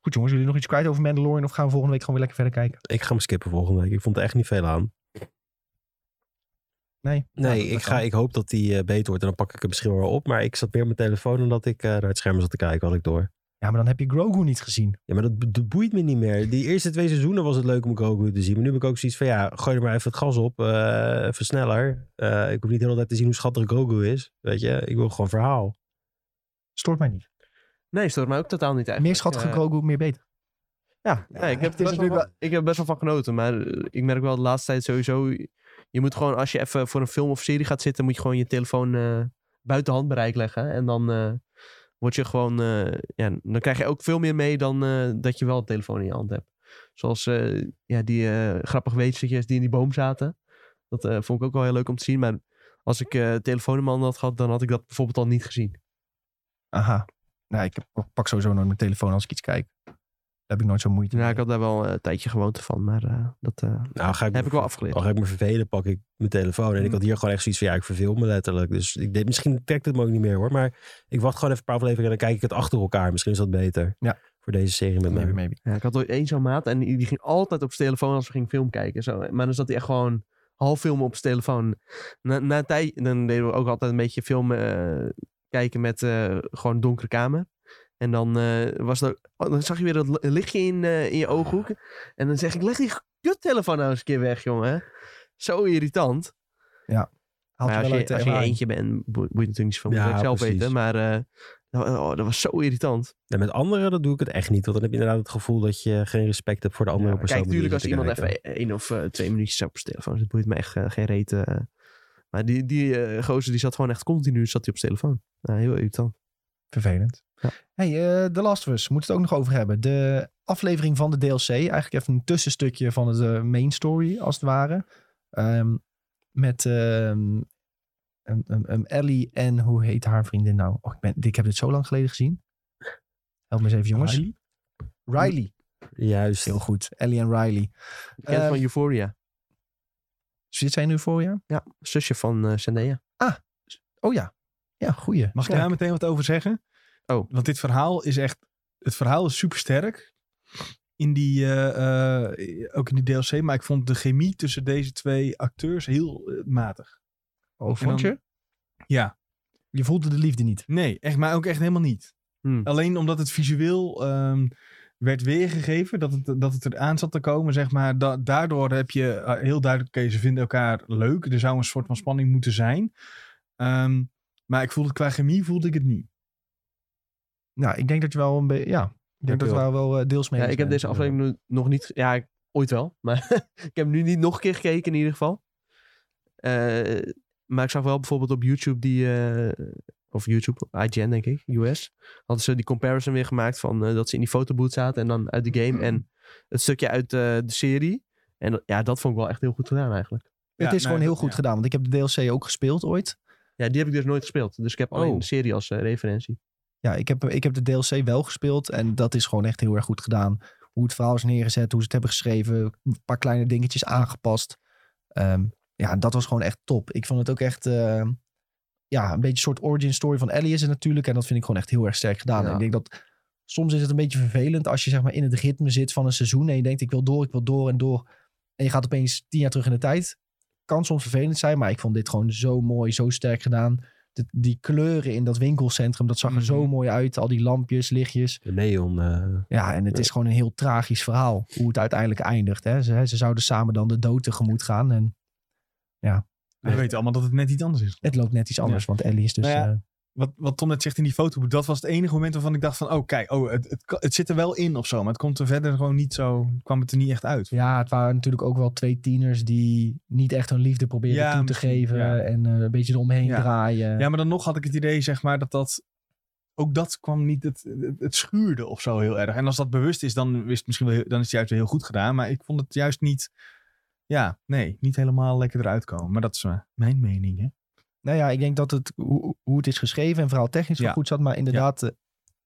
Goed jongens, jullie nog iets kwijt over Mandalorian? Of gaan we volgende week gewoon weer lekker verder kijken? Ik ga hem skippen volgende week. Ik vond er echt niet veel aan. Nee? Nee, ik, ga, kan. ik hoop dat die eh, beter wordt en dan pak ik het misschien wel op. Maar ik zat meer op mijn telefoon omdat ik eh, naar het scherm zat te kijken, had ik door. Ja, maar dan heb je Grogu niet gezien. Ja, maar dat, bo- dat boeit me niet meer. Die eerste twee seizoenen was het leuk om Grogu te zien. Maar nu heb ik ook zoiets van, ja, gooi er maar even het gas op. eh, even sneller. Eh, ik hoef niet de hele tijd te zien hoe schattig Grogu is. Weet je, ik wil gewoon verhaal. Stoort mij niet. Nee, stoort mij ook totaal niet eigenlijk. Meer schattige Eh, Grogu, meer beter. Ja, ja, ik, heb best wel van- ik heb best wel van genoten. Maar ik merk wel de laatste tijd sowieso... Je moet gewoon, als je even voor een film of serie gaat zitten... moet je gewoon je telefoon eh, buiten handbereik leggen. En dan eh, word je gewoon... eh, ja, dan krijg je ook veel meer mee dan eh, dat je wel een telefoon in je hand hebt. Zoals eh, ja, die grappige weetjes die in die boom zaten. Dat vond ik ook wel heel leuk om te zien. Maar als ik telefoon in mijn hand had gehad... dan had ik dat bijvoorbeeld al niet gezien. Aha. Nou, ik pak sowieso nooit mijn telefoon als ik iets kijk. Heb ik nooit zo moeite Ja, mee. ik had daar wel eh, een tijdje gewoonte van. Maar eh, dat eh, Nou, ga ik heb me ik wel afgeleerd. Al ga ik me vervelen, pak ik mijn telefoon. En ik Mm. had hier gewoon echt zoiets van, ja, ik verveel me letterlijk. Dus ik deed, misschien trekt het me ook niet meer hoor. Maar ik wacht gewoon even een paar afleveringen en dan kijk ik het achter elkaar. Misschien is dat beter. Ja. Voor deze serie met Maybe, mij. maybe. Ja, ik had ooit één zo'n maat en die die ging altijd op zijn telefoon als we gingen film kijken. Zo. Maar dan zat hij echt gewoon half filmen op zijn telefoon. Na, na een tijd, dan deden we ook altijd een beetje film eh, kijken met eh, gewoon donkere kamer. En dan, eh, was er, oh, dan zag je weer dat li- lichtje in, eh, in je ooghoek. En dan zeg ik, leg die kuttelefoon nou eens een keer weg, jongen. Zo irritant. Haalt Maar je als je, als je eentje bent, boe- boeit natuurlijk niet. Moet je Ja, zelf precies. weten. Maar eh, oh, dat was zo irritant. En met anderen, dat doe ik het echt niet. Want dan heb je inderdaad het gevoel dat je geen respect hebt voor de andere Ja, persoon. kijk, natuurlijk als iemand kijken. even één of twee minuutjes op zijn telefoon zit, boeit me echt geen reet. maar die, die gozer die zat gewoon echt continu zat hij op zijn telefoon. Ja, heel irritant. Vervelend. Ja. Hey, eh The Last of Us, moeten we het ook nog over hebben. De aflevering van de DLC, eigenlijk even een tussenstukje van de eh, main story, als het ware. Ehm, met ehm, um, um, um, Ellie en hoe heet haar vriendin nou? Oh, ik, ben, ik heb dit zo lang geleden gezien. Help me eens even, jongens. Riley? Riley. Juist. Heel goed. Ellie en Riley. Bekend Eh, van Euphoria. Zit zij nu voor je? Ja, zusje van eh Zendaya. Oh ja. Ja, goeie. Mag ik daar meteen wat over zeggen? Oh. Want dit verhaal is echt... Het verhaal is super sterk. In die, eh, eh, ook in die DLC. Maar ik vond de chemie tussen deze twee acteurs heel eh, matig. Oh, vond dan- je? Ja. Je voelde de liefde niet. Nee, echt, maar ook echt helemaal niet. Hmm. Alleen omdat het visueel ehm, werd weergegeven, dat het, dat het eraan zat te komen, zeg maar. Da- daardoor heb je heel duidelijk, oké, ze vinden elkaar leuk. Er zou een soort van spanning moeten zijn. Ehm, maar ik voelde qua chemie voelde ik het niet. Nou, ik denk dat je wel een beetje... Ja, ik denk dat we daar wel eh, deels mee Ja, ik heb deze aflevering nu- nog niet... Ja, ik- ooit wel. Maar ik heb nu niet nog een keer gekeken in ieder geval. Eh, maar ik zag wel bijvoorbeeld op YouTube die... eh, of YouTube, IGN denk ik, US. Hadden ze die comparison weer gemaakt van eh, dat ze in die fotoboot zaten. En dan uit de game en het stukje uit eh, de serie. En dat- ja, dat vond ik wel echt heel goed gedaan eigenlijk. Het is gewoon heel dat- goed ja. gedaan. Want ik heb de DLC ook gespeeld ooit. Ja, die heb ik dus nooit gespeeld. Dus ik heb alleen Oh. de serie als eh, referentie. Ja, ik heb, ik heb de DLC wel gespeeld. En dat is gewoon echt heel erg goed gedaan. Hoe het verhaal is neergezet, hoe ze het hebben geschreven. Een paar kleine dingetjes aangepast. Ehm, ja, dat was gewoon echt top. Ik vond het ook echt... eh, ja, een beetje een soort origin story van Ellie is het natuurlijk. En dat vind ik gewoon echt heel erg sterk gedaan. Ja. Ik denk dat... Soms is het een beetje vervelend als je zeg maar in het ritme zit van een seizoen. En je denkt ik wil door, ik wil door en door. En je gaat opeens tien jaar terug in de tijd. Kan soms vervelend zijn, maar ik vond dit gewoon zo mooi, zo sterk gedaan. De- die kleuren in dat winkelcentrum, dat zag er zo Mhm. mooi uit. Al die lampjes, lichtjes. De neon. eh, Ja, en het is gewoon een heel tragisch verhaal. Hoe het uiteindelijk eindigt. Hè. Ze, ze zouden samen dan de dood tegemoet gaan. En We weten allemaal dat het net iets anders is. het loopt net iets anders, want Ellie is dus... Nou ja, eh, Wat, wat Tom net zegt in die foto, dat was het enige moment waarvan ik dacht van, oh kijk, oh, het, het, het zit er wel in of zo. Maar het komt er verder gewoon niet zo, kwam het er niet echt uit. ja, het waren natuurlijk ook wel twee tieners die niet echt hun liefde probeerden Ja, toe te geven. ja. En eh, een beetje eromheen Ja. draaien. Ja, maar dan nog had ik het idee, zeg maar, dat dat... Ook dat kwam niet... Het, het, schuurde of zo heel erg. En als dat bewust is, dan, is het misschien wel dan is het juist heel goed gedaan. Maar ik vond het juist niet... Ja, nee, niet helemaal lekker eruit komen. Maar dat is eh, mijn mening, hè. Nou ja, ik denk dat het, hoe, hoe het is geschreven en vooral technisch wel Ja. goed zat. Maar inderdaad, eh,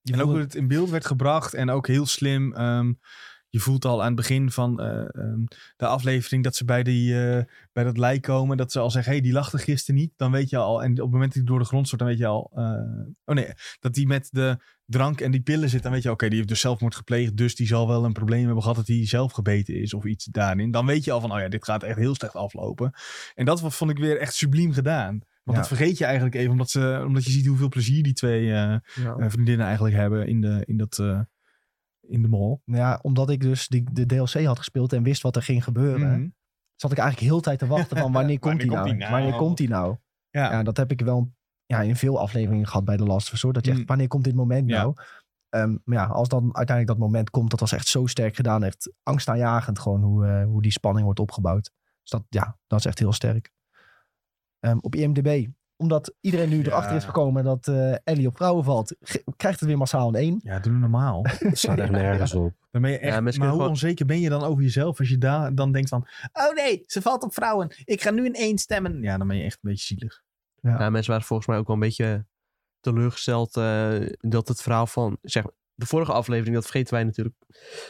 je En ook voelde- hoe het in beeld werd gebracht. En ook heel slim. ehm, je voelt al aan het begin van eh, ehm, de aflevering dat ze bij, die, eh, bij dat lijk komen. Dat ze al zeggen, hé, hey, die lachte gisteren niet. Dan weet je al. En op het moment dat die door de grond stort, dan weet je al. eh, oh nee, dat die met de drank en die pillen zit. Dan weet je, oké, die heeft dus zelfmoord gepleegd. Dus die zal wel een probleem hebben gehad dat hij zelf gebeten is. Of iets daarin. Dan weet je al van, oh ja, dit gaat echt heel slecht aflopen. En dat vond ik weer echt subliem gedaan. Want dat vergeet je eigenlijk even, omdat, ze, omdat je ziet hoeveel plezier die twee eh, eh, vriendinnen eigenlijk hebben in de, in dat, eh, in de mall. nou ja, omdat ik dus die, de DLC had gespeeld en wist wat er ging gebeuren. Mhm. Zat ik eigenlijk heel tijd te wachten van wanneer komt Wanneer die komt nou? die nou? Wanneer komt die nou? Ja. Ja, dat heb ik wel ja, in veel afleveringen gehad bij de Last of Us. Dat je echt, Mm. wanneer komt dit moment Ja. nou? Ehm, maar ja, als dan uiteindelijk dat moment komt, dat was echt zo sterk gedaan. Echt angstaanjagend gewoon hoe, hoe die spanning wordt opgebouwd. Dus dat, ja, dat is echt heel sterk. Ehm, op IMDb, omdat iedereen nu Ja. erachter is gekomen dat eh, Ellie op vrouwen valt, krijgt het weer massaal een 1. Ja, doe normaal. Dat slaat echt nergens op. Dan ben je echt, Ja, maar hoe gewoon- onzeker ben je dan over jezelf als je daar dan denkt van... Oh nee, ze valt op vrouwen. Ik ga nu in één stemmen. Ja, dan ben je echt een beetje zielig. Ja, mensen waren volgens mij ook wel een beetje teleurgesteld eh, dat het verhaal van, zeg de vorige aflevering, dat vergeten wij natuurlijk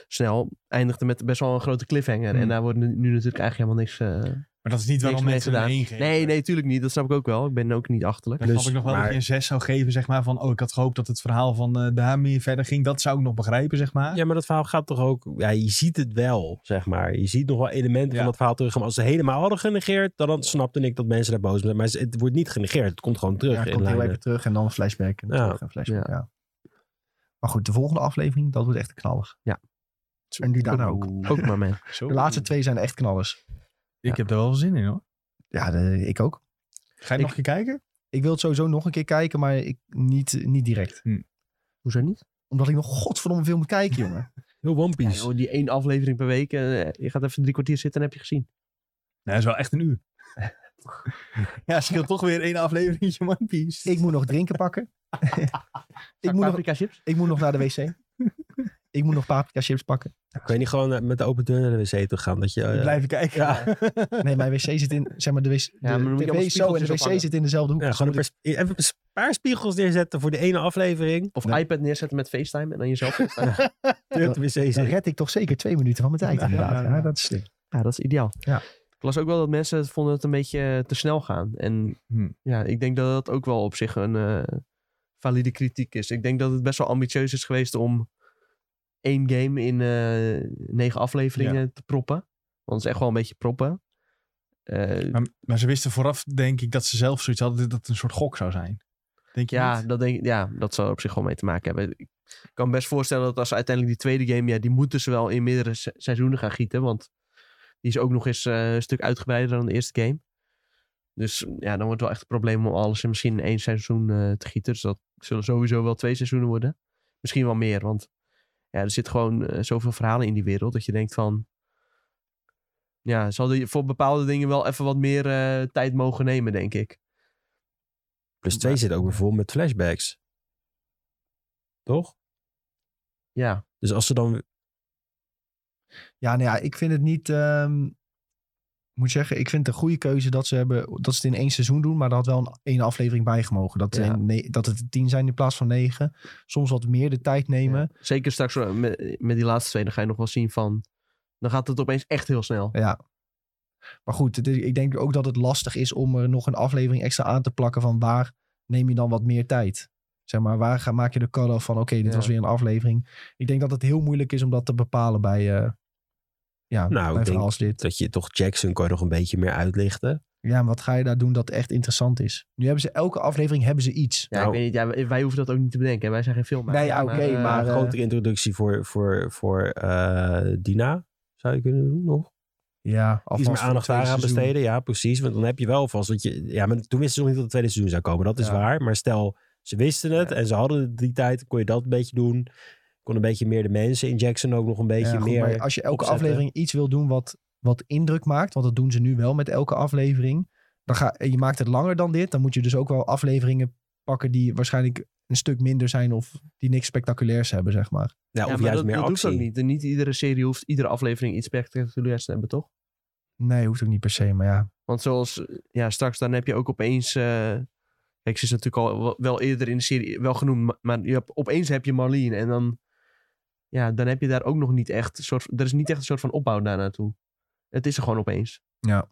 snel, eindigde met best wel een grote cliffhanger. Hmm. En daar wordt nu, nu natuurlijk eigenlijk helemaal niks... eh, Maar dat is niet waarom mensen een gedaan. geven. Nee, nee, tuurlijk niet. Dat snap ik ook wel. Ik ben ook niet achterlijk. Dan Dus, snap ik nog wel maar- dat je een 6 zou geven, zeg maar. Van, oh, ik had gehoopt dat het verhaal van eh daar meer verder ging. Dat zou ik nog begrijpen, zeg maar. Ja, maar dat verhaal gaat toch ook... Ja, je ziet het wel, zeg maar. Je ziet nog wel elementen Ja. van dat verhaal terug. Maar als ze helemaal hadden genegeerd, dan had- snapte ik dat mensen daar boos zijn. Maar het wordt niet genegeerd. Het komt gewoon terug Ja, in komt heel even terug en dan een flashback. En Ja. terug en flashback, Ja. ja. Maar goed, de volgende aflevering, dat wordt echt knallig. Ja. En die daarna ook. Ook maar, man. De laatste twee zijn echt knallers. Ik heb er wel zin in, hoor. Ja, de- ik ook. Ga je Ik- nog een keer kijken? Ik wil het sowieso nog een keer kijken, maar ik, niet, niet direct. Hoezo niet? Omdat ik nog godverdomme veel moet kijken, jongen. Heel One Ja, Piece. joh, die één aflevering per week. eh, je gaat even drie kwartier zitten en heb je gezien. Nee, dat is wel echt een uur. ja, scheelt toch weer één aflevering One Piece. Ik moet nog drinken pakken. ik, moet nog, ik moet nog naar de wc. Ik moet nog paprika chips pakken. Kun je niet gewoon eh, met de open deur naar de wc toe gaan? Dat je, eh, Blijven kijken. Ja. Nee, mijn wc zit in, zeg maar, de, wc, de maar tv is zo en de wc ophangen. zit in dezelfde hoek. ja, Dus gewoon een even een paar spiegels neerzetten voor de ene aflevering. Of Nee. iPad neerzetten met FaceTime en dan jezelf FaceTime. De wc ik- dan red ik toch zeker twee minuten van mijn tijd, Ja, inderdaad. ja, Ja, ja. dat is slim. Ja, dat is ideaal. Ja. Ik las ook wel dat mensen het vonden het een beetje eh, te snel gaan. En Hm. ja, ik denk dat dat ook wel op zich een eh, valide kritiek is. Ik denk dat het best wel ambitieus is geweest om één game in eh, negen afleveringen te proppen. Want het is echt wel een beetje proppen. Eh, Maar, maar ze wisten vooraf, denk ik, dat ze zelf zoiets hadden dat het een soort gok zou zijn. Denk je ja, niet? dat denk, ja, dat zou er op zich wel mee te maken hebben. Ik kan me best voorstellen dat als ze uiteindelijk die tweede game... Ja, die moeten ze wel in meerdere se- seizoenen gaan gieten. Want die is ook nog eens eh, een stuk uitgebreider dan de eerste game. Dus ja, dan wordt het wel echt een probleem om alles in misschien in één seizoen te gieten. Dus dat zullen sowieso wel twee seizoenen worden. Misschien wel meer, want ja, er zit gewoon eh, zoveel verhalen in die wereld... dat je denkt van... Ja, zal die voor bepaalde dingen wel even wat meer eh, tijd mogen nemen, denk ik. Plus twee zit ook vol met flashbacks. Toch? Ja, Dus als ze dan... Ja, nou ja, ik vind het niet... ehm, ik moet zeggen, ik vind het een goede keuze dat ze, hebben, dat ze het in één seizoen doen. Maar er had wel een één aflevering bij gemogen. Dat, Ja. dat het tien zijn in plaats van negen. Soms wat meer de tijd nemen. Ja. Zeker straks eh, met, met die laatste twee, dan ga je nog wel zien van... Dan gaat het opeens echt heel snel. Ja. Maar goed, het ik denk ook dat het lastig is om er nog een aflevering extra aan te plakken van waar neem je dan wat meer tijd? Zeg maar, waar ga, maak je de cut-off van oké, dit Ja. was weer een aflevering. Ik denk dat het heel moeilijk is om dat te bepalen bij, eh ja, Nou, ik denk als dit. Dat je toch Jackson kan je nog een beetje meer uitlichten. Ja, en wat ga je daar doen dat echt interessant is? Nu hebben ze elke aflevering hebben ze iets. Ja, Nou. ik weet niet, ja, wij- hoeven dat ook niet te bedenken. Wij zijn geen film. Nee, ja, oké, eh, maar, een eh, grotere introductie voor, voor, voor eh, Dina zou je kunnen doen nog. Ja, Iets meer aandacht daaraan besteden. Ja, precies. Want dan heb je wel vast. Dat je, ja, maar toen wisten ze nog niet dat het tweede seizoen zou komen. Dat is Ja. waar. Maar stel, ze wisten het en ze hadden die tijd. Kon je dat een beetje doen. Kon een beetje meer de mensen in Jackson ook nog een beetje Ja, goed, meer. maar als je elke opzetten. aflevering iets wil doen wat, wat indruk maakt, want dat doen ze nu wel met elke aflevering, dan ga, je maakt het langer dan dit, dan moet je dus ook wel afleveringen pakken die waarschijnlijk een stuk minder zijn of die niks spectaculairs hebben, zeg maar. ja, Ja, of maar juist dat, meer dat actie. doet ook niet. En niet iedere serie hoeft iedere aflevering iets spectaculairs te hebben, toch? Nee, hoeft ook niet per se, maar ja. Want zoals, ja, straks dan heb je ook opeens... eh kijk, ze is natuurlijk al wel- eerder in de serie wel genoemd. ma- Maar je hebt, opeens heb je Marlene en dan... Ja, dan heb je daar ook nog niet echt... een Soort, er is niet echt een soort van opbouw daar naartoe. Het is er gewoon opeens. Ja.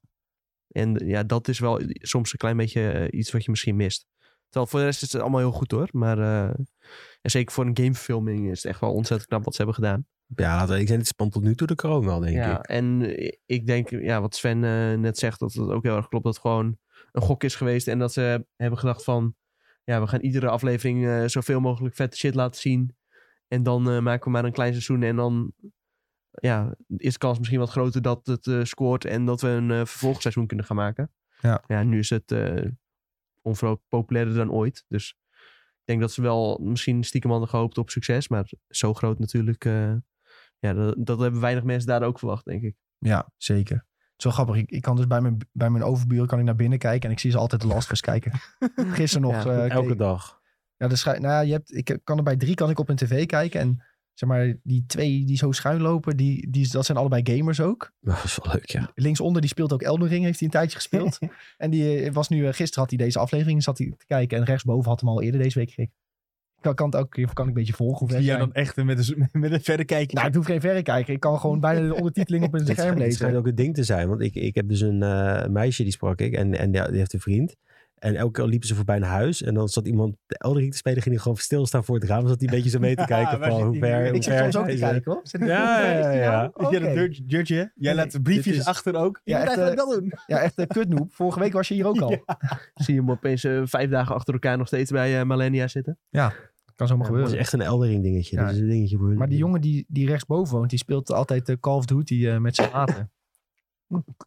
En ja, dat is wel soms een klein beetje eh, iets wat je misschien mist. Terwijl voor de rest is het allemaal heel goed hoor. Maar eh, en zeker voor een gameverfilming is het echt wel ontzettend knap wat ze hebben gedaan. Ja, laten we, ik denk het spant tot nu toe de kroon wel, denk ja, ik. en eh, ik denk, ja, wat Sven net zegt, dat het ook heel erg klopt. Dat het gewoon een gok is geweest. En dat ze hebben gedacht van, ja, we gaan iedere aflevering zoveel mogelijk vette shit laten zien. En dan eh, maken we maar een klein seizoen. En dan ja, is de kans misschien wat groter dat het eh, scoort. En dat we een eh, vervolgseizoen kunnen gaan maken. Ja. ja nu is het eh onverhoopt populairder dan ooit. Dus Ik denk dat ze wel misschien stiekem hadden gehoopt op succes. Maar zo groot natuurlijk. eh, ja, dat, dat hebben weinig mensen daar ook verwacht, denk ik. Ja, zeker. Het is wel grappig. Ik, ik kan dus bij mijn, bij mijn overburen kan ik naar binnen kijken en ik zie ze altijd de Last kijken. Gisteren nog. Ja, eh, Elke keek- dag. Ja, de schij- nou je hebt, ik kan er bij drie kan ik op een tv kijken en zeg maar die twee die zo schuin lopen, die, die, dat zijn allebei gamers ook. Dat is wel leuk, ja. Linksonder die speelt ook Elden Ring, heeft hij een tijdje gespeeld. en die eh, was nu, eh, gisteren had hij deze aflevering zat hij te kijken en rechtsboven had hem al eerder deze week gekeken. Ik kan, kan het keer kan ik een beetje volgen. Ze jij dan echt met een, met een verre kijkje. Nou, ik hoef geen verre kijken. Ik kan gewoon bijna de ondertiteling op een Het scherm schijnt- Het schijnt lezen. ook een ding te zijn. Want ik, ik heb dus een eh, meisje die sprak ik. En, en die, die heeft een vriend. En elke keer liepen ze voorbij een huis. En dan zat iemand de Eldering te spelen. Ging hij gewoon stilstaan voor het raam. Zat hij een beetje zo mee te kijken. waar van hoe ver, Ik hoe Ik zit ver soms ook te kijken hoor. Zit ik- Ja, ja, ja. jij deurtje- deurtje? Jij Nee, laat de briefjes is- achter ook. Ja, Ja, echt, echt, eh, dat doen. Ja, echt een kutnoep. Vorige week was je hier ook al. Zie je hem opeens eh, vijf dagen achter elkaar nog steeds bij eh Millennia zitten. Kan zomaar Ja, Dat is gebeuren. echt een Eldering dingetje. Ja. Dat is een dingetje voor Maar die jongen die, die rechtsboven woont, die speelt altijd eh, Call of Duty eh, met zijn maten.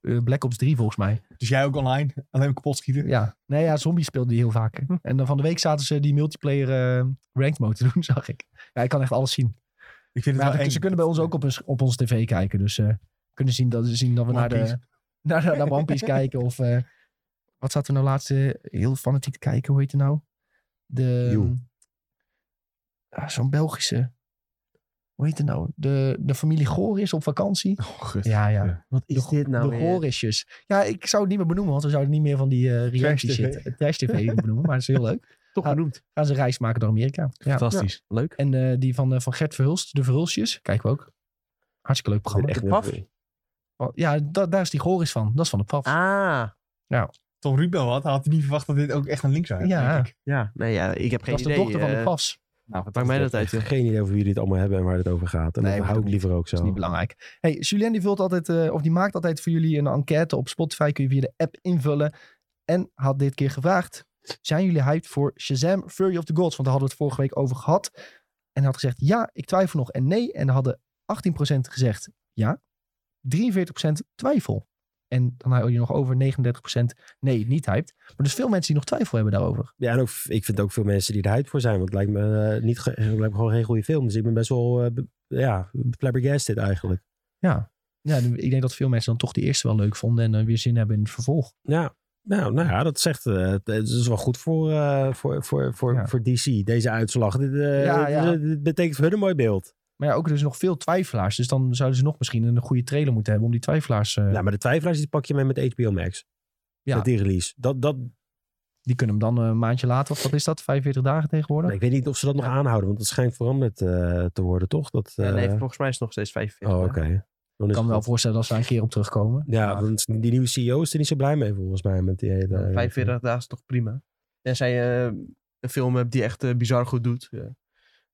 Eh, Black Ops 3 volgens mij. Dus jij ook online? Alleen kapot schieten? Ja, nee, ja, zombies speelde die heel vaak. En dan van de week zaten ze die multiplayer eh, ranked mode te doen, zag ik. Ja, ik kan echt alles zien. Ik vind het wel ja, ze kunnen bij ons ook op, een, op onze tv kijken. Dus eh kunnen zien dat, zien dat we naar de, naar, naar One Piece kijken. Of wat zaten we nou laatst heel fanatiek te kijken? Hoe heet het nou? De, ah, Zo'n Belgische... Hoe heet het nou? De, de familie Goor is op vakantie. Oh, gut. Ja, ja. Wat is dit nou de weer? Gorisjes. Ja, ik zou het niet meer benoemen, want we zouden niet meer van die eh reality Trash shit, eh, trash tv benoemen. Maar het is heel leuk. Toch genoemd. Gaan ze een reis maken door Amerika. Ja. Fantastisch. Leuk. En eh, die van, eh, van Gert Verhulst, de Verhulstjes, kijken we ook. Hartstikke leuk programma. Echt paf? Oh, Ja, da- daar is die Goris van. Dat is van de PAF. Ah, Tom Ruben had, had hij niet verwacht dat dit ook echt een link zou hebben. Ja. denk ik. ja. Nee, ja, ik heb geen dat is de idee. dochter van de eh, Nou, Maakt mij dat uit. Ik heb joh. geen idee over wie jullie het allemaal hebben en waar het over gaat. En Nee, dat hou ik liever ook Dat is zo. niet belangrijk. Hey, Julien die vult altijd, eh, of die maakt altijd voor jullie een enquête op Spotify. Kun je via de app invullen. En had dit keer gevraagd. Zijn jullie hyped voor Shazam Fury of the Gods? Want daar hadden we het vorige week over gehad. En hij had gezegd ja, ik twijfel nog en nee. En hadden 18% gezegd ja. 43% twijfel. En dan hou je nog over 39% nee, niet hyped. Maar dus veel mensen die nog twijfel hebben daarover. Ja, en ook, ik vind ook veel mensen die er hyped voor zijn. Want het lijkt me, eh, niet, het lijkt me gewoon geen goede film. Dus ik ben best wel uh, ja, flabbergasted eigenlijk. Ja. ja, ik denk dat veel mensen dan toch die eerste wel leuk vonden. En eh, weer zin hebben in het vervolg. Ja, nou, nou ja, dat zegt, eh, het is wel goed voor, eh, voor, voor, voor, Ja. voor DC, deze uitslag. Dit, eh, Ja, ja. dit- dit betekent voor hun een mooi beeld. Maar ja, ook dus nog veel twijfelaars. Dus dan zouden ze nog misschien een goede trailer moeten hebben om die twijfelaars... eh, Ja, maar de twijfelaars die pak je mee met HBO Max. Ja. Met die release. Dat, dat, Die kunnen hem dan een maandje later, of wat is dat, 45 dagen tegenwoordig? ik weet niet of ze dat nog aanhouden, want het schijnt veranderd eh, te worden, toch? Dat, Ja, nee, eh, volgens mij is het nog steeds 45. oh, oké. Dan Ik is kan me het wel voorstellen dat ze daar een keer op terugkomen. Ja, Maar- want die nieuwe CEO is er niet zo blij mee volgens mij met die hele... 45 dagen is toch prima. Tenzij je eh, een film hebt die echt eh, bizar goed doet. Ja.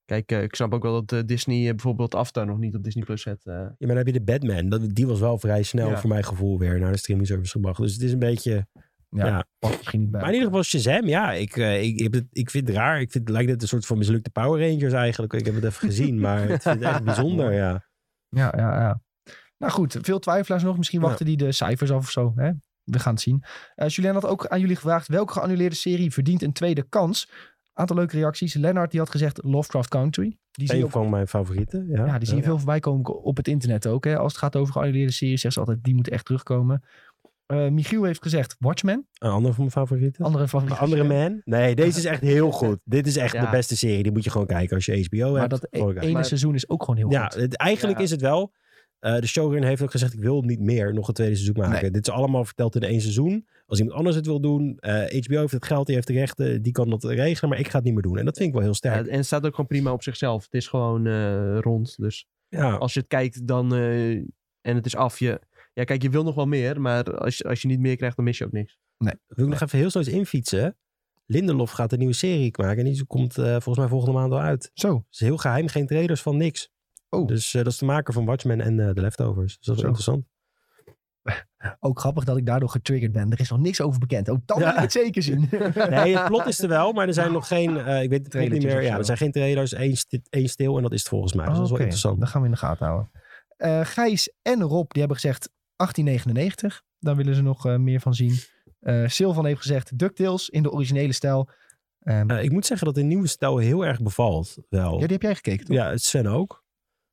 Kijk, eh, ik snap ook wel dat eh, Disney eh, bijvoorbeeld Avatar nog niet op Disney Plus zet. eh. Ja, maar dan heb je de Batman. Dat, die was wel vrij snel Ja. voor mijn gevoel weer naar de streaming service gebracht. Dus het is een beetje... Ja, Ja. past misschien niet bij. Maar in ieder geval Shazam, ja. Ik, eh, ik, ik, heb het, ik vind het raar. Ik vind het lijkt net een soort van mislukte Power Rangers eigenlijk. Ik heb het even gezien, maar het vind het echt bijzonder, ja. Ja, ja, ja. Nou goed, veel twijfelaars nog. Misschien Ja. wachten die de cijfers af of zo. Hè? We gaan het zien. Eh Julien had ook aan jullie gevraagd... welke geannuleerde serie verdient een tweede kans? Aantal leuke reacties. Lennart die had gezegd Lovecraft Country. Die zie Een ook van mijn favorieten, ja. Ja, die zie je veel voorbij komen op het internet ook. Hè. Als het gaat over geannuleerde series, zeggen ze altijd, die moet echt terugkomen. Eh Michiel heeft gezegd Watchmen. Een ander van mijn favorieten. Andere favoriet. andere man? Nee, deze is echt heel goed. Dit is echt Ja. de beste serie. Die moet je gewoon kijken als je HBO Maar hebt. dat e- Gewoon kijken. ene Maar- seizoen is ook gewoon heel Ja, goed. het, eigenlijk Ja. is het wel. Eh, de showrunner heeft ook gezegd: ik wil niet meer nog een tweede seizoen maken. Nee. Dit is allemaal verteld in één seizoen. Als iemand anders het wil doen, eh, HBO heeft het geld, die heeft de rechten, die kan dat regelen, maar ik ga het niet meer doen. En dat vind ik wel heel Ja, sterk. en het staat ook gewoon prima op zichzelf. Het is gewoon eh, rond. Dus Ja, als je het kijkt dan, eh, en het is af. Je, ja, kijk, je wil nog wel meer. Maar als je, als je niet meer krijgt, dan mis je ook niks. wil ik nog even heel snel eens infietsen. Lindelof gaat een nieuwe serie maken en die komt eh, volgens mij volgende maand al uit. Zo. Het is heel geheim, geen trailers van niks. Oh. Dus eh, dat is de maker van Watchmen en eh The Leftovers. Dus dat is Zo. interessant. Ook grappig dat ik daardoor getriggerd ben. Er is nog niks over bekend. Ook dan Ja. wil ik het zeker zien. Nee, het plot is er wel, maar er zijn nog geen, eh, ik weet het niet meer. Ja, er zijn geen trailers, sti- één stil en dat is het volgens mij. Dus dat is wel interessant. Dat gaan we in de gaten houden. Eh, Gijs en Rob, die hebben gezegd 1899. Daar willen ze nog eh, meer van zien. Eh Silvan heeft gezegd DuckTales in de originele stijl. Ehm, Eh, ik moet zeggen dat de nieuwe stijl heel erg bevalt. Wel. ja, die heb jij gekeken, toch? Ja, Sven ook.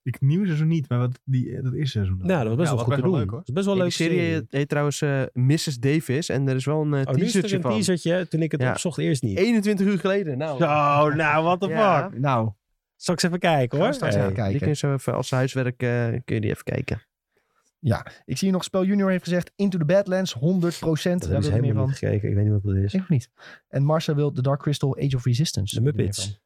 Ik nieuwe seizoen niet, maar wat die, dat eerste seizoen. dan. Nou, dat was best Ja, wel goed te doen. leuk, hoor. Dat is best wel Ja, leuk. die serie heet trouwens eh, Mrs. Davis. En er is wel een eh Oh, is er teasertje een van. teasertje. Toen ik het Ja. opzocht eerst niet. 21 uur geleden. Nou, Zo, nou, what the Ja. fuck. Nou, Zal ik eens even kijken hoor. straks Hey. even kijken. die kun je zo even als huiswerk eh, kun je die even kijken. ik zie hier nog Spel Junior heeft gezegd Into the Badlands, 100 procent. Dat Daar hebben wil ze ik meer helemaal van. niet gekeken. Ik weet niet wat dat is. Ik nog niet. En Marcel wil The Dark Crystal Age of Resistance. De Muppets.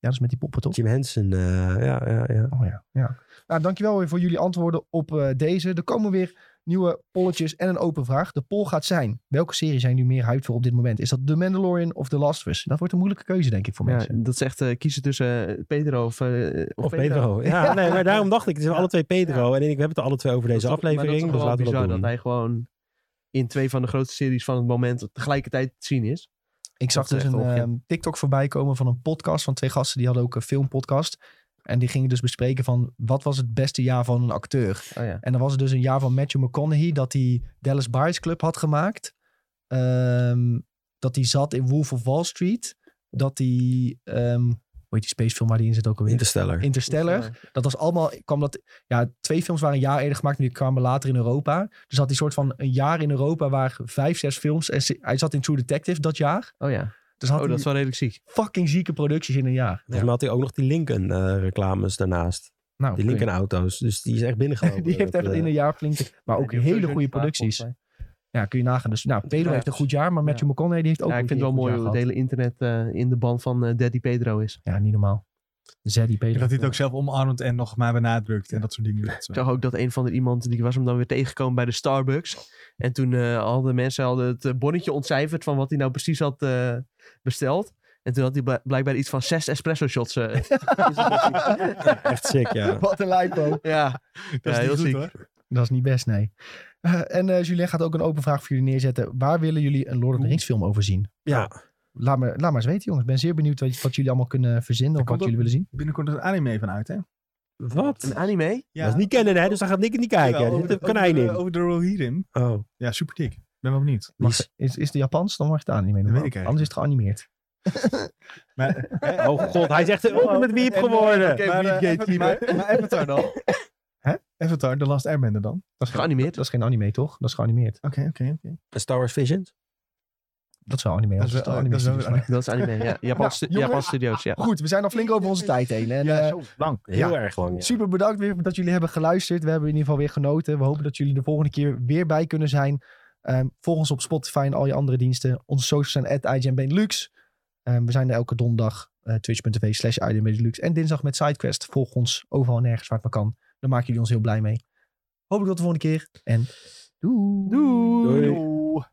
Ja, dat is met die poppen, toch? Jim Henson. eh, ja, ja, ja. Oh ja, ja. Nou, dankjewel weer voor jullie antwoorden op eh, deze. Er komen weer nieuwe polletjes en een open vraag. De poll gaat zijn, welke serie zijn nu meer hyped voor op dit moment? Is dat The Mandalorian of The Last of Us? Dat wordt een moeilijke keuze, denk ik, voor Ja, mensen. dat is echt eh, kiezen tussen Pedro of, of, Of Pedro. Ja, nee, maar daarom dacht ik, het zijn alle twee Pedro. En ik, we hebben het er alle twee over deze Dat is toch- aflevering. Dus laten we dat doen. dat hij gewoon in twee van de grootste series van het moment tegelijkertijd te zien is. Ik zag dus een ehm, TikTok voorbij komen van een podcast van twee gasten. Die hadden ook een filmpodcast. En die gingen dus bespreken van wat was het beste jaar van een acteur. Oh ja. En dan was het dus een jaar van Matthew McConaughey dat hij Dallas Buyers Club had gemaakt. Ehm, dat hij zat in Wolf of Wall Street. Dat hij, ehm, heet die spacefilm waar hij in zit ook alweer? Interstellar. Interstellar. Dat was allemaal, kwam dat, ja, twee films waren een jaar eerder gemaakt, maar die kwamen later in Europa. Dus had hij soort van een jaar in Europa waar vijf, zes films. En hij zat in True Detective dat jaar. Oh ja. Dus had Oh, dat is wel redelijk ziek. fucking zieke producties in een jaar. Volgens mij had hij ook nog die Lincoln eh, reclames daarnaast. Nou, Die kun je- Lincoln auto's. Dus die is echt binnengekomen. die heeft echt in een jaar flink, maar ook Ja, die hele goede producties. Ja, kun je nagaan. Dus nou, Pedro Ja. heeft een goed jaar, maar Matthew Ja. McConaughey die heeft ook Ja, ik een vind het wel mooi hoe goed het hele internet eh, in de band van eh, Daddy Pedro is. Ja, niet normaal. Zaddy Pedro. Dat hij het ook zelf omarmt en nog maar benadrukt en dat soort dingen. Ik zag ook dat een van de iemand, die was hem dan weer tegengekomen bij de Starbucks. En toen eh hadden mensen hadden het bonnetje ontcijferd van wat hij nou precies had eh, besteld. En toen had hij bl- blijkbaar iets van zes espresso shots. eh. Echt sick, ja. Wat een lijpo. ja, dat is Ja, niet heel goed ziek. hoor. Dat is niet best, nee. Eh, en eh Julien gaat ook een open vraag voor jullie neerzetten. Waar willen jullie een Lord of the Rings film over zien? Ja, Laat me, laat maar eens weten, jongens. Ik ben zeer benieuwd wat, wat jullie allemaal kunnen verzinnen of wat jullie willen zien. Binnenkort een anime van uit, hè? wat? een anime. Ja. Dat is niet kennen, hè? Dus dan gaat Nick het niet kijken. Jawel, Er over, de, een over, de, in. over de Rohirrim. Oh. Ja, super dik. Ben wel benieuwd. Is- Is, is de Japans? Dan mag je het anime noemen. weet ik eigenlijk Anders is het geanimeerd. Maar, Oh god, hij ultimate wiep geworden. Oké, maar, Wiep eh, Gate Avatar- maar, maar Avatar dan? Hè? Avatar, The Last Airbender dan? Dat is Geanimeerd. Dat is geen anime, toch? Dat is geanimeerd. Oké, oké, oké. En Star Wars Visions? Dat is wel anime. Dat is wel- anime dat is wel. Dat anime, ja. Japan, Nou, stu-. Japan Studios, ja. Goed, we zijn al flink over onze tijd heen. En, Ja, eh, zo lang. Heel Ja. erg lang, ja. Super bedankt weer dat jullie hebben geluisterd. We hebben in ieder geval weer genoten. We hopen dat jullie de volgende keer weer bij kunnen zijn. Ehm, volg ons op Spotify en al je andere diensten. Onze socials zijn at IGNBenelux. Ehm, we zijn er elke donderdag. eh, Twitch.tv slash. En dinsdag met SideQuest. Volg ons overal en nergens waar het maar kan. Daar maken jullie ons heel blij mee. Hopelijk tot de volgende keer. En doei. Doei. Doei.